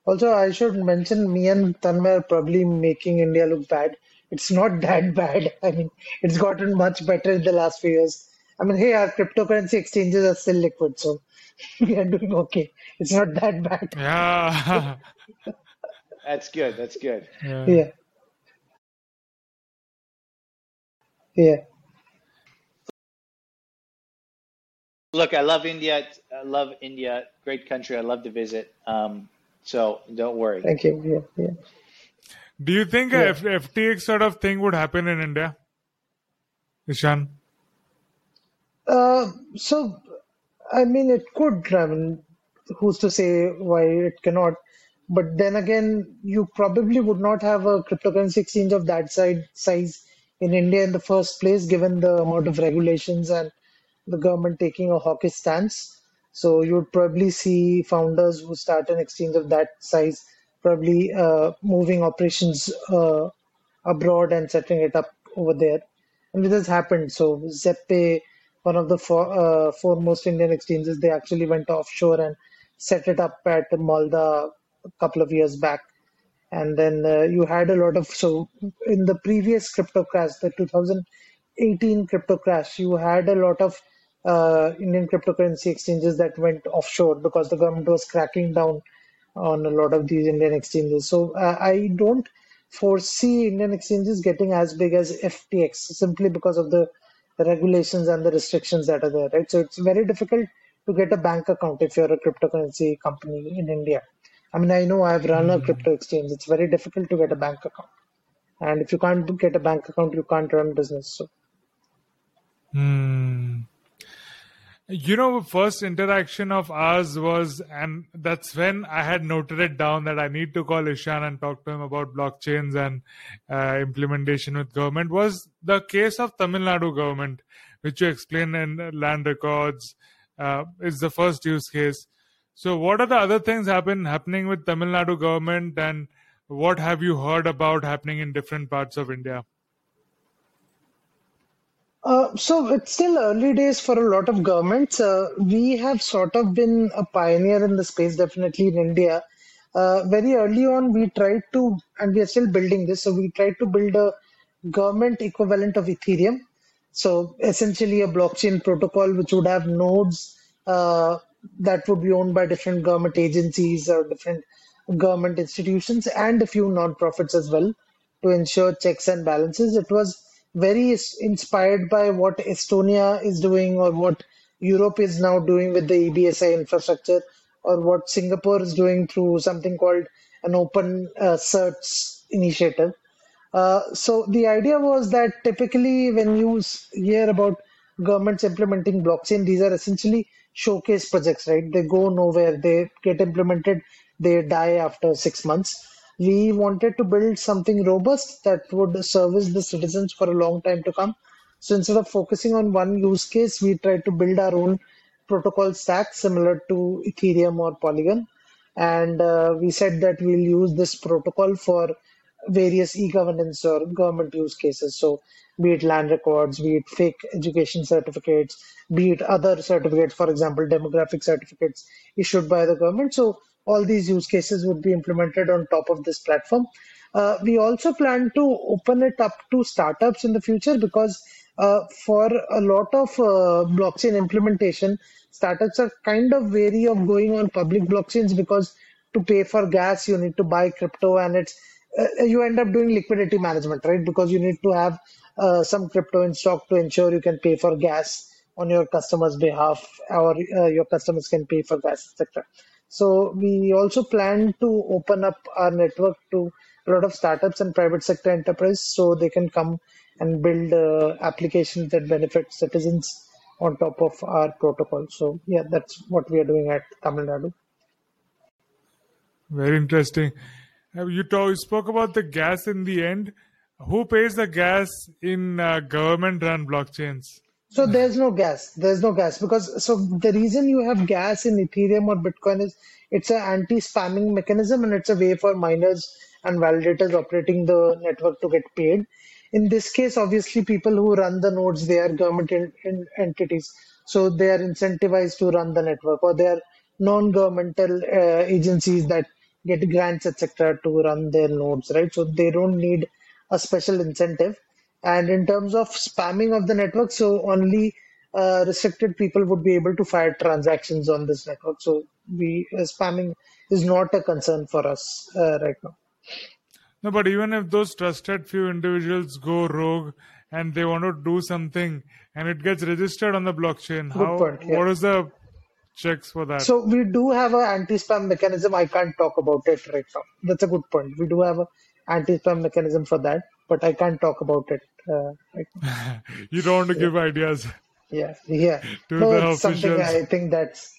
Also, I should mention me and Tanmay are probably making India look bad. It's not that bad. I mean, it's gotten much better in the last few years. I mean, hey, our cryptocurrency exchanges are still liquid, so we are doing okay. It's not that bad. Yeah. That's good. That's good. Yeah. yeah. Yeah. Look, I love India. I love India. Great country. I love to visit. Um, so don't worry. Thank you. Yeah, yeah. Do you think yeah. a F- FTX sort of thing would happen in India, Ishan? Uh, so, I mean, it could. I mean, who's to say why it cannot? But then again, you probably would not have a cryptocurrency exchange of that side, size in India in the first place, given the amount of regulations and the government taking a hawkish stance. So you'd probably see founders who start an exchange of that size probably uh, moving operations uh, abroad and setting it up over there. And this has happened. So Zebpay, one of the four, uh, foremost Indian exchanges, they actually went offshore and set it up at Malta a couple of years back. And then uh, you had a lot of so in the previous crypto crash, the 2018 crypto crash, you had a lot of uh, Indian cryptocurrency exchanges that went offshore because the government was cracking down on a lot of these Indian exchanges. So uh, I don't foresee Indian exchanges getting as big as FTX simply because of the, regulations and the restrictions that are there, right? So it's very difficult to get a bank account if you're a cryptocurrency company in India. I mean, I know I've run a crypto exchange. It's very difficult to get a bank account. And if you can't get a bank account, you can't run business. So. Hmm. You know, first interaction of ours was, and that's when I had noted it down that I need to call Ishan and talk to him about blockchains and uh, implementation with government. Was the case of Tamil Nadu government, which you explained in land records, uh, is the first use case. So, what are the other things happen happening with Tamil Nadu government, and what have you heard about happening in different parts of India? Uh, so it's still early days for a lot of governments. Uh, we have sort of been a pioneer in the space, definitely in India. Uh, very early on, we tried to, and we are still building this. So we tried to build a government equivalent of Ethereum. So essentially, a blockchain protocol which would have nodes uh, that would be owned by different government agencies or different government institutions and a few non-profits as well to ensure checks and balances. It was very inspired by what Estonia is doing or what Europe is now doing with the EBSI infrastructure or what Singapore is doing through something called an open uh, certs initiative. Uh, so the idea was that typically when you hear about governments implementing blockchain, these are essentially showcase projects, right? They go nowhere, they get implemented, they die after six months we wanted to build something robust that would service the citizens for a long time to come. So instead of focusing on one use case, we tried to build our own protocol stack similar to Ethereum or Polygon. And uh, we said that we'll use this protocol for various e-governance or government use cases. So be it land records, be it fake education certificates, be it other certificates, for example, demographic certificates issued by the government. So all these use cases would be implemented on top of this platform. Uh, we also plan to open it up to startups in the future because uh, for a lot of uh, blockchain implementation, startups are kind of wary of going on public blockchains because to pay for gas, you need to buy crypto and it's uh, you end up doing liquidity management, right? Because you need to have uh, some crypto in stock to ensure you can pay for gas on your customers' behalf, or uh, your customers can pay for gas, etc. So we also plan to open up our network to a lot of startups and private sector enterprise so they can come and build uh, applications that benefit citizens on top of our protocol. So yeah, that's what we are doing at Tamil Nadu. Very interesting. You, talk, you spoke about the gas in the end. Who pays the gas in uh, government-run blockchains? So there's no gas. There's no gas because so the reason you have gas in Ethereum or Bitcoin is it's an anti-spamming mechanism and it's a way for miners and validators operating the network to get paid. In this case, obviously, people who run the nodes they are government in, in entities, so they are incentivized to run the network, or they are non-governmental uh, agencies that get grants, etc., to run their nodes, right? So they don't need a special incentive and in terms of spamming of the network, so only uh, restricted people would be able to fire transactions on this network. So we uh, spamming is not a concern for us uh, right now. No, but even if those trusted few individuals go rogue and they want to do something and it gets registered on the blockchain, Good how point, yeah. what is the checks for that? So we do have an anti-spam mechanism. I can't talk about it right now. That's a good point. We do have an anti-spam mechanism for that, but I can't talk about it uh, you don't want to give ideas. Yeah, yeah. To no, the it's officials. something I think that's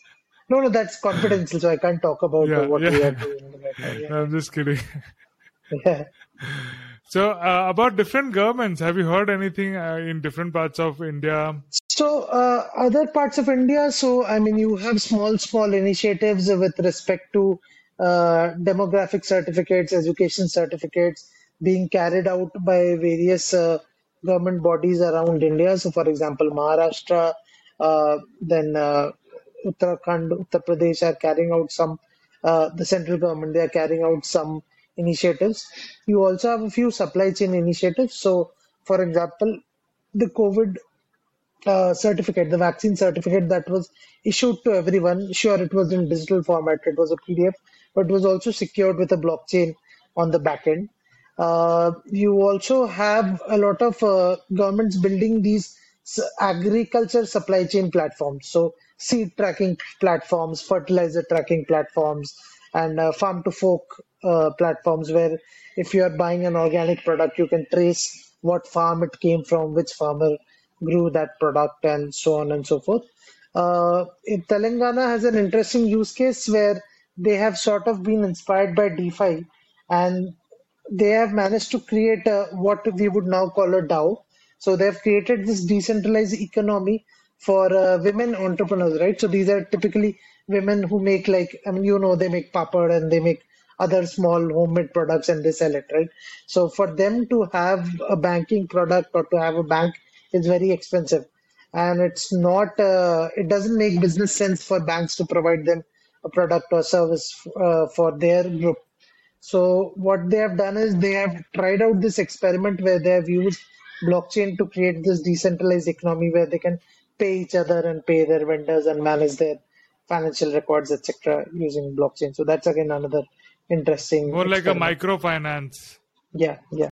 no, no, that's confidential, so I can't talk about yeah, what yeah. we are doing. Yeah. I'm just kidding. Yeah. So, uh, about different governments, have you heard anything uh, in different parts of India? So, uh, other parts of India, so I mean, you have small, small initiatives with respect to uh, demographic certificates, education certificates being carried out by various uh, government bodies around India. So, for example, Maharashtra, uh, then uh, Uttarakhand, Uttar Pradesh are carrying out some, uh, the central government, they are carrying out some initiatives. You also have a few supply chain initiatives. So, for example, the COVID uh, certificate, the vaccine certificate that was issued to everyone. Sure, it was in digital format, it was a PDF, but it was also secured with a blockchain on the back end. Uh, you also have a lot of uh, governments building these agriculture supply chain platforms. So seed tracking platforms, fertilizer tracking platforms, and uh, farm to fork uh, platforms where if you are buying an organic product, you can trace what farm it came from, which farmer grew that product, and so on and so forth. Uh, Telangana has an interesting use case where they have sort of been inspired by DeFi and they have managed to create a, what we would now call a DAO. So they have created this decentralized economy for uh, women entrepreneurs, right? So these are typically women who make like I mean you know they make papad and they make other small homemade products and they sell it right. So for them to have a banking product or to have a bank is very expensive, and it's not uh, it doesn't make business sense for banks to provide them a product or service uh, for their group. So what they have done is they have tried out this experiment where they have used blockchain to create this decentralized economy where they can pay each other and pay their vendors and manage their financial records, etc., using blockchain. So that's again another interesting. More like experiment. a microfinance. Yeah, yeah,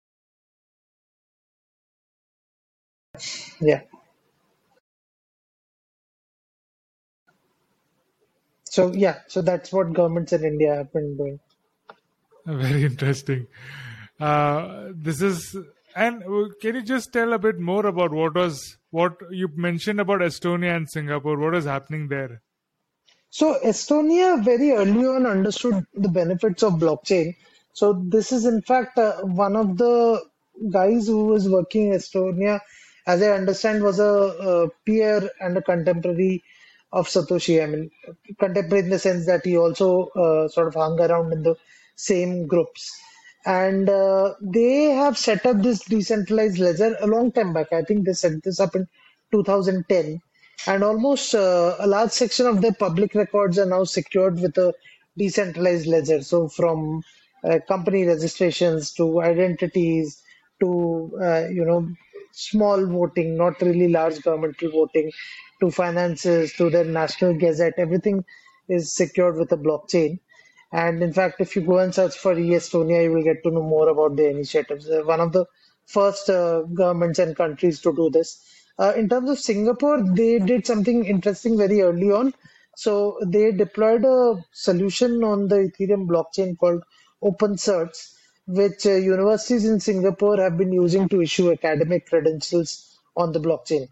yeah. So yeah, so that's what governments in India have been doing. Very interesting. Uh, this is and uh, can you just tell a bit more about what was what you mentioned about Estonia and Singapore? What is happening there? So Estonia very early on understood the benefits of blockchain. So this is in fact uh, one of the guys who was working in Estonia, as I understand, was a, a peer and a contemporary of Satoshi. I mean, contemporary in the sense that he also uh, sort of hung around in the same groups and uh, they have set up this decentralized ledger a long time back. I think they set this up in 2010, and almost uh, a large section of their public records are now secured with a decentralized ledger. So from uh, company registrations to identities to uh, you know small voting, not really large governmental voting, to finances to their national gazette, everything is secured with a blockchain. And in fact, if you go and search for eStonia, you will get to know more about the initiatives. Uh, one of the first uh, governments and countries to do this. Uh, in terms of Singapore, they did something interesting very early on. So they deployed a solution on the Ethereum blockchain called OpenCerts, which uh, universities in Singapore have been using to issue academic credentials on the blockchain.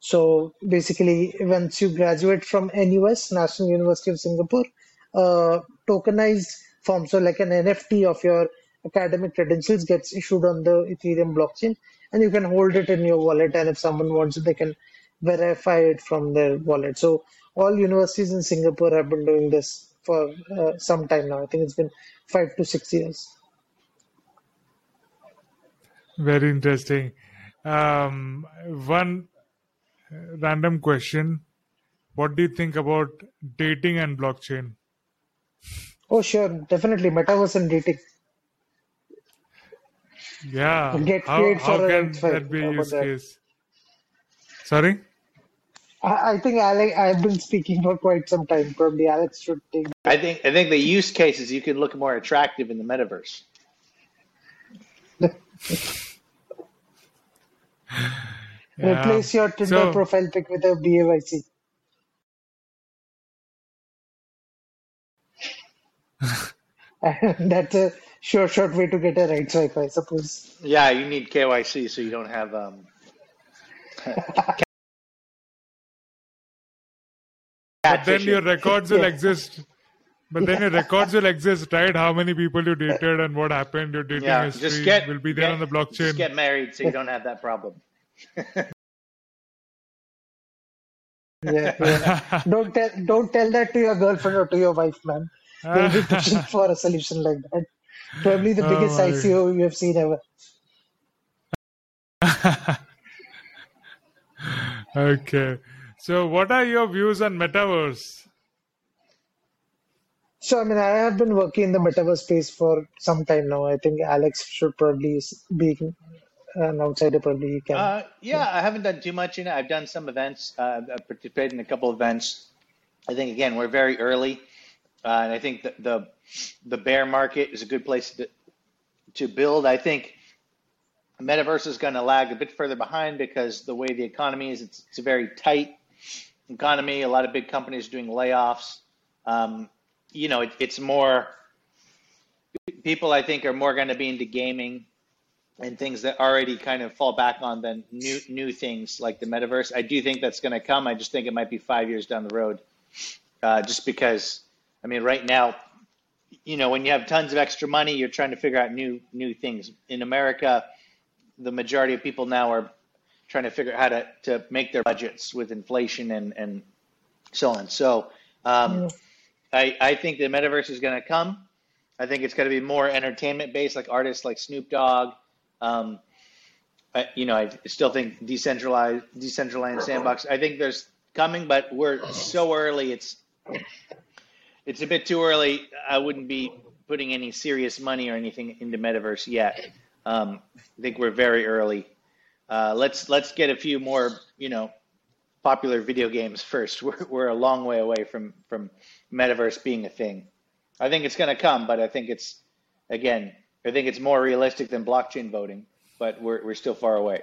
So basically, once you graduate from NUS, National University of Singapore, uh, tokenized form. So like an NFT of your academic credentials gets issued on the Ethereum blockchain and you can hold it in your wallet. And if someone wants it, they can verify it from their wallet. So all universities in Singapore have been doing this for uh, some time now. I think it's been five to six years. Very interesting. Um, one random question. What do you think about dating and blockchain? Oh, sure, definitely. Metaverse and dating. Yeah. Get how, how can that be use that? case? Sorry? I, I think Alex, I've been speaking for quite some time. Probably Alex should take. I think I think the use case is you can look more attractive in the metaverse. yeah. Replace your Tinder so, profile pic with a BAYC. That's a sure short way to get a right swipe, I suppose. Yeah, you need KYC so you don't have um. but then your records will yeah. exist. But then your records will exist, right? How many people you dated and what happened, your dating yeah, history just get, will be there get, on the blockchain. Just get married so you don't have that problem. yeah, yeah. Don't tell don't tell that to your girlfriend or to your wife, man. They'll be pushing for a solution like that. Probably the biggest oh ICO you have seen ever. okay. So, what are your views on metaverse? So, I mean, I have been working in the metaverse space for some time now. I think Alex should probably be an outsider, probably can. Uh, yeah, yeah, I haven't done too much in it. I've done some events. Uh, I've participated in a couple of events. I think again, we're very early. Uh, and I think the, the, the bear market is a good place to to build. I think metaverse is going to lag a bit further behind because the way the economy is, it's, it's a very tight economy. A lot of big companies doing layoffs. Um, you know, it, it's more people. I think are more going to be into gaming and things that already kind of fall back on than new new things like the metaverse. I do think that's going to come. I just think it might be five years down the road, uh, just because I mean, right now, you know, when you have tons of extra money, you're trying to figure out new new things. In America, the majority of people now are trying to figure out how to, to make their budgets with inflation and, and so on. So um, I, I think the metaverse is going to come. I think it's going to be more entertainment based, like artists like Snoop Dogg. Um, I, you know, I still think decentralized, decentralized sandbox. I think there's coming, but we're so early. It's it's a bit too early. I wouldn't be putting any serious money or anything into metaverse yet. Um, I think we're very early. Uh, let's let's get a few more, you know, popular video games first. We're we're a long way away from from metaverse being a thing. I think it's going to come, but I think it's again, I think it's more realistic than blockchain voting, but we're we're still far away.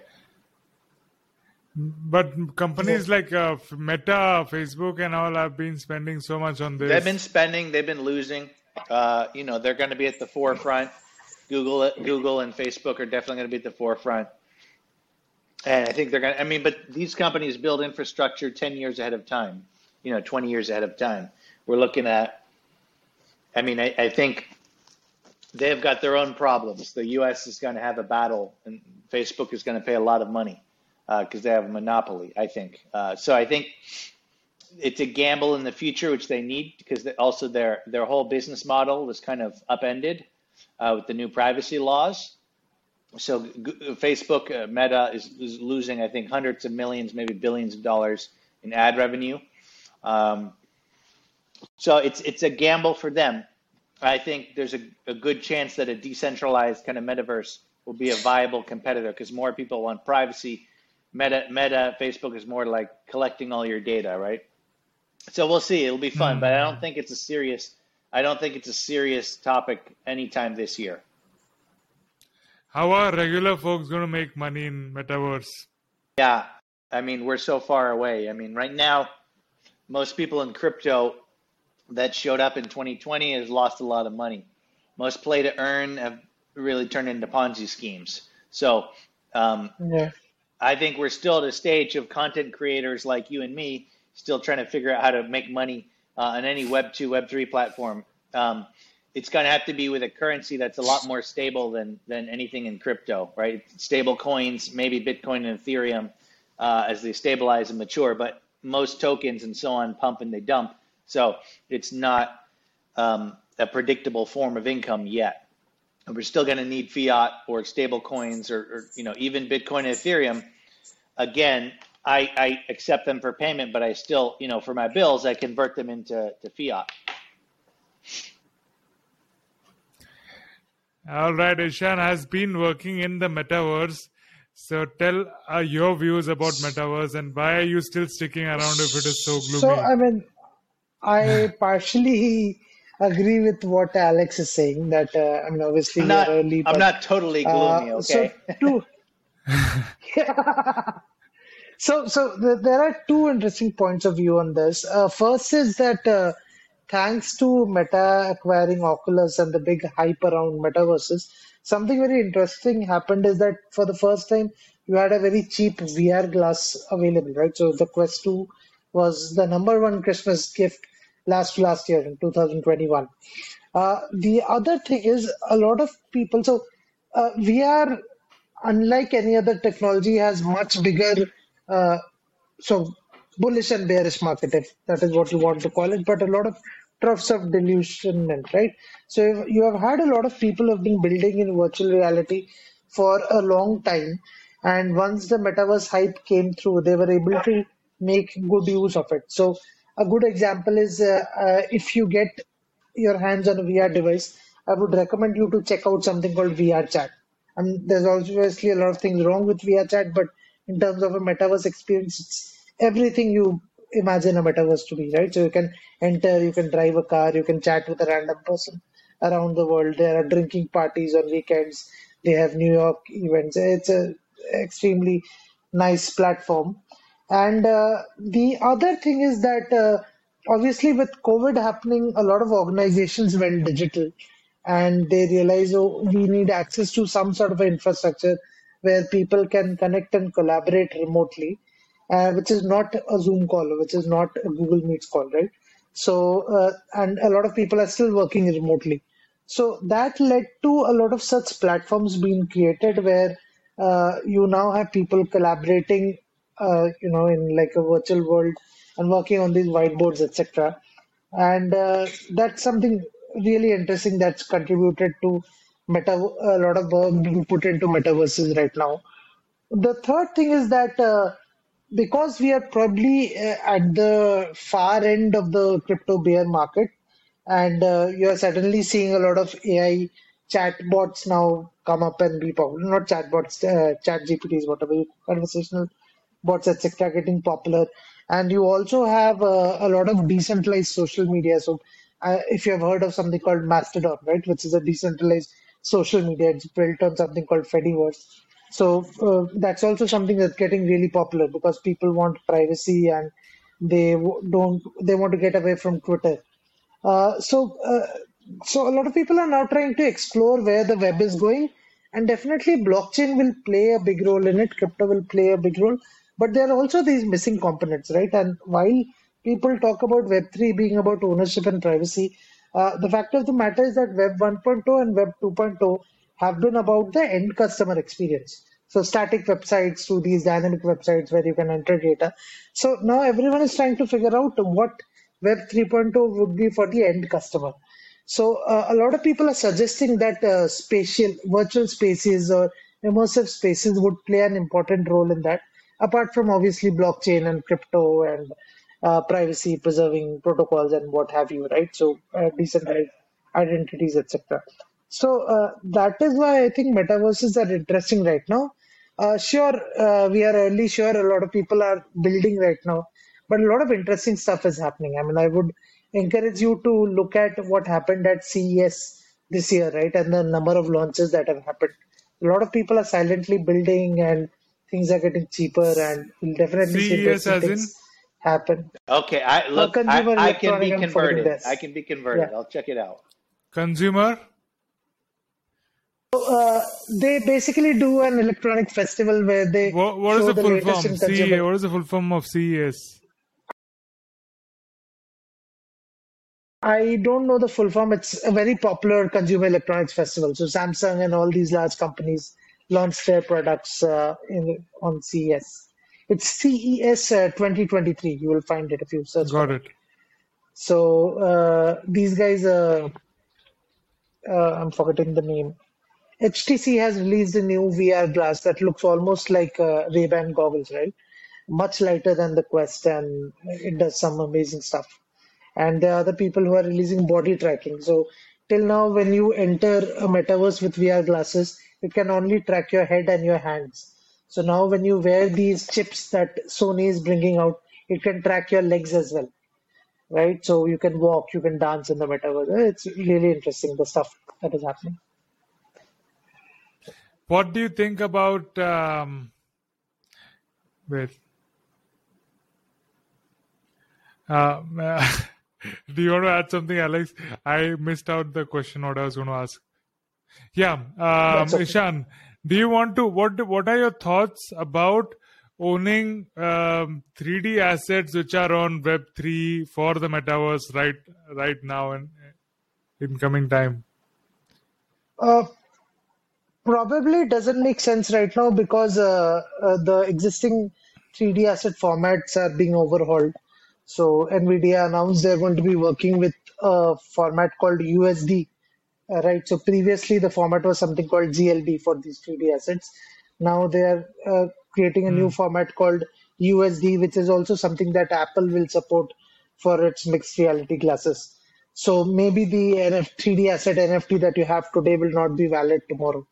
But companies like uh, Meta, Facebook, and all have been spending so much on this. They've been spending. They've been losing. Uh, you know, they're going to be at the forefront. Google, Google, and Facebook are definitely going to be at the forefront. And I think they're going to. I mean, but these companies build infrastructure ten years ahead of time. You know, twenty years ahead of time. We're looking at. I mean, I, I think they've got their own problems. The U.S. is going to have a battle, and Facebook is going to pay a lot of money because uh, they have a monopoly. I think uh, so. I think it's a gamble in the future, which they need because also their their whole business model was kind of upended uh, with the new privacy laws. So Facebook uh, Meta is, is, losing, I think, hundreds of millions, maybe billions of dollars in ad revenue. Um, so it's it's a gamble for them. I think there's a, a good chance that a decentralized kind of metaverse will be a viable competitor because more people want privacy Meta, Meta, Facebook is more like collecting all your data, right? So we'll see. It'll be fun, mm-hmm. but I don't think it's a serious. I don't think it's a serious topic anytime this year. How are regular folks going to make money in metaverse? Yeah, I mean we're so far away. I mean right now, most people in crypto that showed up in 2020 has lost a lot of money. Most play to earn have really turned into Ponzi schemes. So um, yeah. I think we're still at a stage of content creators like you and me still trying to figure out how to make money uh, on any Web two, Web three platform. Um, it's going to have to be with a currency that's a lot more stable than than anything in crypto, right? Stable coins, maybe Bitcoin and Ethereum, uh, as they stabilize and mature. But most tokens and so on pump and they dump, so it's not um, a predictable form of income yet and we're still going to need fiat or stable coins or, or, you know even bitcoin and ethereum. Again I, I accept them for payment but i still you know for my bills i convert them into to fiat. All right ishan has been working in the metaverse. So tell uh, your views about metaverse and why are you still sticking around if it is so gloomy? So i mean i partially agree with what Alex is saying. That uh, I mean, obviously, I'm not, early, but, I'm not totally gloomy. Uh, okay. So, two, yeah. so, so the, there are two interesting points of view on this. Uh, first is that uh, thanks to Meta acquiring Oculus and the big hype around metaverses, something very interesting happened. Is that for the first time you had a very cheap VR glass available, right? So the Quest 2 was the number one Christmas gift last last year in 2021. Uh, the other thing is a lot of people. So uh, VR, unlike any other technology, has much bigger. Uh, so bullish and bearish market, if that is what you want to call it, but a lot of troughs of delusionment, right? So you have had a lot of people who have been building in virtual reality for a long time, and once the metaverse hype came through, they were able to make good use of it. So a good example is uh, uh, if you get your hands on a VR device, I would recommend you to check out something called VR Chat. Mean, there's obviously a lot of things wrong with VR Chat, but in terms of a metaverse experience, it's everything you imagine a metaverse to be, right? So you can enter, you can drive a car, you can chat with a random person around the world. There are drinking parties on weekends. They have New York events. It's a extremely nice platform. And uh, the other thing is that uh, obviously with COVID happening, a lot of organizations went digital and they realize oh, we need access to some sort of infrastructure where people can connect and collaborate remotely, uh, which is not a Zoom call, which is not a Google Meets call, right? So, uh, and a lot of people are still working remotely. So that led to a lot of such platforms being created where uh, you now have people collaborating uh, you know, in like a virtual world and working on these whiteboards, etc. and uh, that's something really interesting that's contributed to meta a lot of work being put into metaverses right now. The third thing is that uh, because we are probably uh, at the far end of the crypto bear market, and uh, you are suddenly seeing a lot of AI chatbots now come up and be popular. Not chatbots, uh, chat GPTs, whatever, conversational bots, etc., getting popular. And you also have uh, a lot of decentralized social media. So, uh, if you have heard of something called Mastodon, right, which is a decentralized social media, it's built on something called Fediverse. So uh, that's also something that's getting really popular because people want privacy and they don't they want to get away from Twitter. Uh, so uh, so a lot of people are now trying to explore where the web is going, and definitely blockchain will play a big role in it. Crypto will play a big role, but there are also these missing components, right? And while people talk about Web three being about ownership and privacy, uh, the fact of the matter is that Web 1.0 and Web 2.0 have been about the end customer experience. So static websites to these dynamic websites where you can enter data. So now everyone is trying to figure out what Web 3.0 would be for the end customer. So uh, a lot of people are suggesting that uh, spatial virtual spaces or immersive spaces would play an important role in that. Apart from obviously blockchain and crypto and uh, privacy preserving protocols and what have you, right? So uh, decentralized identities, etc. So uh, that is why I think metaverses are interesting right now. Uh, sure, uh, we are early. Sure, a lot of people are building right now, but a lot of interesting stuff is happening. I mean, I would encourage you to look at what happened at CES this year, right, and the number of launches that have happened. A lot of people are silently building, and things are getting cheaper, and we'll definitely CES as in happen. Okay, I look. I, I, can be converted. I can be converted. Yeah. I'll check it out. Consumer. So, uh, they basically do an electronic festival where they. What, what is the, the full form? CES. What is the full form of CES? I don't know the full form. It's a very popular consumer electronics festival. So Samsung and all these large companies launch their products uh, in, on CES. It's CES uh, 2023. You will find it if you search. Got it. So uh, these guys, uh, uh, I'm forgetting the name. HTC has released a new VR glass that looks almost like uh, Ray-Ban goggles, right? Much lighter than the Quest, and it does some amazing stuff. And there are other people who are releasing body tracking. So till now, when you enter a metaverse with VR glasses, it can only track your head and your hands. So now when you wear these chips that Sony is bringing out, it can track your legs as well, right? So you can walk, you can dance in the metaverse. It's really interesting, the stuff that is happening. What do you think about, um, wait, uh, do you want to add something, Alex? I missed out the question what I was going to ask. Yeah, um, okay. Ishan, do you want to what what are your thoughts about owning um, 3d assets which are on web 3 for the metaverse right right now and in coming time? Uh, probably doesn't make sense right now because uh, uh, the existing 3d asset formats are being overhauled. So nvidia announced they're going to be working with a format called usd uh, right? So previously the format was something called GLB for these 3D assets. Now they are uh, creating a mm. new hmm. format called USD, which is also something that Apple will support for its mixed reality glasses. So maybe the NF 3D asset NFT that you have today will not be valid tomorrow,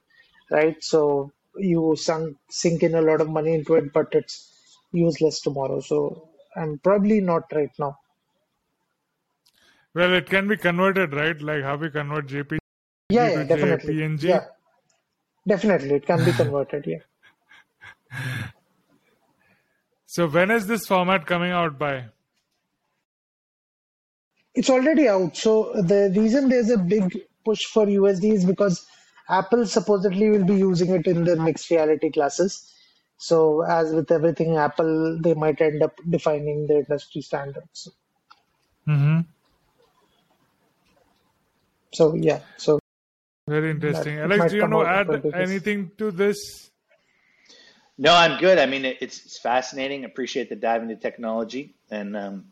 right? So you sunk, sink in a lot of money into it, but it's useless tomorrow. So I'm probably not right now. Well, it can be converted, right? Like how we convert JPG yeah, yeah definitely. PNG? Yeah, definitely, it can be converted. Yeah. So when is this format coming out by? It's already out. So the reason there's a big push for USD is because Apple supposedly will be using it in their mixed reality classes. So as with everything Apple, they might end up defining the industry standards. Mm-hmm. So yeah, so very interesting. That Alex, do you want to add anything to this? No, I'm good. I mean, it's, it's fascinating. Appreciate the dive into technology, and um,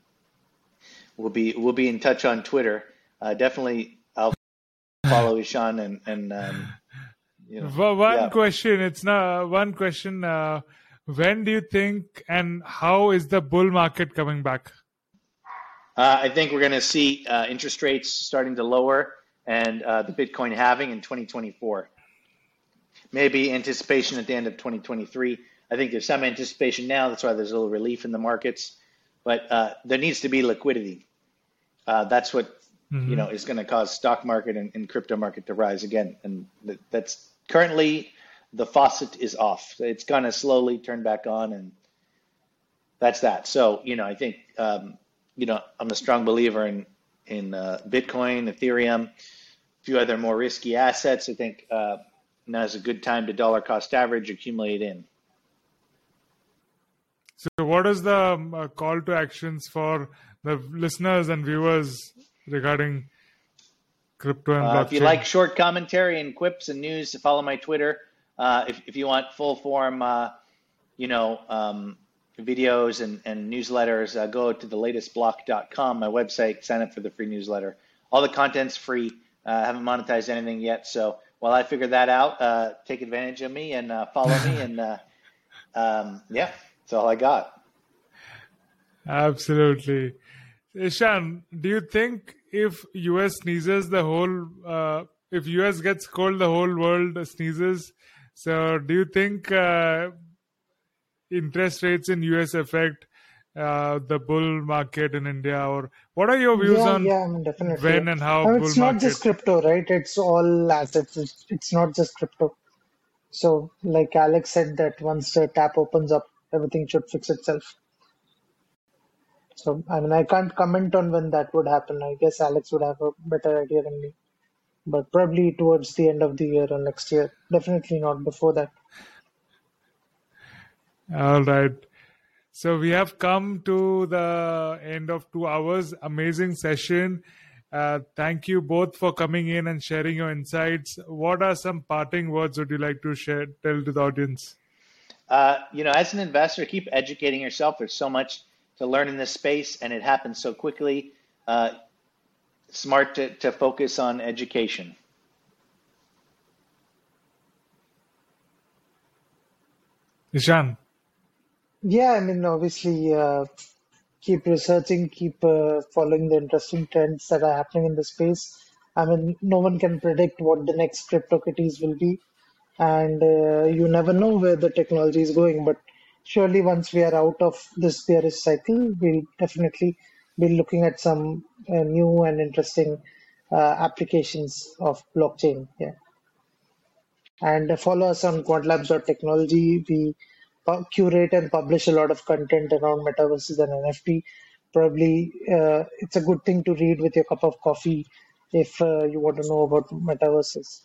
we'll be we'll be in touch on Twitter. Uh, definitely, I'll follow Ishan and and um, you know. one yeah. question. It's not one question. Uh, when do you think and how is the bull market coming back? Uh, I think we're going to see uh, interest rates starting to lower and uh, the Bitcoin halving in 2024. Maybe anticipation at the end of 2023. I think there's some anticipation now. That's why there's a little relief in the markets. But uh, there needs to be liquidity. Uh, that's what mm-hmm. you know is going to cause stock market and, and, crypto market to rise again. And that's currently the faucet is off. It's going to slowly turn back on, and that's that. So you know, I think um, you know I'm a strong believer in in uh, Bitcoin, Ethereum, a few other more risky assets. I think uh, now is a good time to dollar cost average accumulate in. So, what is the um, uh, call to actions for the listeners and viewers regarding crypto and blockchain? Uh, if you like short commentary and quips and news, follow my Twitter. Uh, if, if you want full form, uh, you know, um, videos and, and newsletters, uh, go to thelatestblock.com, my website, sign up for the free newsletter. All the content's free. Uh, I haven't monetized anything yet. So while I figure that out, uh, take advantage of me and uh, follow me. And um, yeah, that's all I got. Absolutely. Ishan, do you think if US sneezes, the whole, if US gets cold, the whole world sneezes? So, do you think uh, interest rates in US affect uh, the bull market in India, or what are your views yeah, on yeah, I mean, definitely. when and how? I mean, it's not market... just crypto, right? It's all assets. It's, it's not just crypto. So, like Alex said, that once the tap opens up, everything should fix itself. So, I mean, I can't comment on when that would happen. I guess Alex would have a better idea than me but probably towards the end of the year or next year. Definitely not before that. All right. So we have come to the end of two hours. Amazing session. Uh, thank you both for coming in and sharing your insights. What are some parting words would you like to share, tell to the audience? Uh, you know, as an investor, keep educating yourself. There's so much to learn in this space, and it happens so quickly. Uh, smart to, to focus on education. Ishan. Yeah, I mean, obviously, uh, keep researching, keep uh, following the interesting trends that are happening in the space. I mean, no one can predict what the next CryptoKitties will be, and uh, you never know where the technology is going. But surely, once we are out of this bearish cycle, we'll definitely be looking at some uh, new and interesting uh, applications of blockchain. Yeah. And follow us on quantlabs.technology. We curate and publish a lot of content around metaverses and NFT. Probably uh, it's a good thing to read with your cup of coffee if uh, you want to know about metaverses.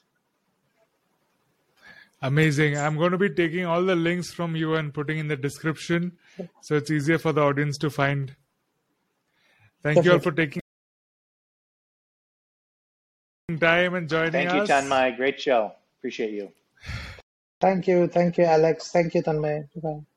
Amazing. I'm going to be taking all the links from you and putting in the description so it's easier for the audience to find. Thank Definitely. you all for taking time and joining Thank us. Thank you, Tanmay. Great show. Appreciate you. Thank you. Thank you, Alex. Thank you, Tanmay. Bye.